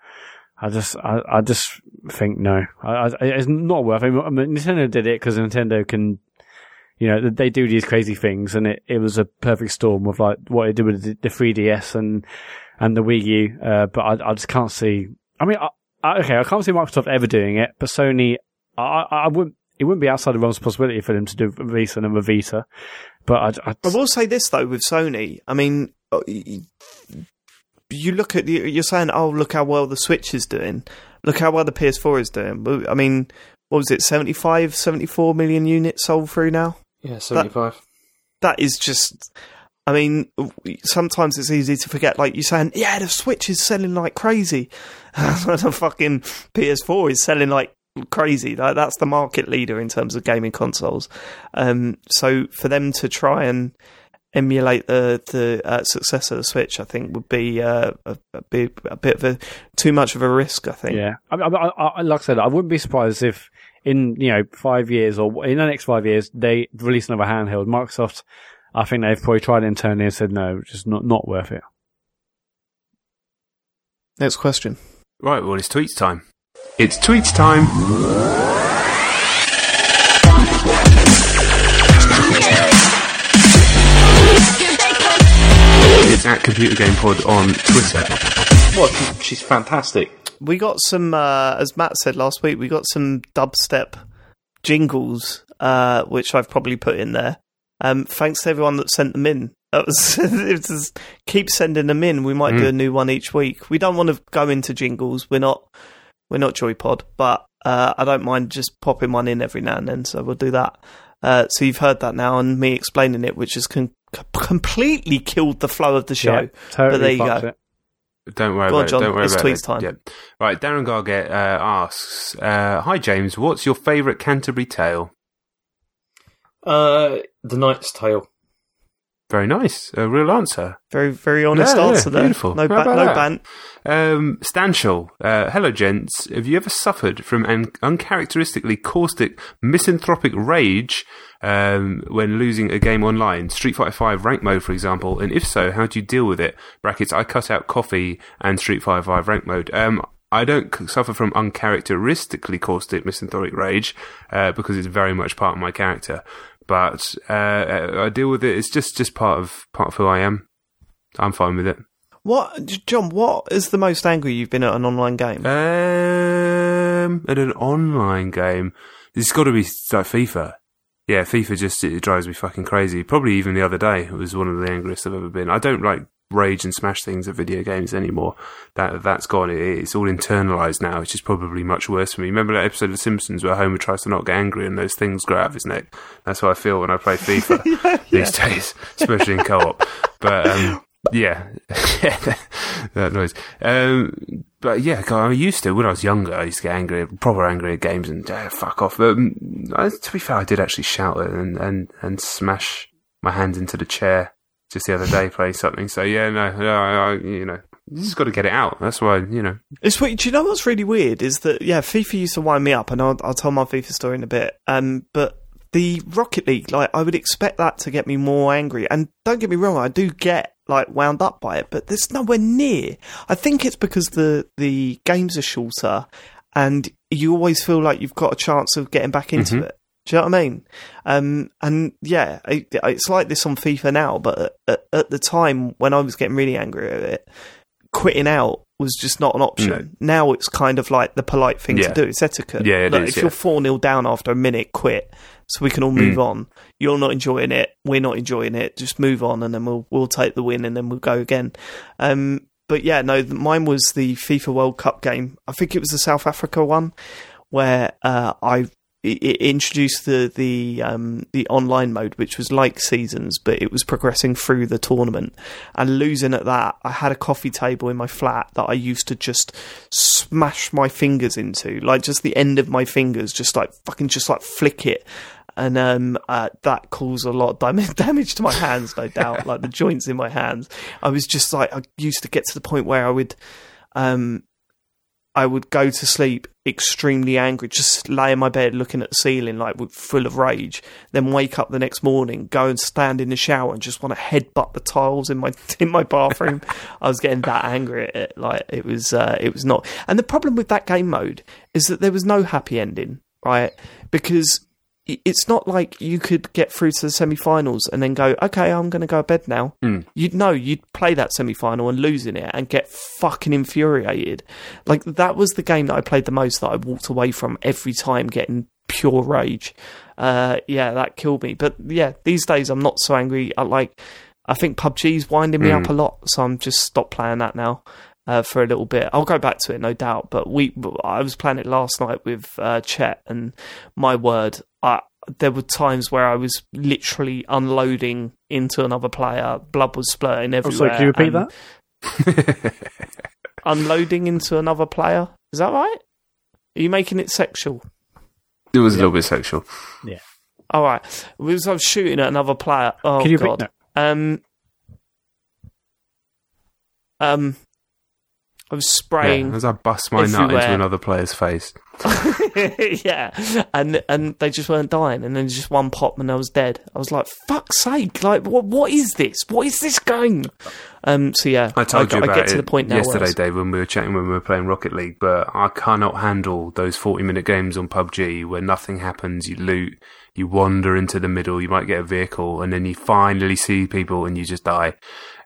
I just I, I just think no, I, I, it's not worth. it. I mean, Nintendo did it because Nintendo can. You know, they do these crazy things, and it, it was a perfect storm of like what they did with the, the 3DS and and the Wii U. Uh, but I, I just can't see. I mean, I, I, okay, I can't see Microsoft ever doing it, but Sony, I, I, wouldn't. It wouldn't be outside the realms of possibility for them to do Visa and a Vita. But I, I, will say this though with Sony. I mean, uh, you look at you're saying, oh, look how well the Switch is doing. Look how well the PS4 is doing. I mean, what was it, 75, 74 million units sold through now? Yeah, seventy five. that is just. I mean, sometimes it's easy to forget. Like you're saying, yeah, the Switch is selling like crazy. [laughs] the fucking PS4 is selling like crazy. Like, that's the market leader in terms of gaming consoles. Um, so for them to try and emulate the the uh, success of the Switch, I think would be uh, a, a, bit, a bit of a too much of a risk. I think. Yeah, I, I, I, like I said, I wouldn't be surprised if in you know five years or in the next five years they release another handheld. Microsoft, I think they've probably tried it internally and said no, just not not worth it. Next question. Right, well, it's tweets time. It's tweets time. It's at Computer Game Pod on Twitter. What? She's, she's fantastic. we got some, uh, as Mat said last week, we got some dubstep jingles, uh, which I've probably put in there. Um, thanks to everyone that sent them in. That was, [laughs] it was keep sending them in. We might do Mm. a new one each week. We don't want to go into jingles. We're not, we're not Joypod, but uh, I don't mind just popping one in every now and then. So we'll do that. Uh, so you've heard that now, and me explaining it, which is con- completely killed the flow of the show. Yeah, totally but there you go. it. Don't worry Go on, about Jon. it. Don't worry It's about tweets it. time. Yep. Right, Darren Gargett uh, asks, uh, "Hi James, what's your favourite Canterbury tale?" Uh, the Knight's Tale. Very nice, a real answer. Very, very honest Yeah, yeah, answer there. beautiful. No, ba- no bant. Um, Stanchel, uh, hello gents. Have you ever suffered from an uncharacteristically caustic misanthropic rage um, when losing a game online? Street Fighter Five rank mode, for example. And if so, how do you deal with it? Brackets. I cut out coffee and Street Fighter Five rank mode. Um, I don't suffer from uncharacteristically caustic misanthropic rage uh, because it's very much part of my character. But uh, I deal with it. It's just just part of part of who I am. I'm fine with it. What, Jon? What is the most angry you've been at an online game? Um, at an online game, it's got to be like FIFA. Yeah, FIFA just it drives me fucking crazy. Probably even the other day, it was one of the angriest I've ever been. I don't like rage and smash things at video games anymore. That that's gone. It, it's all internalized now, which is probably much worse for me. Remember that episode of The Simpsons where Homer tries to not get angry and those things grow out of his neck? That's how I feel when I play FIFA [laughs] these days, especially in co-op. But um, yeah, [laughs] that noise. Um, but yeah, I used to when I was younger. I used to get angry, proper angry at games, and uh, fuck off. But um, I, to be fair, I did actually shout and, and and smash my hands into the chair just the other day playing something. So yeah, no, no I, I, you know, you just got to get it out. That's why you know. It's what, do you know what's really weird is that yeah, FIFA used to wind me up, and I'll, I'll tell my FIFA story in a bit. Um, but the Rocket League, like I would expect that to get me more angry. And don't get me wrong, I do get like wound up by it, but there's nowhere near. I think it's because the the games are shorter, and you always feel like you've got a chance of getting back into Mhm. it. Do you know what I mean? Um, and yeah, it, it's like this on FIFA now, but at, at the time when I was getting really angry at it, quitting out was just not an option. Now it's kind of like the polite thing Yeah. to do. It's etiquette. Yeah, it Like, is, if yeah. you're 4 0 down after a minute, quit so we can all move on. You're not enjoying it. We're not enjoying it. Just move on and then we'll, we'll take the win and then we'll go again. Um, but yeah, no, mine was the FIFA World Cup game. I think it was the South Africa one where uh, I it introduced the the um, the online mode, which was like seasons, but it was progressing through the tournament. And losing at that, I had a coffee table in my flat that I used to just smash my fingers into, like just the end of my fingers, just like fucking just like flick it. And um, uh, that caused a lot of [laughs] damage to my hands, no doubt, like the joints in my hands. I was just like, I used to get to the point where I would, um, I would go to sleep extremely angry, just lay in my bed looking at the ceiling, like full of rage. Then wake up the next morning, go and stand in the shower, and just want to headbutt the tiles in my [laughs] in my bathroom. I was getting that angry at it, like it was uh, it was not. And the problem with that game mode is that there was no happy ending, right? Because it's not like you could get through to the semi-finals and then go, okay, I'm going to go to bed now. Mm. You'd know you'd play that semi-final and losing it and get fucking infuriated. Like that was the game that I played the most that I walked away from every time getting pure rage. Uh, yeah, that killed me. But yeah, these days I'm not so angry. I like, I think PUBG's winding me Mm. up a lot, so I'm just stopped playing that now. Uh, for a little bit, I'll go back to it, no doubt. But we, I was playing it last night with uh, Chet, and my word, I, there were times where I was literally unloading into another player. Blood was splurting Oh, everywhere. sorry, can you repeat that? [laughs] Unloading into another player. Is that right? Are you making it sexual? It was a little bit sexual. Yeah. All right. It was I was shooting at another player. Oh Can you god. repeat that? Um. Um. I was Yeah, spraying. as I bust my nut into another player's face. [laughs] Yeah. and and they just weren't dying, and then just one pop, and I was dead. I was like, "Fuck's sake! Like, what? What is this? What is this game?" Um. So yeah, I told you I about get it to the point now. yesterday, Dave, when we were chatting when we were playing Rocket League. But I cannot handle those forty-minute games on PUBG where nothing happens. You loot, you wander into the middle, you might get a vehicle, and then you finally see people, and you just die.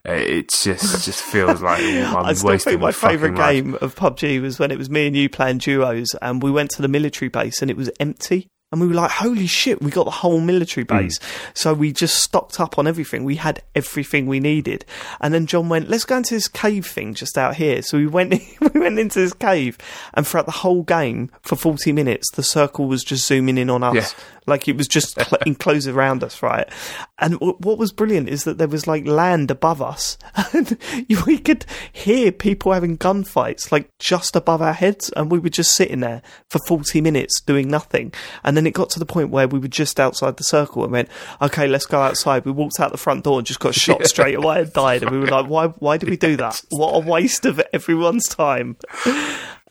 It just just feels like [laughs] I'm I still wasting think my fucking favourite life. game of PUBG was when it was me and you playing duos, and we went to the military base and it was empty. And we were like, holy shit, we got the whole military Hmm. base. So we just stocked up on everything. We had everything we needed. And then Jon went, let's go into this cave thing just out here. So we went, [laughs] we went into this cave and throughout the whole game for 40 minutes, the circle was just zooming in on us. Yeah. Like it was just [laughs] cl- enclosed around us, right? And w- what was brilliant is that there was like land above us, [laughs] and we could hear people having gunfights like just above our heads, and we were just sitting there for forty minutes doing nothing. And then it got to the point where we were just outside the circle and went, "Okay, let's go outside." We walked out the front door and just got shot straight away and died. And we were like, "Why? Why did we do that? What a waste of everyone's time."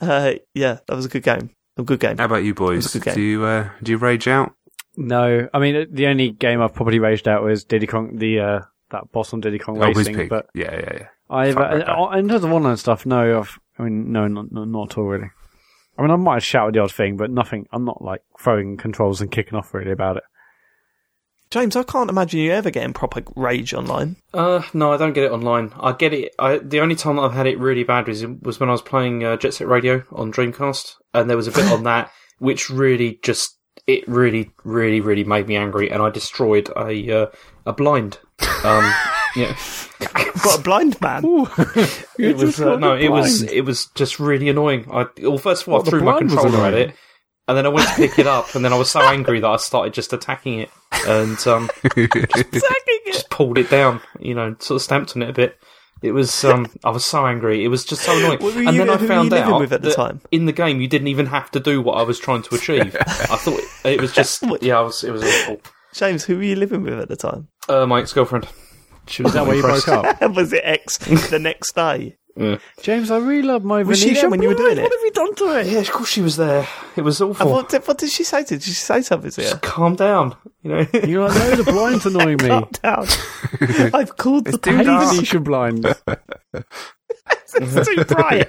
Uh, yeah, that was a good game. A good game. How about you boys? was a good game. Do you uh, do you rage out? No, I mean the only game I've probably raged out was Diddy Kong, the uh, that boss on Diddy Kong Oh, Racing. Pig. But Yeah, yeah, yeah. I've uh, in terms of online stuff, no. I've, I mean, no, not, not not at all really. I mean, I might have shouted the odd thing, but nothing. I'm not like throwing controls and kicking off really about it. James, I can't imagine you ever getting proper rage online. Uh, no, I don't get it online. I get it. I, the only time that I've had it really bad was was when I was playing uh, Jet Set Radio on Dreamcast, and there was a bit on that [laughs] which really just it really, really, really made me angry, and I destroyed a uh, a blind. Um, [laughs] yeah, Got a blind man. [laughs] it was uh, no, it was it was just really annoying. I well, first of all, What, I threw my controller at it, and then I went to pick it up, and then I was so angry that I started just attacking it and um, [laughs] just pulled it down. You know, sort of stamped on it a bit. It was um, I was so angry. It was just so annoying. What were and you- then I who were found you living out with at the that time? in the game you didn't even have to do what I was trying to [laughs] achieve. I thought it was just [laughs] yeah, I was it was awful. James, who were you living with at the time? Uh, my ex girlfriend. She was that where you broke up? [laughs] was it ex the next day? Yeah. James, I really love my Was she there when you were doing it? What have you done to it? Yeah, of course she was there. It was And awful. what, did, what did she say to? Did she say something to you? Just calm down. You know. [laughs] You're like, no, the blind's annoy me. [laughs] Calm down. [laughs] I've called the I hate police. Venetia blind. It's too bright.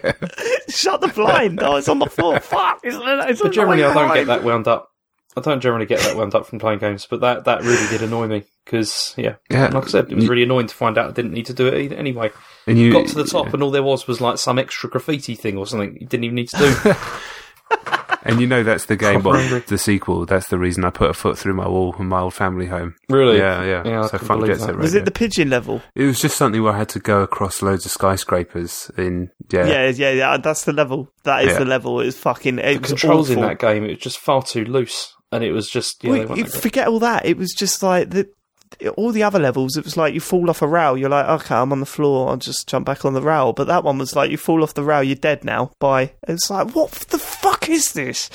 Shut the blind. Oh, it's on the floor. Fuck. But generally, I don't get that wound up. I don't generally get that wound up from playing games, but that, that really did annoy me because yeah, Yeah. like I said, it was really annoying to find out I didn't need to do it either. anyway. And you Got to the top, and all there was was like some extra graffiti thing or something you didn't even need to do. And you know that's the game. Proper Well, the sequel. That's the reason I put a foot through my wall in my old family home. really? Yeah, yeah. Yeah, I so fun gets that. it. Was Radio. it the pigeon level? It was just something where I had to go across loads of skyscrapers. In yeah, Yeah, yeah, yeah. Uh, that's the level. That is Yeah. the level. It was fucking. It The was controls in that game, it was just far too loose, and it was just yeah. they Wait, you forget all that. It was just like the all the other levels. It was like you fall off a rail. You're like, okay, I'm on the floor. I'll just jump back on the rail. But that one was like, you fall off the rail. You're dead now. Bye. It's like, what the fuck is this?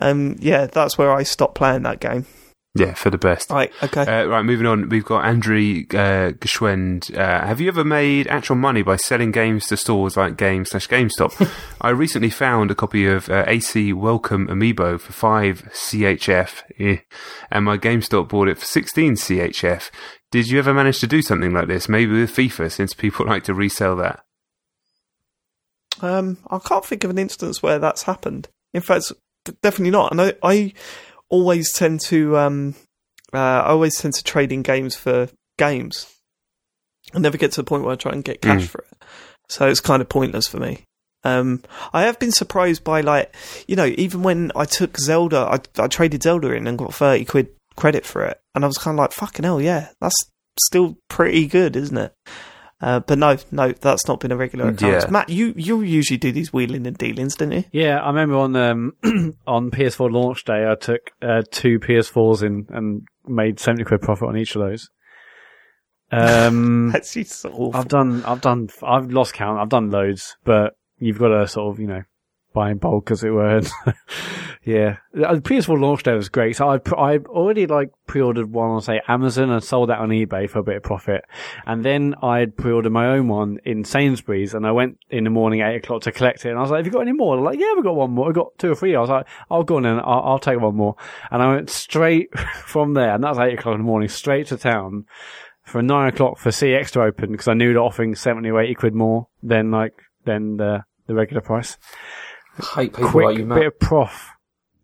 Um, yeah, that's where I stopped playing that game. Yeah, for the best. Right. Okay. Uh, right, moving on. We've got Andrew uh, Geschwend. Uh, have you ever made actual money by selling games to stores like Game slash GameStop? [laughs] I recently found a copy of uh, AC Welcome Amiibo for 5 CHF, eh, and my GameStop bought it for 16 CHF. Did you ever manage to do something like this? Maybe with FIFA, since people [laughs] like to resell that. Um, I can't think of an instance where that's happened. In fact, definitely not. And I, I always tend to, um, uh, I always tend to trade in games for games. I never get to the point where I try and get cash Mm. for it. So it's kind of pointless for me. Um, I have been surprised by like, you know, even when I took Zelda, I, I traded Zelda in and got 30 quid credit for it. And I was kind of like, fucking hell, yeah, that's still pretty good, isn't it? Uh, but no, no, that's not been a regular occurrence. Yeah. Mat, you you usually do these wheeling and dealings, don't you? Yeah, I remember on um, [clears throat] on PS4 launch day, I took uh, two PS4s in and made seventy quid profit on each of those. Um, [laughs] That's just awful. I've done, I've done, I've lost count. I've done loads, but you've got to sort of, you know, buy in bulk, as it were. [laughs] yeah, uh, the PS4 launch day was great. So I, I already like pre-ordered one on say Amazon and sold that on eBay for a bit of profit, and then I'd pre-ordered my own one in Sainsbury's, and I went in the morning eight o'clock to collect it, and I was like, "Have you got any more?" They're like, "Yeah, we've got one more. We've got two or three. I was like, "I'll go on then. I'll, I'll take one more," and I went straight [laughs] from there, and that was eight o'clock in the morning, straight to town for nine o'clock for CeX to open because I knew they're offering seventy or eighty quid more than like than the the regular price. Hate people Quick like you, Mat. bit of prof.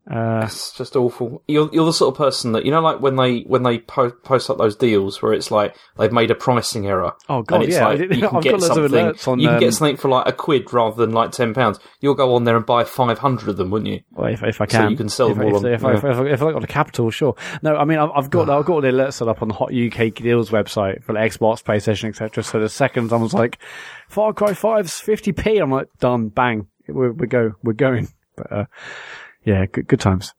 Uh, It's just awful. You're you're the sort of person that you know, like when they when they po- post up those deals where it's like they've made a pricing error. Oh, God, and it's yeah, like [laughs] you can I've get got loads of something. on, you can um, get something for like a quid rather than like ten pounds. You'll go on there and buy five hundred of them, wouldn't you? well, if, if I So can, you can sell if, them all if, on- if, I- if, I- if I got the capital, sure. No, I mean I've, I've got I've got all the alerts set up on the Hot UK Deals website for like Xbox, PlayStation, etc. So the second someone's like Far Cry 5's 50p, I'm like done, bang, we we go, we're going. But uh, yeah, good good times.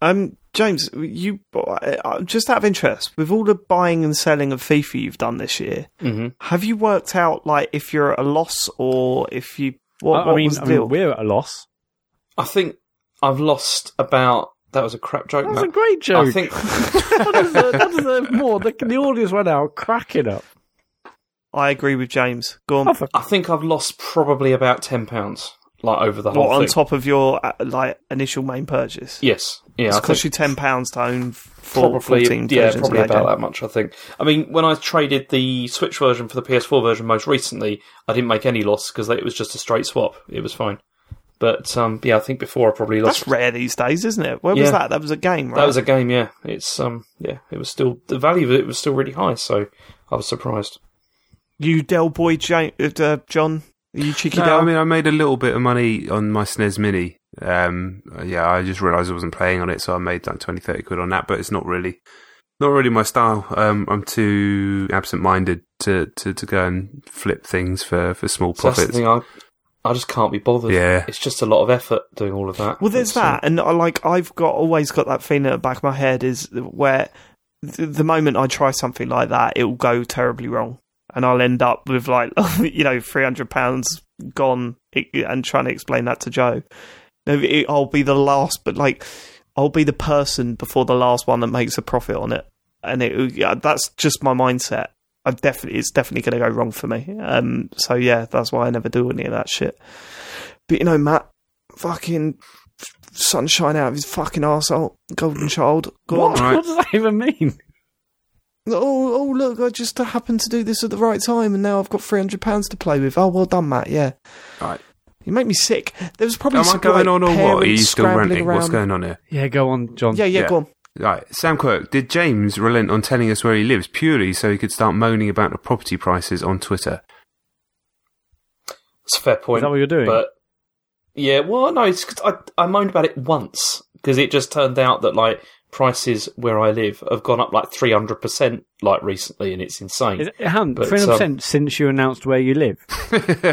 Um, James, you uh, just out of interest, with all the buying and selling of FIFA you've done this year, hmm have you worked out like if you're at a loss or if you what, I, I mean, was the I mean, deal? we're at a loss. I think I've lost about. That was a crap joke. That's a great joke. I think [laughs] I deserve, I deserve more. The, the audience went out cracking up. I agree with James. Go on. Oh, I think I've lost probably about ten pounds, like over the whole What, on thing. top of your uh, like initial main purchase? Yes, yeah, It's I cost you ten pounds to own four, probably 14 yeah, versions probably about that much. I think. I mean, when I traded the Switch version for the PS4 version most recently, I didn't make any loss because it was just a straight swap. It was fine. But um, yeah, I think before I probably lost. That's rare these days, isn't it? Where was that? That was a game, right? That was a game, yeah. It's um, yeah, it was still the value of it was still really high, so I was surprised. You Del Boy, Ja- uh, Jon. Are you cheeky No, Del? I mean, I made a little bit of money on my SNES Mini. Um, yeah, I just realised I wasn't playing on it, so I made like 20, 30 quid on that. But it's not really, not really my style. Um, I'm too absent-minded to, to, to go and flip things for, for small So that's the profits. thing. I I just can't be bothered. Yeah. it's just a lot of effort doing all of that. Well, there's It's, that, and I like I've got always got that feeling at the back of my head is where the, the moment I try something like that, it will go terribly wrong, and I'll end up with like [laughs] you know three hundred pounds gone, and trying to explain that to Joe. No, I'll be the last, but like I'll be the person before the last one that makes a profit on it, and it yeah, that's just my mindset. I definitely it's definitely going to go wrong for me. Um, so yeah, that's why I never do any of that shit. But you know, Mat, fucking sunshine out of his fucking asshole, golden child. Go what? on. Right. what does that even mean? Oh, oh, look, I just happened to do this at the right time, and now I've got three hundred pounds to play with. Oh, well done, Mat. Yeah, Right. you make me sick. There was probably Am I going like, on or what? Are you still scrambling ranting? Around. What's going on here? Yeah, go on, Jon. Yeah, yeah, Yeah. go on. Right, Sam Quirk, did James relent on telling us where he lives purely so he could start moaning about the property prices on Twitter? It's a fair point. Is that what you're doing? But yeah, well, no, it's 'cause I I moaned about it once because it just turned out that like prices where I live have gone up like three hundred percent like recently, and it's insane. It, it hasn't But, three hundred percent since you announced where you live. [laughs]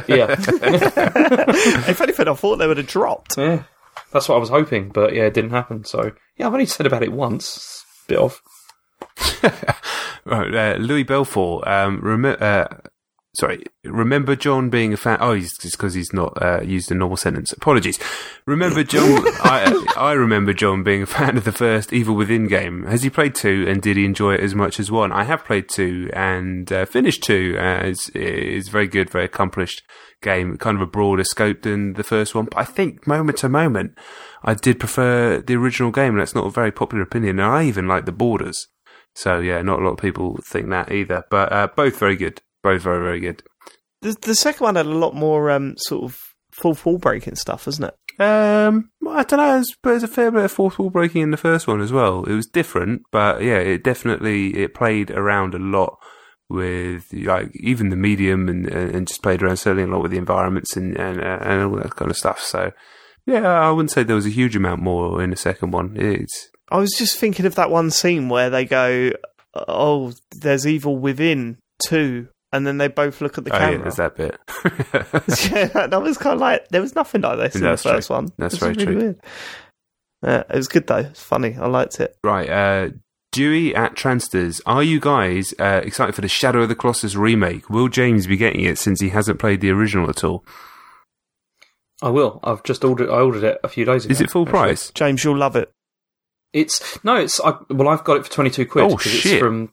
yeah, [laughs] if anything, I thought they would have dropped. yeah, that's what I was hoping, but yeah, it didn't happen. So yeah, I've only said about it once. A bit off. [laughs] Right, uh, Louis Belfort. Um, rem- uh, sorry, remember Jon being a fan? Oh, he's just because he's not uh, used a normal sentence. Apologies. Remember Jon? I [laughs] I remember Jon being a fan of the first Evil Within game. Has he played two, and did he enjoy it as much as one? I have played two and uh, finished two. Uh, it's, it's very good, very accomplished game. Kind of a broader scope than the first one, but I think moment to moment, I did prefer the original game. and That's not a very popular opinion, and I even like the borders. So yeah, not a lot of people think that either, but uh, both very good, both very very good. The, the second one had a lot more um, sort of fourth wall breaking stuff, isn't it? Um, I don't know, but there's a fair bit of fourth wall breaking in the first one as well. It was different, but yeah, it definitely it played around a lot with like even the medium and and just played around certainly a lot with the environments and and, and all that kind of stuff. So yeah, I wouldn't say there was a huge amount more in the second one. It's I was just thinking of that one scene where they go, "Oh, there's evil within two, and then they both look at the oh yeah, camera. there's that bit. [laughs] yeah, that was kind of like there was nothing like this in That's the first true. one. That's very really true. Weird. Yeah, it was good though. It's funny. I liked it. Right, uh, Dewey at Transters, are you guys uh, excited for the Shadow of the Colossus remake? Will James be getting it since he hasn't played the original at all? I will. I've just ordered. I ordered it a few days ago. Is it full actually. price? James, you'll love it. It's no. It's I, well, I've got it for twenty two quid. Oh, 'cause shit. It's from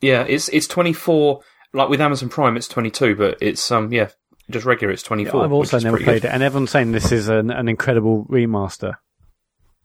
yeah. It's it's twenty four. Like with Amazon Prime, it's twenty two, but it's um yeah, just regular. It's twenty four. I've also never played it, and everyone's saying this is an, an incredible remaster.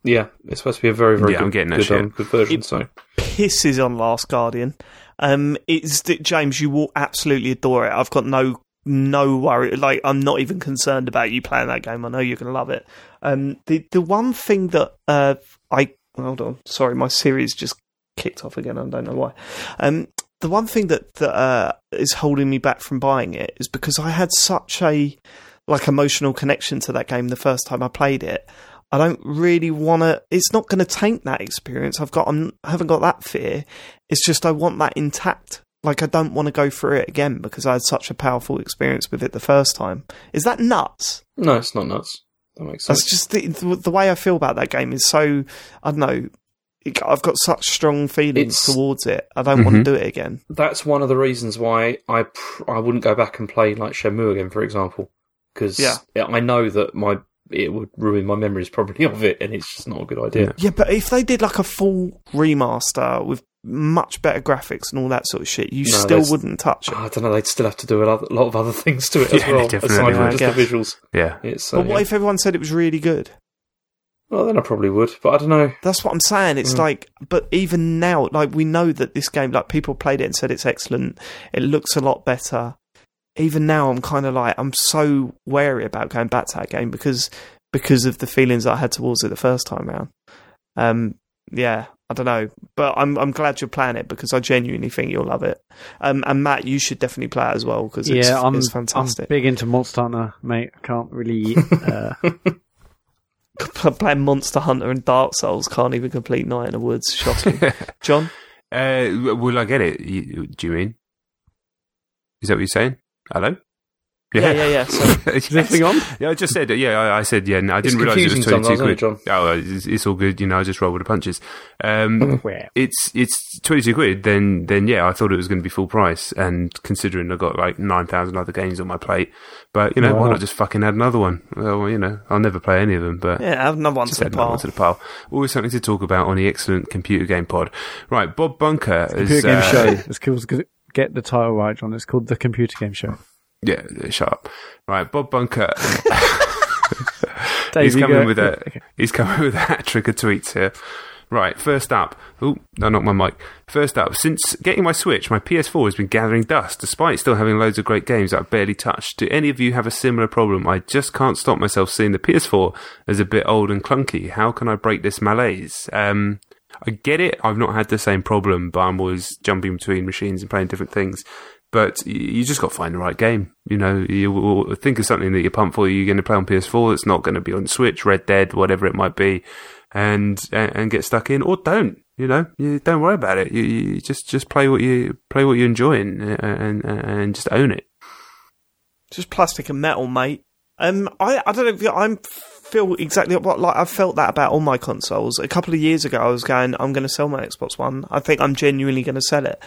Yeah, it's supposed to be a very very Yeah, good, I'm getting that good, shit. um, good version. It- so Pisses on Last Guardian. Um, it's that James, you will absolutely adore it. I've got no no worry. Like I'm not even concerned about you playing that game. I know you're going to love it. Um, the the one thing that uh I hold on, sorry, my series just kicked off again. I don't know why. Um, the one thing that that uh, is holding me back from buying it is because I had such a like emotional connection to that game the first time I played it. I don't really want to. It's not going to taint that experience. I've got. I'm, I haven't got that fear. It's just I want that intact. Like I don't want to go through it again because I had such a powerful experience with it the first time. Is that nuts? no, it's not nuts. That makes sense. That's just the, the the way I feel about that game is so. I don't know. It- I've got such strong feelings It's- towards it. I don't want Mhm. to do it again. That's one of the reasons why I pr- I wouldn't go back and play like Shenmue again, for example, because Yeah. I know that my it would ruin my memories probably [laughs] of it, and it's just not a good idea. Yeah, but if they did like a full remaster with much better graphics and all that sort of shit, you No, still wouldn't touch it. I don't know. They'd still have to do a lot, of other [laughs] things to it as well, aside from I just the visuals. Yeah. It's uh, but what yeah. if everyone said it was really good? Well, then I probably would, but I don't know. That's what I'm saying. It's Mm. like, but even now, like we know that this game, like people played it and said it's excellent. It looks a lot better. Even now, I'm kind of like I'm so wary about going back to that game because because of the feelings I had towards it the first time around. Um, yeah, I don't know, but I'm I'm glad you're playing it because I genuinely think you'll love it. Um, and Mat, you should definitely play it as well because it's, yeah, I'm, it's I'm fantastic. big into Monster Hunter, mate. I can't really. [laughs] Uh, Playing Monster Hunter and Dark Souls can't even complete Night in the Woods. Shocking, [laughs] Jon. Uh, will I get it? You- Do you mean? Is that what you're saying? Hello? Yeah, yeah, yeah. So, Yes. [laughs] is thing on? Yeah, I just said, yeah, I, I said, yeah, no, I didn't realise it was 22 sometimes, quid. it, Oh, it's, it's all good, you know, I just roll with the punches. Um, [laughs] it's, it's 22 quid, then, then yeah, I thought it was going to be full price. And considering I've got like 9,000 other games on my plate, but you know, why Wow. not just fucking add another one? Well, you know, I'll never play any of them, but. yeah, have another one to the another pile. one to the pile. Always something to talk about on the excellent computer game pod. Right, Bob Bunker It's is. Computer game uh, show. [laughs] It's called. Get the title right, Jon. It's called the Computer Game Show. Yeah, shut up. Right, Bob Bunker. Dave, [laughs] [laughs] he's coming with a Okay. he's coming with a hat trick of tweets here. Right, first up. Oh, no, not my mic. First up, since getting my Switch, my PS4 has been gathering dust, despite still having loads of great games that I've barely touched. Do any of you have a similar problem? I just can't stop myself seeing the PS4 as a bit old and clunky. How can I break this malaise? Um, I get it. I've not had the same problem, but I'm always jumping between machines and playing different things. But you just got to find the right game. You know, you think of something that you're pumped for. You're going to play on PS4. It's not going to be on Switch, Red Dead, whatever it might be, and and, get stuck in, or don't. You know, you don't worry about it. You, you just just play what you play what you're enjoying, and, and and just own it. just plastic and metal, mate. Um, I I don't know. If I'm feel exactly what like I felt that about all my consoles. A couple of years ago, I was going, I'm going to sell my Xbox One. I think I'm genuinely going to sell it,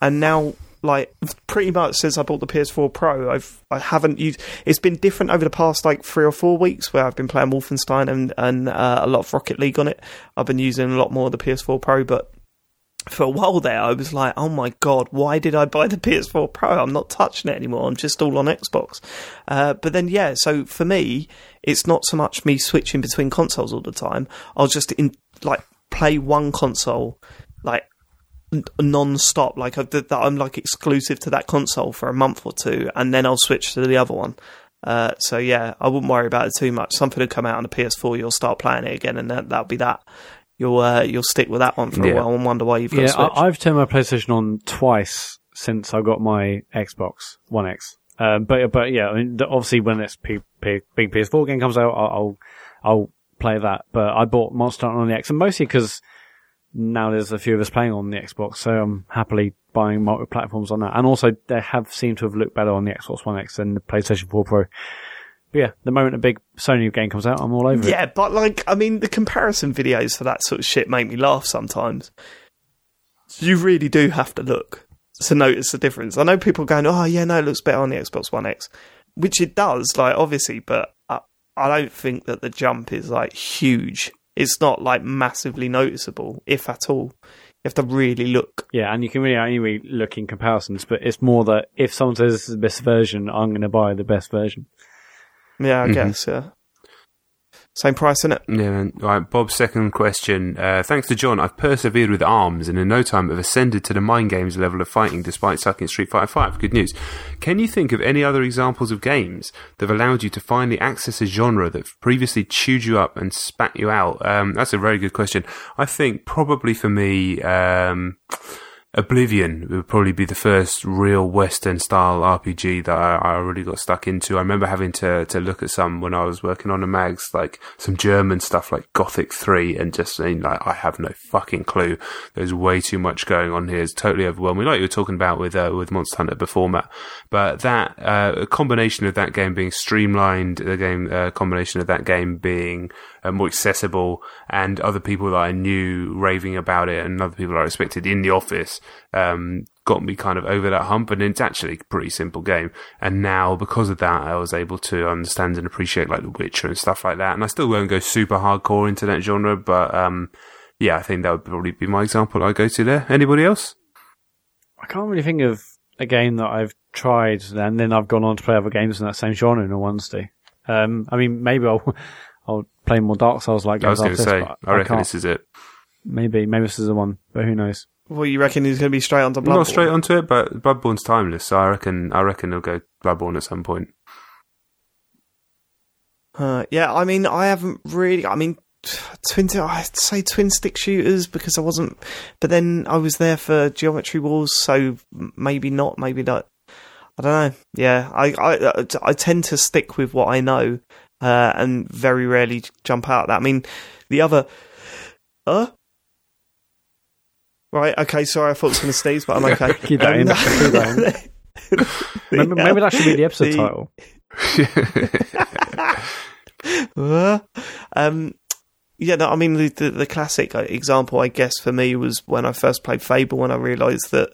and now. Like pretty much since I bought the PS4 Pro, I've I haven't used. It's been different over the past like three or four weeks where I've been playing Wolfenstein and and uh, a lot of Rocket League on it. I've been using a lot more of the PS4 Pro, but for a while there, I was like, oh my god, why did I buy the PS4 Pro? I'm not touching it anymore. I'm just all on Xbox. Uh, but then, yeah, so for me, it's not so much me switching between consoles all the time. I'll just in, like play one console, like non-stop like I've, that I'm like exclusive to that console for a month or two and then I'll switch to the other one uh, so yeah I wouldn't worry about it too much something will come out on the PS4 you'll start playing it again and that, that'll be that you'll uh, you'll stick with that one for Yeah. a while and wonder why you've got Yeah, I, I've turned my PlayStation on twice since I got my Xbox One X. Um, but but yeah, I mean, obviously when this P, P, big PS4 game comes out, I'll, I'll I'll play that. But I bought Monster Hunter on the X, and mostly because now there's a few of us playing on the Xbox, so I'm happily buying multi platforms on that. And also, they have seemed to have looked better on the Xbox One X than the PlayStation 4 Pro. But yeah, the moment a big Sony game comes out, I'm all over it. Yeah, but like, I mean, the comparison videos for that sort of shit make me laugh sometimes. You really do have to look to notice the difference. I know people going, "Oh, yeah, no, it looks better on the Xbox One X," which it does, like obviously, but I, I don't think that the jump is like huge. It's not like massively noticeable, if at all. You have to really look. Yeah, and you can really only look in comparisons, but it's more that if someone says this is the best version, I'm going to buy the best version. Yeah, I Mhm. guess. Yeah, same price, isn't it? Yeah, man. Right, Bob's second question. Uh, thanks to Jon, I've persevered with arms and in no time have ascended to the mind games level of fighting despite sucking Street Fighter 5. Good news. Can you think of any other examples of games that have allowed you to finally access a genre that previously chewed you up and spat you out? Um, that's a very good question. I think probably for me, um, Oblivion would probably be the first real Western style RPG that I, I really got stuck into. I remember having to, to look at some when I was working on the mags, like some German stuff like Gothic 3 and just saying like, I have no fucking clue. There's way too much going on here. It's totally overwhelming. Like you were talking about with, uh, with Monster Hunter before, Mat. But that, uh, combination of that game being streamlined, the game, uh, combination of that game being, uh, more accessible, and other people that I knew raving about it, and other people I respected in the office, um, got me kind of over that hump. And it's actually a pretty simple game. And now, because of that, I was able to understand and appreciate like The Witcher and stuff like that. And I still won't go super hardcore into that genre, but um, yeah, I think that would probably be my example I go to there. Anybody else? I can't really think of a game that I've tried and then I've gone on to play other games in that same genre in all honesty. Um, I mean, maybe I'll, I'll play more Dark Souls like I was going to say, this, I reckon can't. this is it. Maybe, maybe this is the one, but who knows? Well, you reckon he's going to be straight onto Bloodborne? Not straight onto it, but Bloodborne's timeless, so I reckon I reckon he'll go Bloodborne at some point. Uh, yeah, I mean, I haven't really. I mean, twin. I'd say twin stick shooters because I wasn't. But then I was there for Geometry Wars, so maybe not. Maybe not. I don't know. Yeah, I I I tend to stick with what I know, uh, and very rarely jump out. That I mean, the other. Uh. Right. Okay. Sorry, I thought it was going to sneeze, but I'm okay. [laughs] Keep that in. Um, Keep that in. [laughs] Maybe, maybe that should be the episode the- title. [laughs] Uh, um, yeah, no, I mean the, the the classic uh, example, I guess, for me was when I first played Fable, when I realised that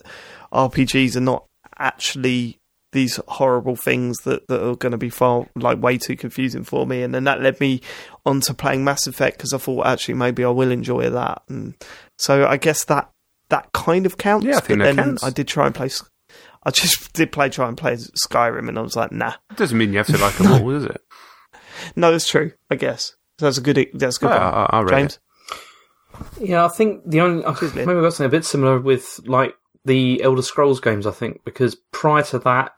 RPGs are not actually these horrible things that, that are going to be far like way too confusing for me, and then that led me on to playing Mass Effect because I thought actually maybe I will enjoy that, and so I guess that that kind of counts. Yeah, I think but that then counts. I did try and play. I just [laughs] did play try and play Skyrim, and I was like, nah. It doesn't mean you have to like [laughs] them all, does it? No, that's true. I guess that's a good. That's a good. Yeah, one. I- I read James. Yeah, I think the only I Excuse maybe I've got something a bit similar with like the Elder Scrolls games. I think because prior to that,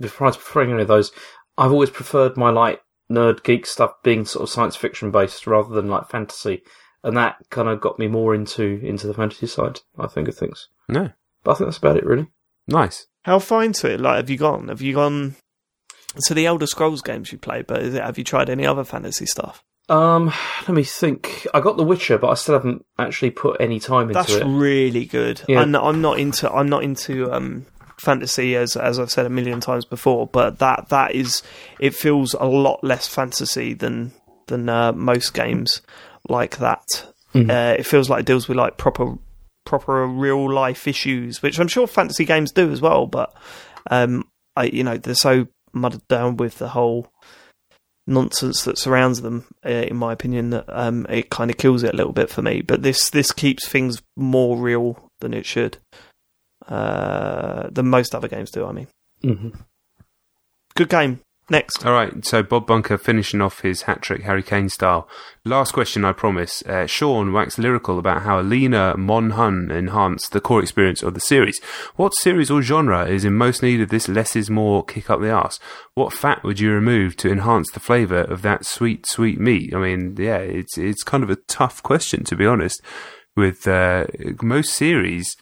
prior to preferring any of those, I've always preferred my like nerd geek stuff being sort of science fiction based rather than like fantasy, and that kind of got me more into into the fantasy side. I think of things, No, but I think that's about it really. nice. How far into it? Like, have you gone? Have you gone to the Elder Scrolls games you played? But is it, have you tried any other fantasy stuff? Um, let me think. I got The Witcher, but I still haven't actually put any time into it. That's it. really good. Yeah. And I'm not into. I'm not into um, fantasy as as I've said a million times before. But that that is. It feels a lot less fantasy than than uh, most games like that. Mhm. Uh, it feels like it deals with like proper proper real life issues, which I'm sure fantasy games do as well. But um, I you know they're so muddled down with the whole nonsense that surrounds them. Uh, in my opinion, that um, it kind of kills it a little bit for me. But this this keeps things more real than it should. Uh, than most other games do. I mean, hmm good game. Next, All right, so Bob Bunker finishing off his hat trick Harry Kane style. Last question, I promise. Uh, Sean waxed lyrical about how a leaner Mon Hun enhanced the core experience of the series. What series or genre is in most need of this less is more kick up the ass? What fat would you remove to enhance the flavour of that sweet, sweet meat? I mean, yeah, it's it's kind of a tough question to be honest. With uh, most series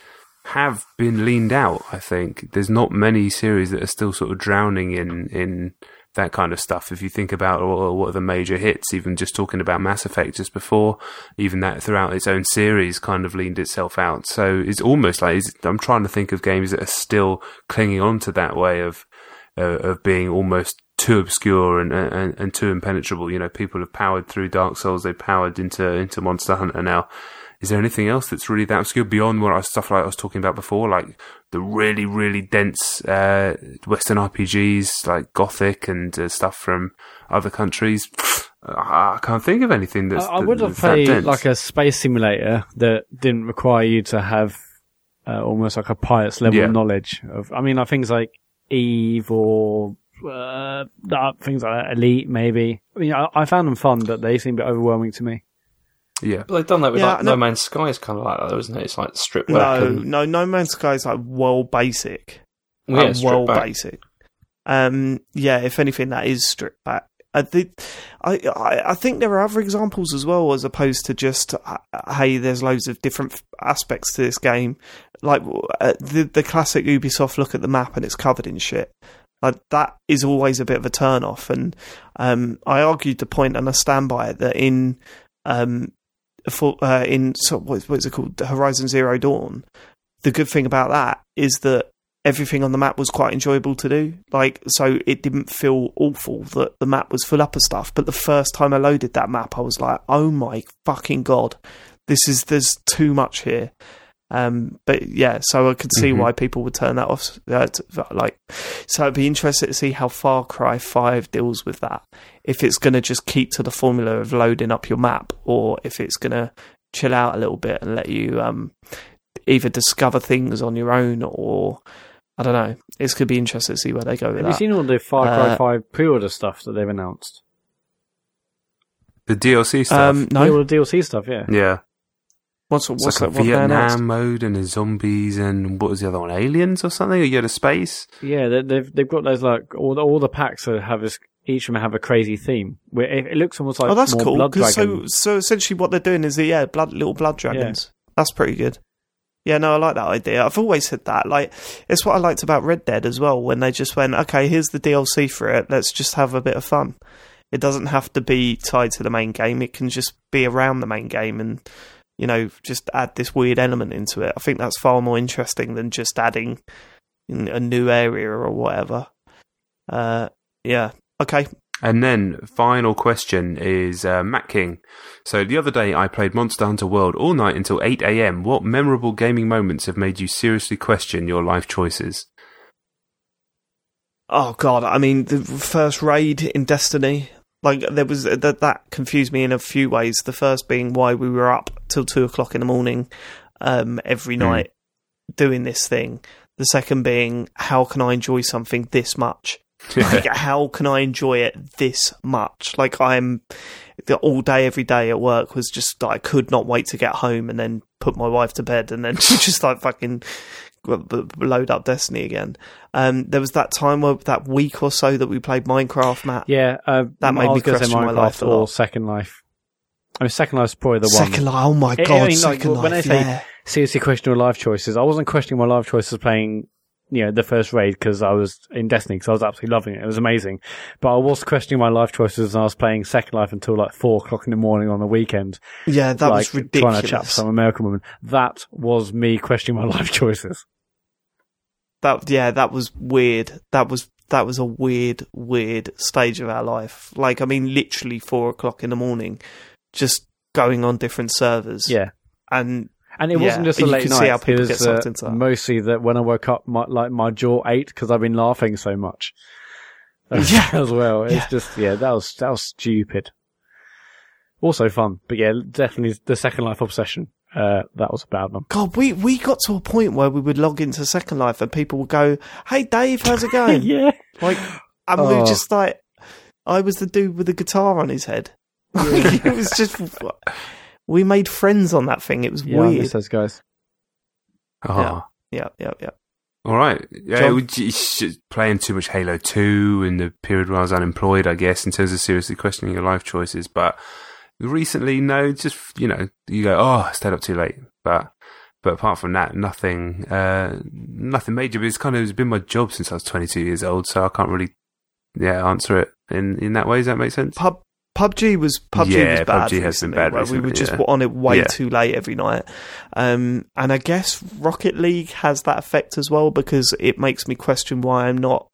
have been leaned out. I think there's not many series that are still sort of drowning in in that kind of stuff. If you think about what are the major hits, even just talking about Mass Effect just before, even that throughout its own series kind of leaned itself out. So it's almost like it's, I'm trying to think of games that are still clinging on to that way of uh, of being almost too obscure and, and and too impenetrable. You know, people have powered through Dark Souls, they powered into into Monster Hunter now. Is there anything else that's really that obscure beyond what I, stuff like I was talking about before, like the really, really dense uh, Western RPGs like Gothic and uh, stuff from other countries? [sighs] I can't think of anything that's. I, I would have played like a space simulator that didn't require you to have uh, almost like a pilot's level Yeah. of knowledge of. I mean, like things like Eve or uh, things like that, Elite, maybe. I mean, I, I found them fun, but they seem a bit overwhelming to me. Yeah. But they've done that with Yeah, like no- No Man's Sky is kind of like that, though, isn't it? It's like stripped back no, and no, No Man's Sky is like well basic. yeah, uh, well back. basic. Um, yeah, if anything, that is stripped back. I think, I, I, I think there are other examples as well, as opposed to just uh, hey, there's loads of different aspects to this game, like uh, the the classic Ubisoft look at the map and it's covered in shit. Like that is always a bit of a turn off, and um, I argued the point, and I stand by it that in um, for uh, in so what, what is it called, Horizon Zero Dawn, the good thing about that is that everything on the map was quite enjoyable to do. Like, so it didn't feel awful that the map was full up of stuff. But the first time I loaded that map, I was like, oh my fucking god, this is there's too much here. Um, but yeah, so I could see Mhm. why people would turn that off. Uh, to, like, so I'd be interested to see how Far Cry Five deals with that. If it's going to just keep to the formula of loading up your map, or if it's going to chill out a little bit and let you um, either discover things on your own, or I don't know. It's going to be interesting to see where they go with Have you seen all the Far Cry Uh, 5 pre-order stuff that they've announced? The DLC stuff. um, Yeah, no, all the DLC stuff, yeah. yeah. What's It's like that? a What they announced? Vietnam mode and a zombies and what was the other one? Aliens or something? Or you had a space? Yeah, they, they've they've got those like all the, all the packs that have this. Each of them have a crazy theme. Where it, it looks almost like oh, that's cool. so, so essentially, what they're doing is, yeah, blood, little blood dragons. That's pretty good. Yeah, no, I like that idea. I've always said that. Like, it's what I liked about Red Dead as well. When they just went, okay, here's the DLC for it. Let's just have a bit of fun. It doesn't have to be tied to the main game. It can just be around the main game, and you know, just add this weird element into it. I think that's far more interesting than just adding a new area or whatever. Uh, yeah. Okay. And then, final question is uh, Matt King. So, the other day I played Monster Hunter World all night until 8 am. What memorable gaming moments have made you seriously question your life choices? Oh god, I mean the first raid in Destiny, like there was that that confused me in a few ways. The first being why we were up till two o'clock in the morning, um, every Hmm. night doing this thing. The second being how can I enjoy something this much? [laughs] Like how can I enjoy it this much? Like I'm the all day every day at work was just I could not wait to get home and then put my wife to bed and then [laughs] just like fucking load up Destiny again. Um, there was that time where that week or so that we played Minecraft, Mat. Yeah, uh, That made I me was gonna say question my life a or lot. Second Life. I mean, Second Life's probably the one. Second Life, oh my I- I god, mean, like, Second when I Life, say- yeah. seriously questioning my life choices. I wasn't questioning my life choices playing, you know, the first raid because I was in Destiny because I was absolutely loving it. It was amazing. But I was questioning my life choices and I was playing Second Life until like four o'clock in the morning on the weekend. Yeah, that like, was Trying ridiculous. to chat with some American woman. That was me questioning my [laughs] life choices. that yeah, that was weird. That was that was a weird, weird stage of our life. Like, I mean, literally four o'clock in the morning, just going on different servers. Yeah. and And it Yeah, wasn't just a late night. see how people it was uh, that. mostly that when I woke up, my, like my jaw ate because I've been laughing so much. [laughs] Yeah. as well. It's Yeah. just yeah, that was that was stupid. Also fun, but yeah, definitely the Second Life obsession. Uh, that was a bad one. God, we we got to a point where we would log into Second Life and people would go, "Hey, Dave, how's it going?" [laughs] yeah, Like, and we Oh. were just like, I was the dude with the guitar on his head. [laughs] it was just, we made friends on that thing. It was yeah, I weird. miss those guys. Oh. Yeah, yeah, yeah. All right. Yeah, Jon? we just playing too much Halo 2 in the period where I was unemployed, I guess, in terms of seriously questioning your life choices. But recently, no, just, you know, you go, oh, I stayed up too late. But, but apart from that, nothing, uh, nothing major. But it's kind of, it's been my job since I was 22 years old. So I can't really, yeah, answer it in, in that way. Does that make sense? Pub PUBG was PUBG Yeah, was bad. PUBG has been recently, bad where We were just yeah. on it way Yeah. too late every night, um, and I guess Rocket League has that effect as well because it makes me question why I'm not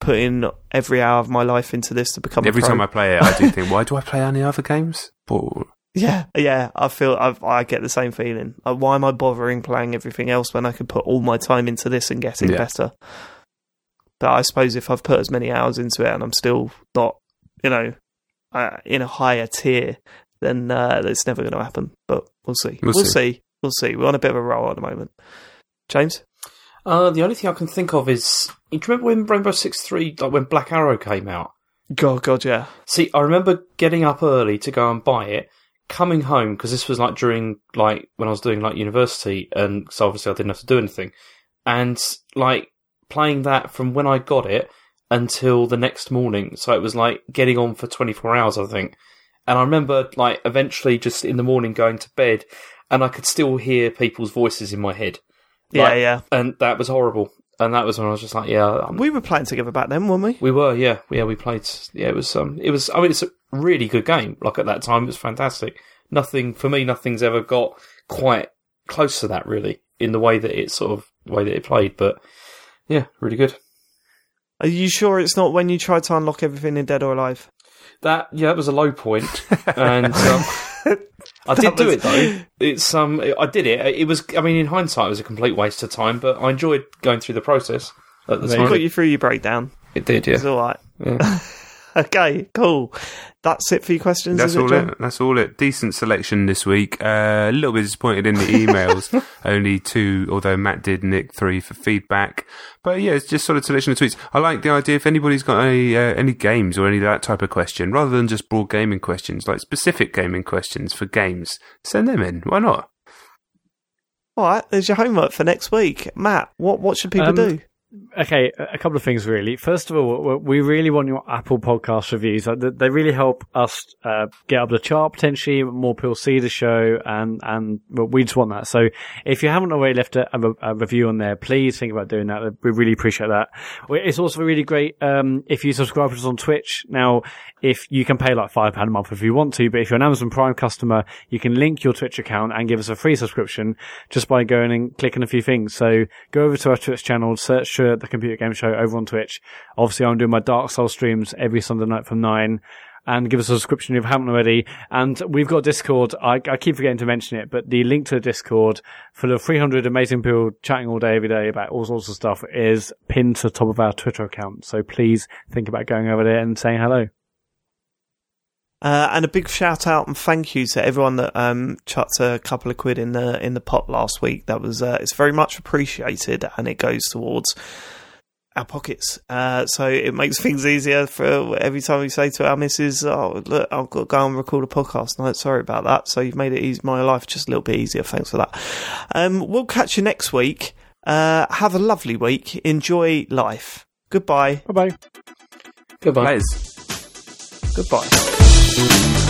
putting every hour of my life into this to become. a Every time I play it, I do think, why do I play any other games? But, [laughs] Yeah, yeah, I feel i I get the same feeling. Like, why am I bothering playing everything else when I could put all my time into this and getting Yeah. better? But I suppose if I've put as many hours into it and I'm still not, you know, uh, in a higher tier, then uh, it's never going to happen. But we'll see. We'll We'll, see. see. We'll see. We're on a bit of a roll at the moment. James, Uh, the only thing I can think of is, do you remember when Rainbow Six Three, like when Black Arrow came out? God, God, yeah, See, I remember getting up early to go and buy it, coming home because this was like during like when I was doing like university, and so obviously I didn't have to do anything, and like playing that from when I got it until the next morning. So it was like getting on for twenty four hours, I think. And I remember like eventually just in the morning going to bed, and I could still hear people's voices in my head, yeah, Like- yeah. and that was horrible. And that was when I was just like, yeah, I'm, We were playing together back then, weren't we? we were, yeah, yeah, we played. Yeah, it was, um, it was. I mean, it's a really good game. Like at that time, it was fantastic. Nothing for me, nothing's ever got quite close to that, really, in the way that it sort of the way that it played. But Yeah, really good. Are you sure it's not when you tried to unlock everything in Dead or Alive? That yeah, that was a low point, [laughs] and um, [laughs] I did do was- it though. It's um, I did it. It was, I mean, in hindsight, it was a complete waste of time, but I enjoyed going through the process at the There Got you through your breakdown. It did, yeah. It's yeah. all right. yeah. [laughs] [laughs] Okay, cool. That's it for your questions. That's is it, all Jon? it. That's all it. Decent selection this week. Uh, a little bit disappointed in the emails. [laughs] Only two, although Mat did nick three for feedback. But yeah, it's just solid selection of tweets. I like the idea if anybody's got any uh, any games or any of that type of question, rather than just broad gaming questions, like specific gaming questions for games, send them in. Why not? All right, there's your homework for next week. Mat, what what should people Um, do? Okay, a couple of things really. First of all, we really want your Apple Podcast reviews. They- really help us uh, get up the chart potentially. More people see the show, and and we just want that. So if you haven't already left a, a, a review on there, please think about doing that. We really appreciate that. It's also really great um, if you subscribe to us on Twitch. Now, if you can pay like five pound a month if you want to, but if you're an Amazon Prime customer, you can link your Twitch account and give us a free subscription just by going and clicking a few things. So go over to our Twitch channel, search the Computer Game Show over on Twitch. Obviously, I'm doing my Dark Souls streams every Sunday night from nine. And give us a subscription if you haven't already. And we've got Discord. I, I keep forgetting to mention it, but the link to the Discord for the 300 amazing people chatting all day, every day about all sorts of stuff is pinned to the top of our Twitter account. So please think about going over there and saying hello. Uh, and a big shout out and thank you to everyone that um, chucked a couple of quid in the in the pot last week. That was uh, it's very much appreciated, and it goes towards our pockets. Uh, so it makes [laughs] things easier for every time we say to our missus, "Oh, look, I've got to go and record a podcast." No, sorry about that. So you've made it easy, my life just a little bit easier. Thanks for that. Um, we'll catch you next week. Uh, have a lovely week. Enjoy life. Goodbye. Bye bye. Goodbye. Players. Goodbye. Thank you.